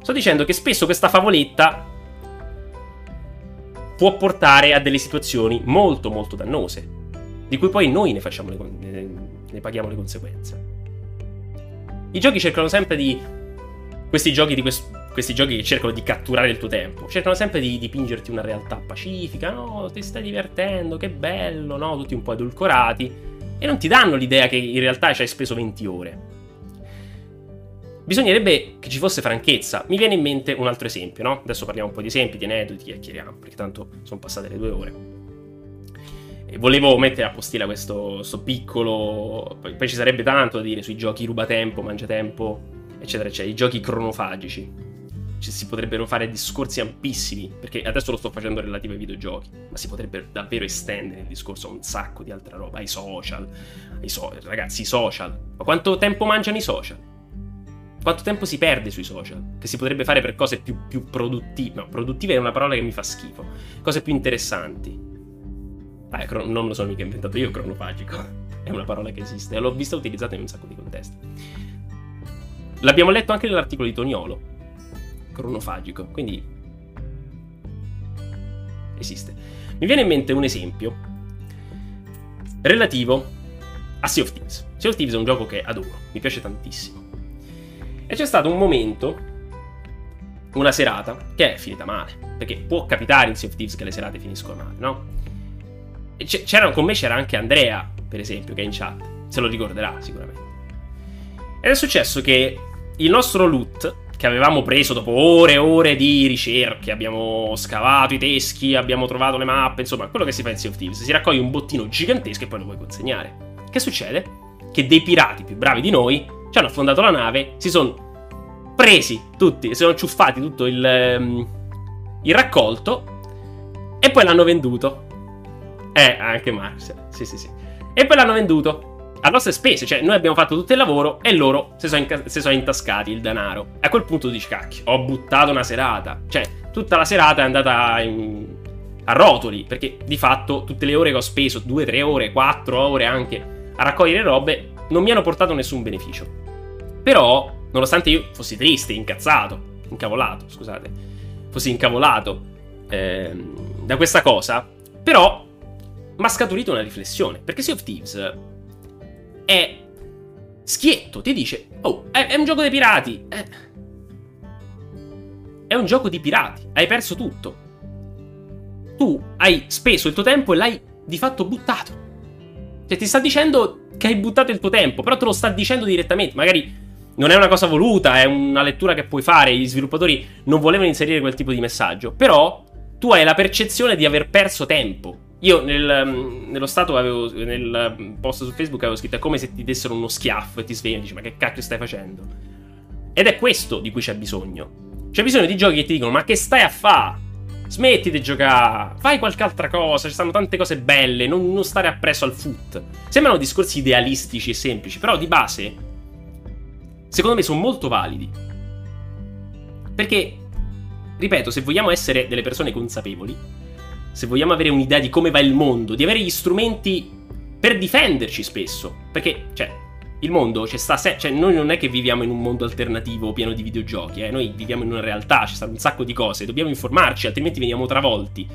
Sto dicendo che spesso questa favoletta può portare a delle situazioni molto molto dannose, di cui poi noi ne, le, ne, ne paghiamo le conseguenze. I giochi cercano sempre di... Questi giochi, di quest, questi giochi che cercano di catturare il tuo tempo, cercano sempre di dipingerti una realtà pacifica, no, ti stai divertendo, che bello, no, tutti un po' edulcorati, e non ti danno l'idea che in realtà ci hai speso 20 ore. Bisognerebbe che ci fosse franchezza. Mi viene in mente un altro esempio, no? Adesso parliamo un po' di esempi, di aneddoti, chiacchieriamo, perché tanto sono passate le due ore. E volevo mettere a postilla questo, questo piccolo... Poi, poi, ci sarebbe tanto da dire sui giochi rubatempo, mangiatempo, eccetera, eccetera. I giochi cronofagici. Ci si potrebbero fare discorsi ampissimi, perché adesso lo sto facendo relativo ai videogiochi, ma si potrebbe davvero estendere il discorso a un sacco di altra roba, ai social. Ai so- ragazzi, i social. Ma quanto tempo mangiano i social? quanto tempo si perde sui social, che si potrebbe fare per cose più, più produttive. No, produttive è una parola che mi fa schifo. Cose più interessanti. Ah, cron- non lo so mica inventato io, cronofagico. È una parola che esiste. L'ho vista utilizzata in un sacco di contesti. L'abbiamo letto anche nell'articolo di Toniolo. Cronofagico. Quindi... Esiste. Mi viene in mente un esempio relativo a Sea of Thieves. Sea of Thieves è un gioco che adoro, mi piace tantissimo. E c'è stato un momento, una serata, che è finita male. Perché può capitare in Sea of Thieves che le serate finiscono male, no? E c'era, con me c'era anche Andrea, per esempio, che è in chat. Se lo ricorderà sicuramente. Ed è successo che il nostro loot, che avevamo preso dopo ore e ore di ricerche, abbiamo scavato i teschi, abbiamo trovato le mappe, insomma, quello che si fa in Sea of Thieves. Si raccoglie un bottino gigantesco e poi lo puoi consegnare. Che succede? Che dei pirati più bravi di noi ci hanno affondato la nave, si sono presi tutti, si sono ciuffati tutto il, um, il raccolto e poi l'hanno venduto. Eh, anche Marx, sì sì sì. E poi l'hanno venduto a nostre spese, cioè noi abbiamo fatto tutto il lavoro e loro si sono, inca- si sono intascati il denaro. E a quel punto dici, cacchio, ho buttato una serata. Cioè, tutta la serata è andata in, a rotoli, perché di fatto tutte le ore che ho speso, 2-3 ore, 4 ore anche, a raccogliere robe, non mi hanno portato nessun beneficio. Però, nonostante io fossi triste, incazzato, incavolato, scusate, fossi incavolato eh, da questa cosa, però mi ha scaturito una riflessione, perché Sea of Thieves è schietto, ti dice, oh, è, è un gioco dei pirati, eh. È un gioco di pirati, hai perso tutto tu hai speso il tuo tempo e l'hai di fatto buttato. Cioè, ti sta dicendo che hai buttato il tuo tempo, però te lo sta dicendo direttamente. Magari non è una cosa voluta, è una lettura che puoi fare. Gli sviluppatori non volevano inserire quel tipo di messaggio. Però tu hai la percezione di aver perso tempo. Io nel, mm, nello stato avevo, nel mm, post su Facebook avevo scritto come se ti dessero uno schiaffo e ti svegli e dici ma che cacchio stai facendo? Ed è questo di cui c'è bisogno. C'è bisogno di giochi che ti dicono ma che stai a fare? Smetti di giocare, fai qualche altra cosa, ci stanno tante cose belle, non, non stare appresso al foot. Sembrano discorsi idealistici e semplici, però di base, secondo me, sono molto validi. Perché, ripeto, se vogliamo essere delle persone consapevoli, se vogliamo avere un'idea di come va il mondo, di avere gli strumenti per difenderci spesso, perché, cioè, il mondo c'è sta se- cioè noi non è che viviamo in un mondo alternativo pieno di videogiochi, eh? noi viviamo in una realtà, ci stanno un sacco di cose, dobbiamo informarci, altrimenti veniamo travolti.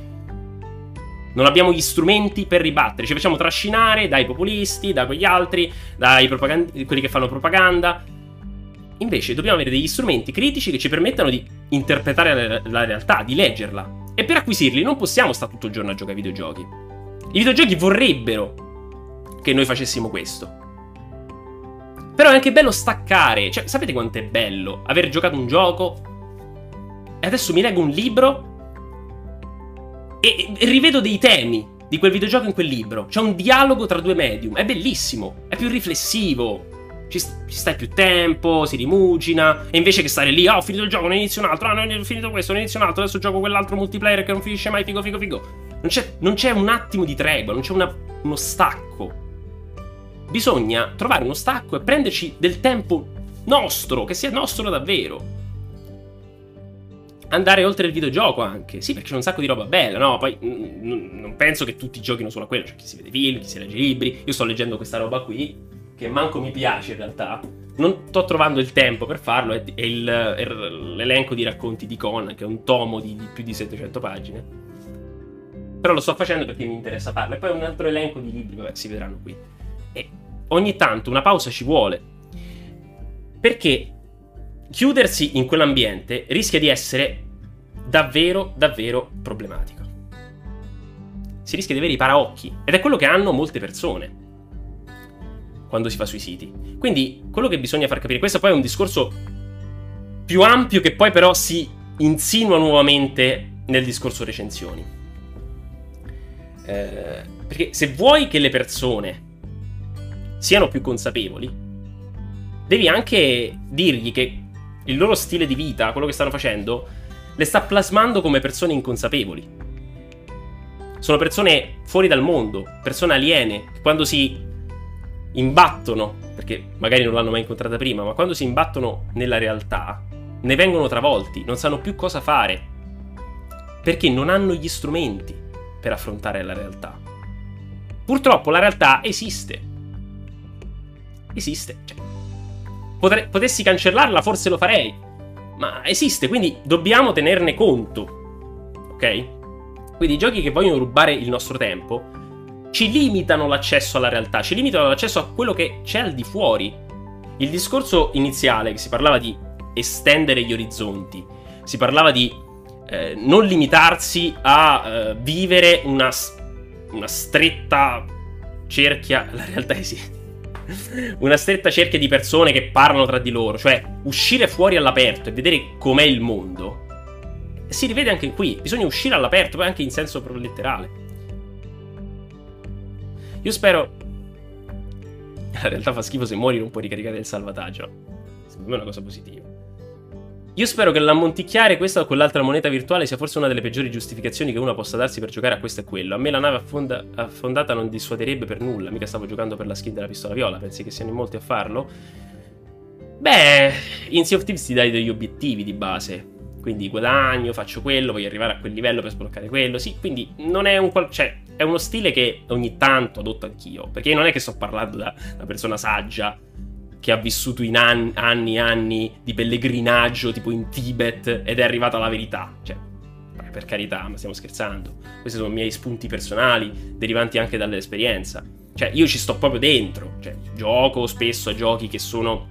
Non abbiamo gli strumenti per ribattere, ci facciamo trascinare dai populisti, da quegli altri, dai propagand- quelli che fanno propaganda. Invece dobbiamo avere degli strumenti critici che ci permettano di interpretare la, la realtà, di leggerla. E per acquisirli non possiamo stare tutto il giorno a giocare ai videogiochi. I videogiochi vorrebbero che noi facessimo questo. Però è anche bello staccare. Cioè, sapete quanto è bello aver giocato un gioco e adesso mi leggo un libro e, rivedo dei temi di quel videogioco in quel libro. C'è un dialogo tra due medium. È bellissimo, è più riflessivo. Ci, ci, stai più tempo, si rimugina. E invece che stare lì, oh, ho finito il gioco, ne inizio un altro. Ah, non ho finito questo, ne inizio un altro. Adesso gioco quell'altro multiplayer che non finisce mai. Figo, figo, figo. Non c'è, non c'è un attimo di tregua, non c'è una, uno stacco bisogna trovare uno stacco e prenderci del tempo nostro, che sia nostro davvero. Andare oltre il videogioco anche. Sì, perché c'è un sacco di roba bella, no? Poi n- n- non penso che tutti giochino solo a quello. C'è chi si vede film, chi si legge libri. Io sto leggendo questa roba qui, che manco mi piace in realtà. Non sto trovando il tempo per farlo. È, il, è l'elenco di racconti di Conan, che è un tomo di, di più di 700 pagine. Però lo sto facendo perché mi interessa farlo. E poi un altro elenco di libri, vabbè, si vedranno qui. E ogni tanto una pausa ci vuole. Perché chiudersi in quell'ambiente rischia di essere davvero, davvero problematico. Si rischia di avere i paraocchi. Ed è quello che hanno molte persone quando si fa sui siti. Quindi quello che bisogna far capire, questo poi è un discorso più ampio che poi però si insinua nuovamente nel discorso recensioni. Eh, perché se vuoi che le persone siano più consapevoli, devi anche dirgli che il loro stile di vita, quello che stanno facendo, le sta plasmando come persone inconsapevoli. Sono persone fuori dal mondo, persone aliene, che quando si imbattono, perché magari non l'hanno mai incontrata prima, ma quando si imbattono nella realtà, ne vengono travolti, non sanno più cosa fare, perché non hanno gli strumenti per affrontare la realtà. Purtroppo la realtà esiste, esiste. Cioè, potre- potessi cancellarla, forse lo farei. Ma esiste, quindi dobbiamo tenerne conto. Ok? Quindi i giochi che vogliono rubare il nostro tempo ci limitano l'accesso alla realtà, ci limitano l'accesso a quello che c'è al di fuori. Il discorso iniziale, che si parlava di estendere gli orizzonti, si parlava di eh, non limitarsi a eh, vivere una, una stretta cerchia. La realtà esiste una stretta cerchia di persone che parlano tra di loro, cioè uscire fuori all'aperto e vedere com'è il mondo, si rivede anche qui. Bisogna uscire all'aperto, poi anche in senso letterale. Io spero. La realtà fa schifo se muori non puoi ricaricare il salvataggio. Secondo me è una cosa positiva. Io spero che l'ammonticchiare questa o quell'altra moneta virtuale sia forse una delle peggiori giustificazioni che uno possa darsi per giocare a questo e quello. A me la nave affonda- affondata non dissuaderebbe per nulla, mica stavo giocando per la skin della pistola viola, pensi che siano in molti a farlo? Beh, in Sea of Thieves ti dai degli obiettivi di base. Quindi guadagno, faccio quello, voglio arrivare a quel livello per sbloccare quello. Sì, quindi non è un cioè, è uno stile che ogni tanto adotto anch'io. Perché non è che sto parlando da una persona saggia che ha vissuto in anni e anni di pellegrinaggio, tipo in Tibet, ed è arrivato alla verità. Cioè, per carità, ma stiamo scherzando. Questi sono i miei spunti personali, derivanti anche dall'esperienza. Cioè, io ci sto proprio dentro. Cioè, gioco spesso a giochi che sono.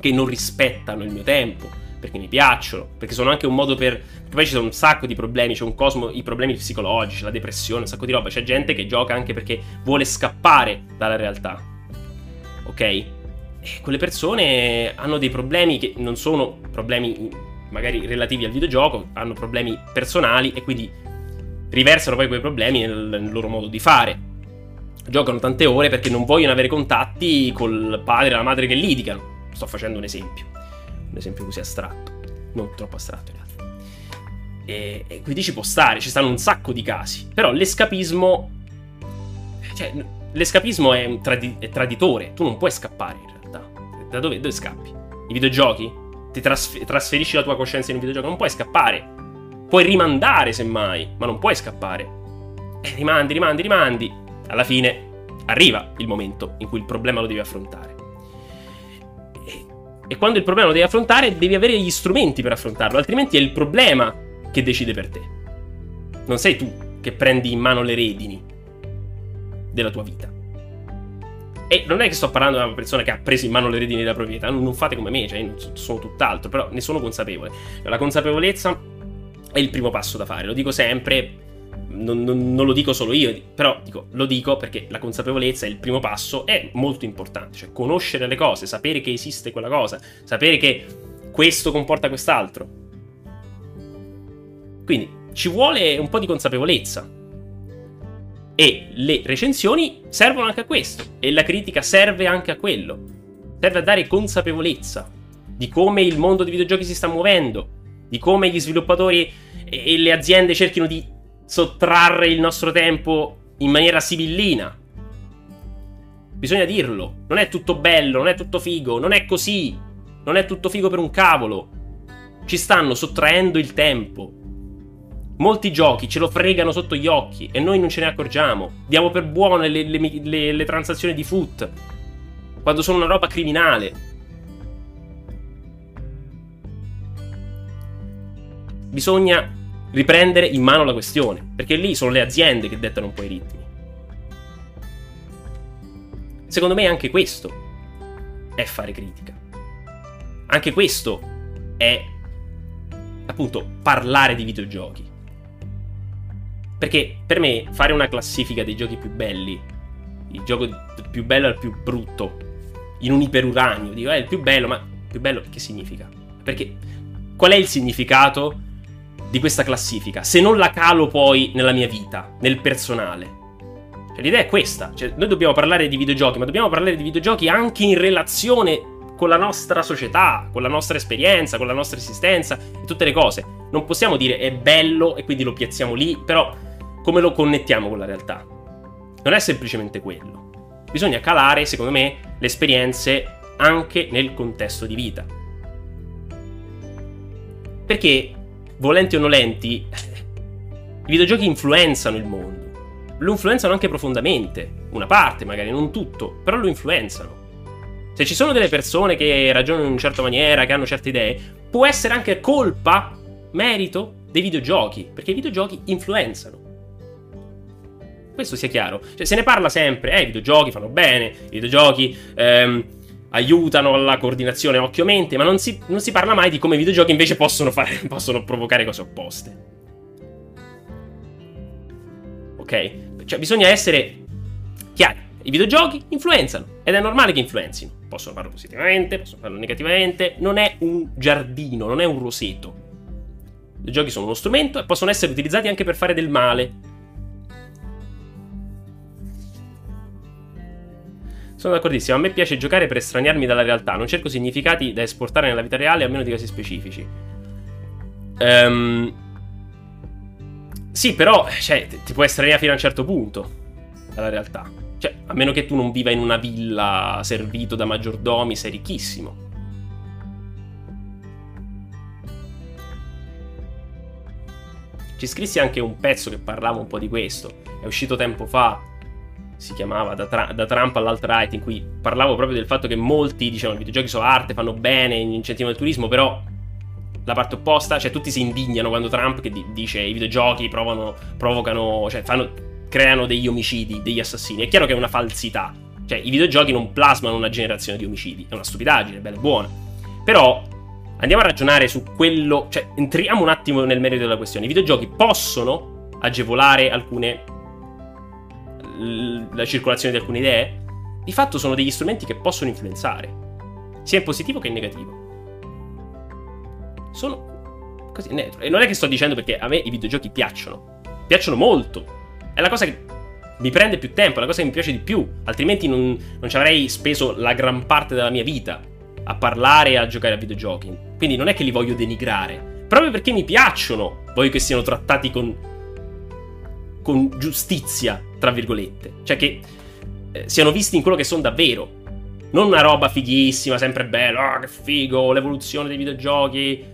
che non rispettano il mio tempo. Perché mi piacciono. Perché sono anche un modo per. Poi ci sono un sacco di problemi. C'è un cosmo. i problemi psicologici, la depressione, un sacco di roba. C'è gente che gioca anche perché vuole scappare dalla realtà. Ok? E quelle persone hanno dei problemi che non sono problemi magari relativi al videogioco, hanno problemi personali e quindi riversano poi quei problemi nel, nel loro modo di fare. Giocano tante ore perché non vogliono avere contatti col padre e la madre che litigano. Sto facendo un esempio, esempio così astratto, non troppo astratto in realtà. E, e quindi ci può stare, ci stanno un sacco di casi. Però l'escapismo... Cioè, l'escapismo è, tradi- è traditore, tu non puoi scappare in realtà. Da dove, dove scappi? I videogiochi? ti trasfer- trasferisci la tua coscienza in un videogioco, non puoi scappare. Puoi rimandare, semmai, ma non puoi scappare. E rimandi, rimandi, rimandi. Alla fine arriva il momento in cui il problema lo devi affrontare. E, quando il problema lo devi affrontare, devi avere gli strumenti per affrontarlo, altrimenti è il problema che decide per te. Non sei tu che prendi in mano le redini della tua vita. E non è che sto parlando di una persona che ha preso in mano le redini della proprietà, non fate come me, cioè sono tutt'altro, però ne sono consapevole. La consapevolezza è il primo passo da fare, lo dico sempre, non, non, non, lo dico solo io, però dico, lo dico perché la consapevolezza è il primo passo, è molto importante, cioè conoscere le cose, sapere che esiste quella cosa, sapere che questo comporta quest'altro. Quindi ci vuole un po' di consapevolezza. E le recensioni servono anche a questo. E la critica serve anche a quello. Serve a dare consapevolezza di come il mondo dei videogiochi si sta muovendo, di come gli sviluppatori e le aziende cerchino di sottrarre il nostro tempo in maniera sibillina. Bisogna dirlo. Non è tutto bello, non è tutto figo, non è così. Non è tutto figo per un cavolo. Ci stanno sottraendo il tempo. Molti giochi ce lo fregano sotto gli occhi e noi non ce ne accorgiamo. Diamo per buone le, le, le, le transazioni di foot quando sono una roba criminale. Bisogna riprendere in mano la questione, perché lì sono le aziende che dettano un po' i ritmi. Secondo me anche questo è fare critica. Anche questo è appunto parlare di videogiochi. Perché per me fare una classifica dei giochi più belli, il gioco più bello al più brutto, in un iperuranio, dico, è eh, il più bello, ma più bello che significa? Perché qual è il significato di questa classifica? Se non la calo poi nella mia vita, nel personale. Cioè, l'idea è questa, cioè, noi dobbiamo parlare di videogiochi, ma dobbiamo parlare di videogiochi anche in relazione con la nostra società, con la nostra esperienza, con la nostra esistenza e tutte le cose. Non possiamo dire è bello e quindi lo piazziamo lì, però come lo connettiamo con la realtà? Non è semplicemente quello. Bisogna calare, secondo me, le esperienze anche nel contesto di vita. Perché, volenti o nolenti, i videogiochi influenzano il mondo. Lo influenzano anche profondamente. Una parte, magari, non tutto, però lo influenzano. Se ci sono delle persone che ragionano in una certa maniera, che hanno certe idee, può essere anche colpa, merito dei videogiochi, perché i videogiochi influenzano. Questo sia chiaro. Cioè, se ne parla sempre, eh, i videogiochi fanno bene, i videogiochi ehm, aiutano alla coordinazione occhio-mente, ma non si, non si, parla mai di come i videogiochi invece possono, fare, possono provocare cose opposte. Ok? Cioè, bisogna essere chiari. I videogiochi influenzano ed è normale che influenzino. Possono farlo positivamente, possono farlo negativamente. Non è un giardino, non è un roseto. I videogiochi sono uno strumento e possono essere utilizzati anche per fare del male. Sono d'accordissimo, a me piace giocare per estraniarmi dalla realtà, non cerco significati da esportare nella vita reale a meno di casi specifici. Um, sì, però, cioè, ti può estraniare fino a un certo punto dalla realtà. Cioè, a meno che tu non viva in una villa servito da maggiordomi, sei ricchissimo. Ci scrissi anche un pezzo che parlava un po' di questo. È uscito tempo fa. Si chiamava Da, tra- da Trump all'alt-right, in cui parlavo proprio del fatto che molti dicevano i videogiochi sono arte, fanno bene, incentivano il turismo, però la parte opposta, cioè tutti si indignano quando Trump che dice i videogiochi provano, provocano, cioè fanno, creano degli omicidi, degli assassini. È chiaro che è una falsità. Cioè i videogiochi non plasmano una generazione di omicidi, è una stupidaggine, bella e buona. Però andiamo a ragionare su quello, cioè entriamo un attimo nel merito della questione. I videogiochi possono agevolare alcune la circolazione di alcune idee? Di fatto sono degli strumenti che possono influenzare, sia in positivo che in negativo. Sono così neutro. E non è che sto dicendo perché a me i videogiochi piacciono. Piacciono molto. È la cosa che mi prende più tempo, è la cosa che mi piace di più. Altrimenti non, non ci avrei speso la gran parte della mia vita a parlare e a giocare a videogiochi. Quindi non è che li voglio denigrare. Proprio perché mi piacciono, voglio che siano trattati con, con giustizia, tra virgolette. Cioè che eh, siano visti in quello che sono davvero. Non una roba fighissima, sempre bella, oh, che figo, l'evoluzione dei videogiochi.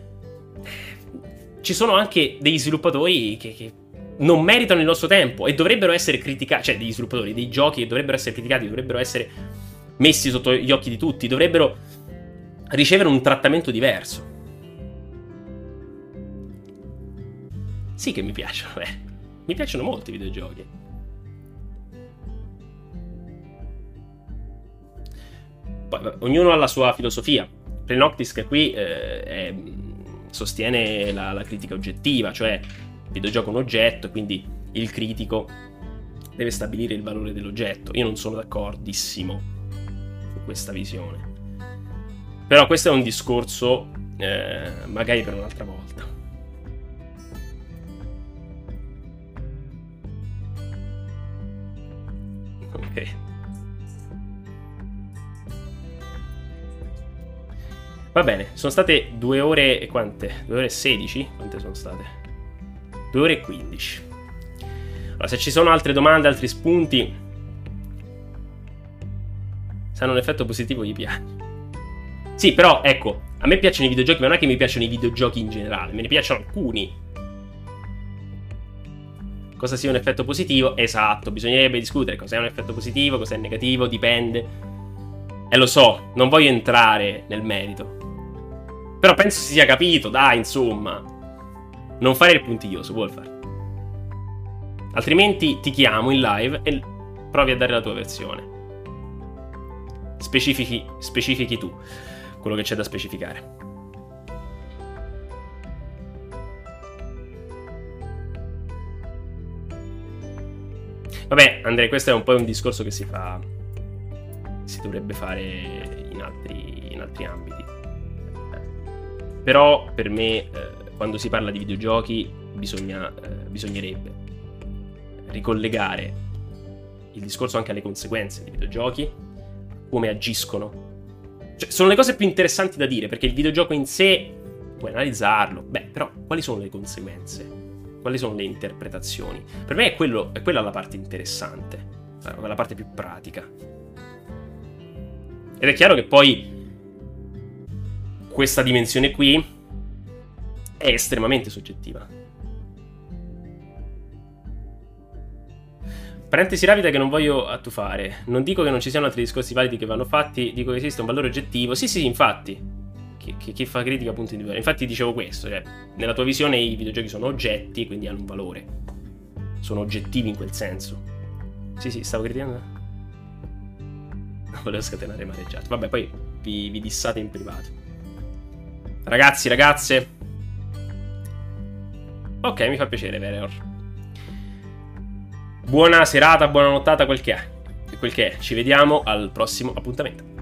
Ci sono anche degli sviluppatori che, che non meritano il nostro tempo e dovrebbero essere criticati, cioè degli sviluppatori, dei giochi che dovrebbero essere criticati, dovrebbero essere messi sotto gli occhi di tutti, dovrebbero ricevere un trattamento diverso. Sì che mi piacciono, eh. Mi piacciono molto i videogiochi. Ognuno ha la sua filosofia. Plenoctis che qui eh, è, sostiene la, la critica oggettiva, cioè il videogioco è un oggetto, quindi il critico deve stabilire il valore dell'oggetto. Io non sono d'accordissimo su questa visione. Però questo è un discorso eh, magari per un'altra volta. Ok. Va bene, sono state due ore e quante? Due ore e sedici? Quante sono state? Due ore e quindici. Allora, se ci sono altre domande, altri spunti, se hanno un effetto positivo gli piace. Sì, però ecco, a me piacciono i videogiochi, ma non è che mi piacciono i videogiochi in generale, me ne piacciono alcuni. Cosa sia un effetto positivo? Esatto, bisognerebbe discutere cos'è un effetto positivo, cos'è negativo, dipende. E lo so, non voglio entrare nel merito. Però penso si sia capito, dai, insomma. Non fare il puntiglioso, Wolfar. Altrimenti ti chiamo in live e provi a dare la tua versione. Specifichi, specifichi tu quello che c'è da specificare. Vabbè, Andrea, questo è un po' un discorso che si fa. si dovrebbe fare in altri, in altri ambiti. Però per me, eh, quando si parla di videogiochi, bisogna, eh, bisognerebbe ricollegare il discorso anche alle conseguenze dei videogiochi, come agiscono cioè, sono le cose più interessanti da dire, perché il videogioco in sé puoi analizzarlo. Beh, però quali sono le conseguenze? Quali sono le interpretazioni? Per me è, quello, è quella la parte interessante, la parte più pratica. Ed è chiaro che poi questa dimensione qui è estremamente soggettiva. Parentesi rapida che non voglio attufare. Non dico che non ci siano altri discorsi validi che vanno fatti, dico che esiste un valore oggettivo. Sì, sì, infatti. Chi, chi, fa critica appunto individuale. Infatti dicevo questo, cioè, nella tua visione i videogiochi sono oggetti, quindi hanno un valore. Sono oggettivi in quel senso. Sì, sì, stavo criticando. Non volevo scatenare mareggiato. Vabbè, poi vi, vi dissate in privato. Ragazzi, ragazze. Ok, mi fa piacere, Vereor. Buona serata, buona nottata, quel che è. Quel che è. Ci vediamo al prossimo appuntamento.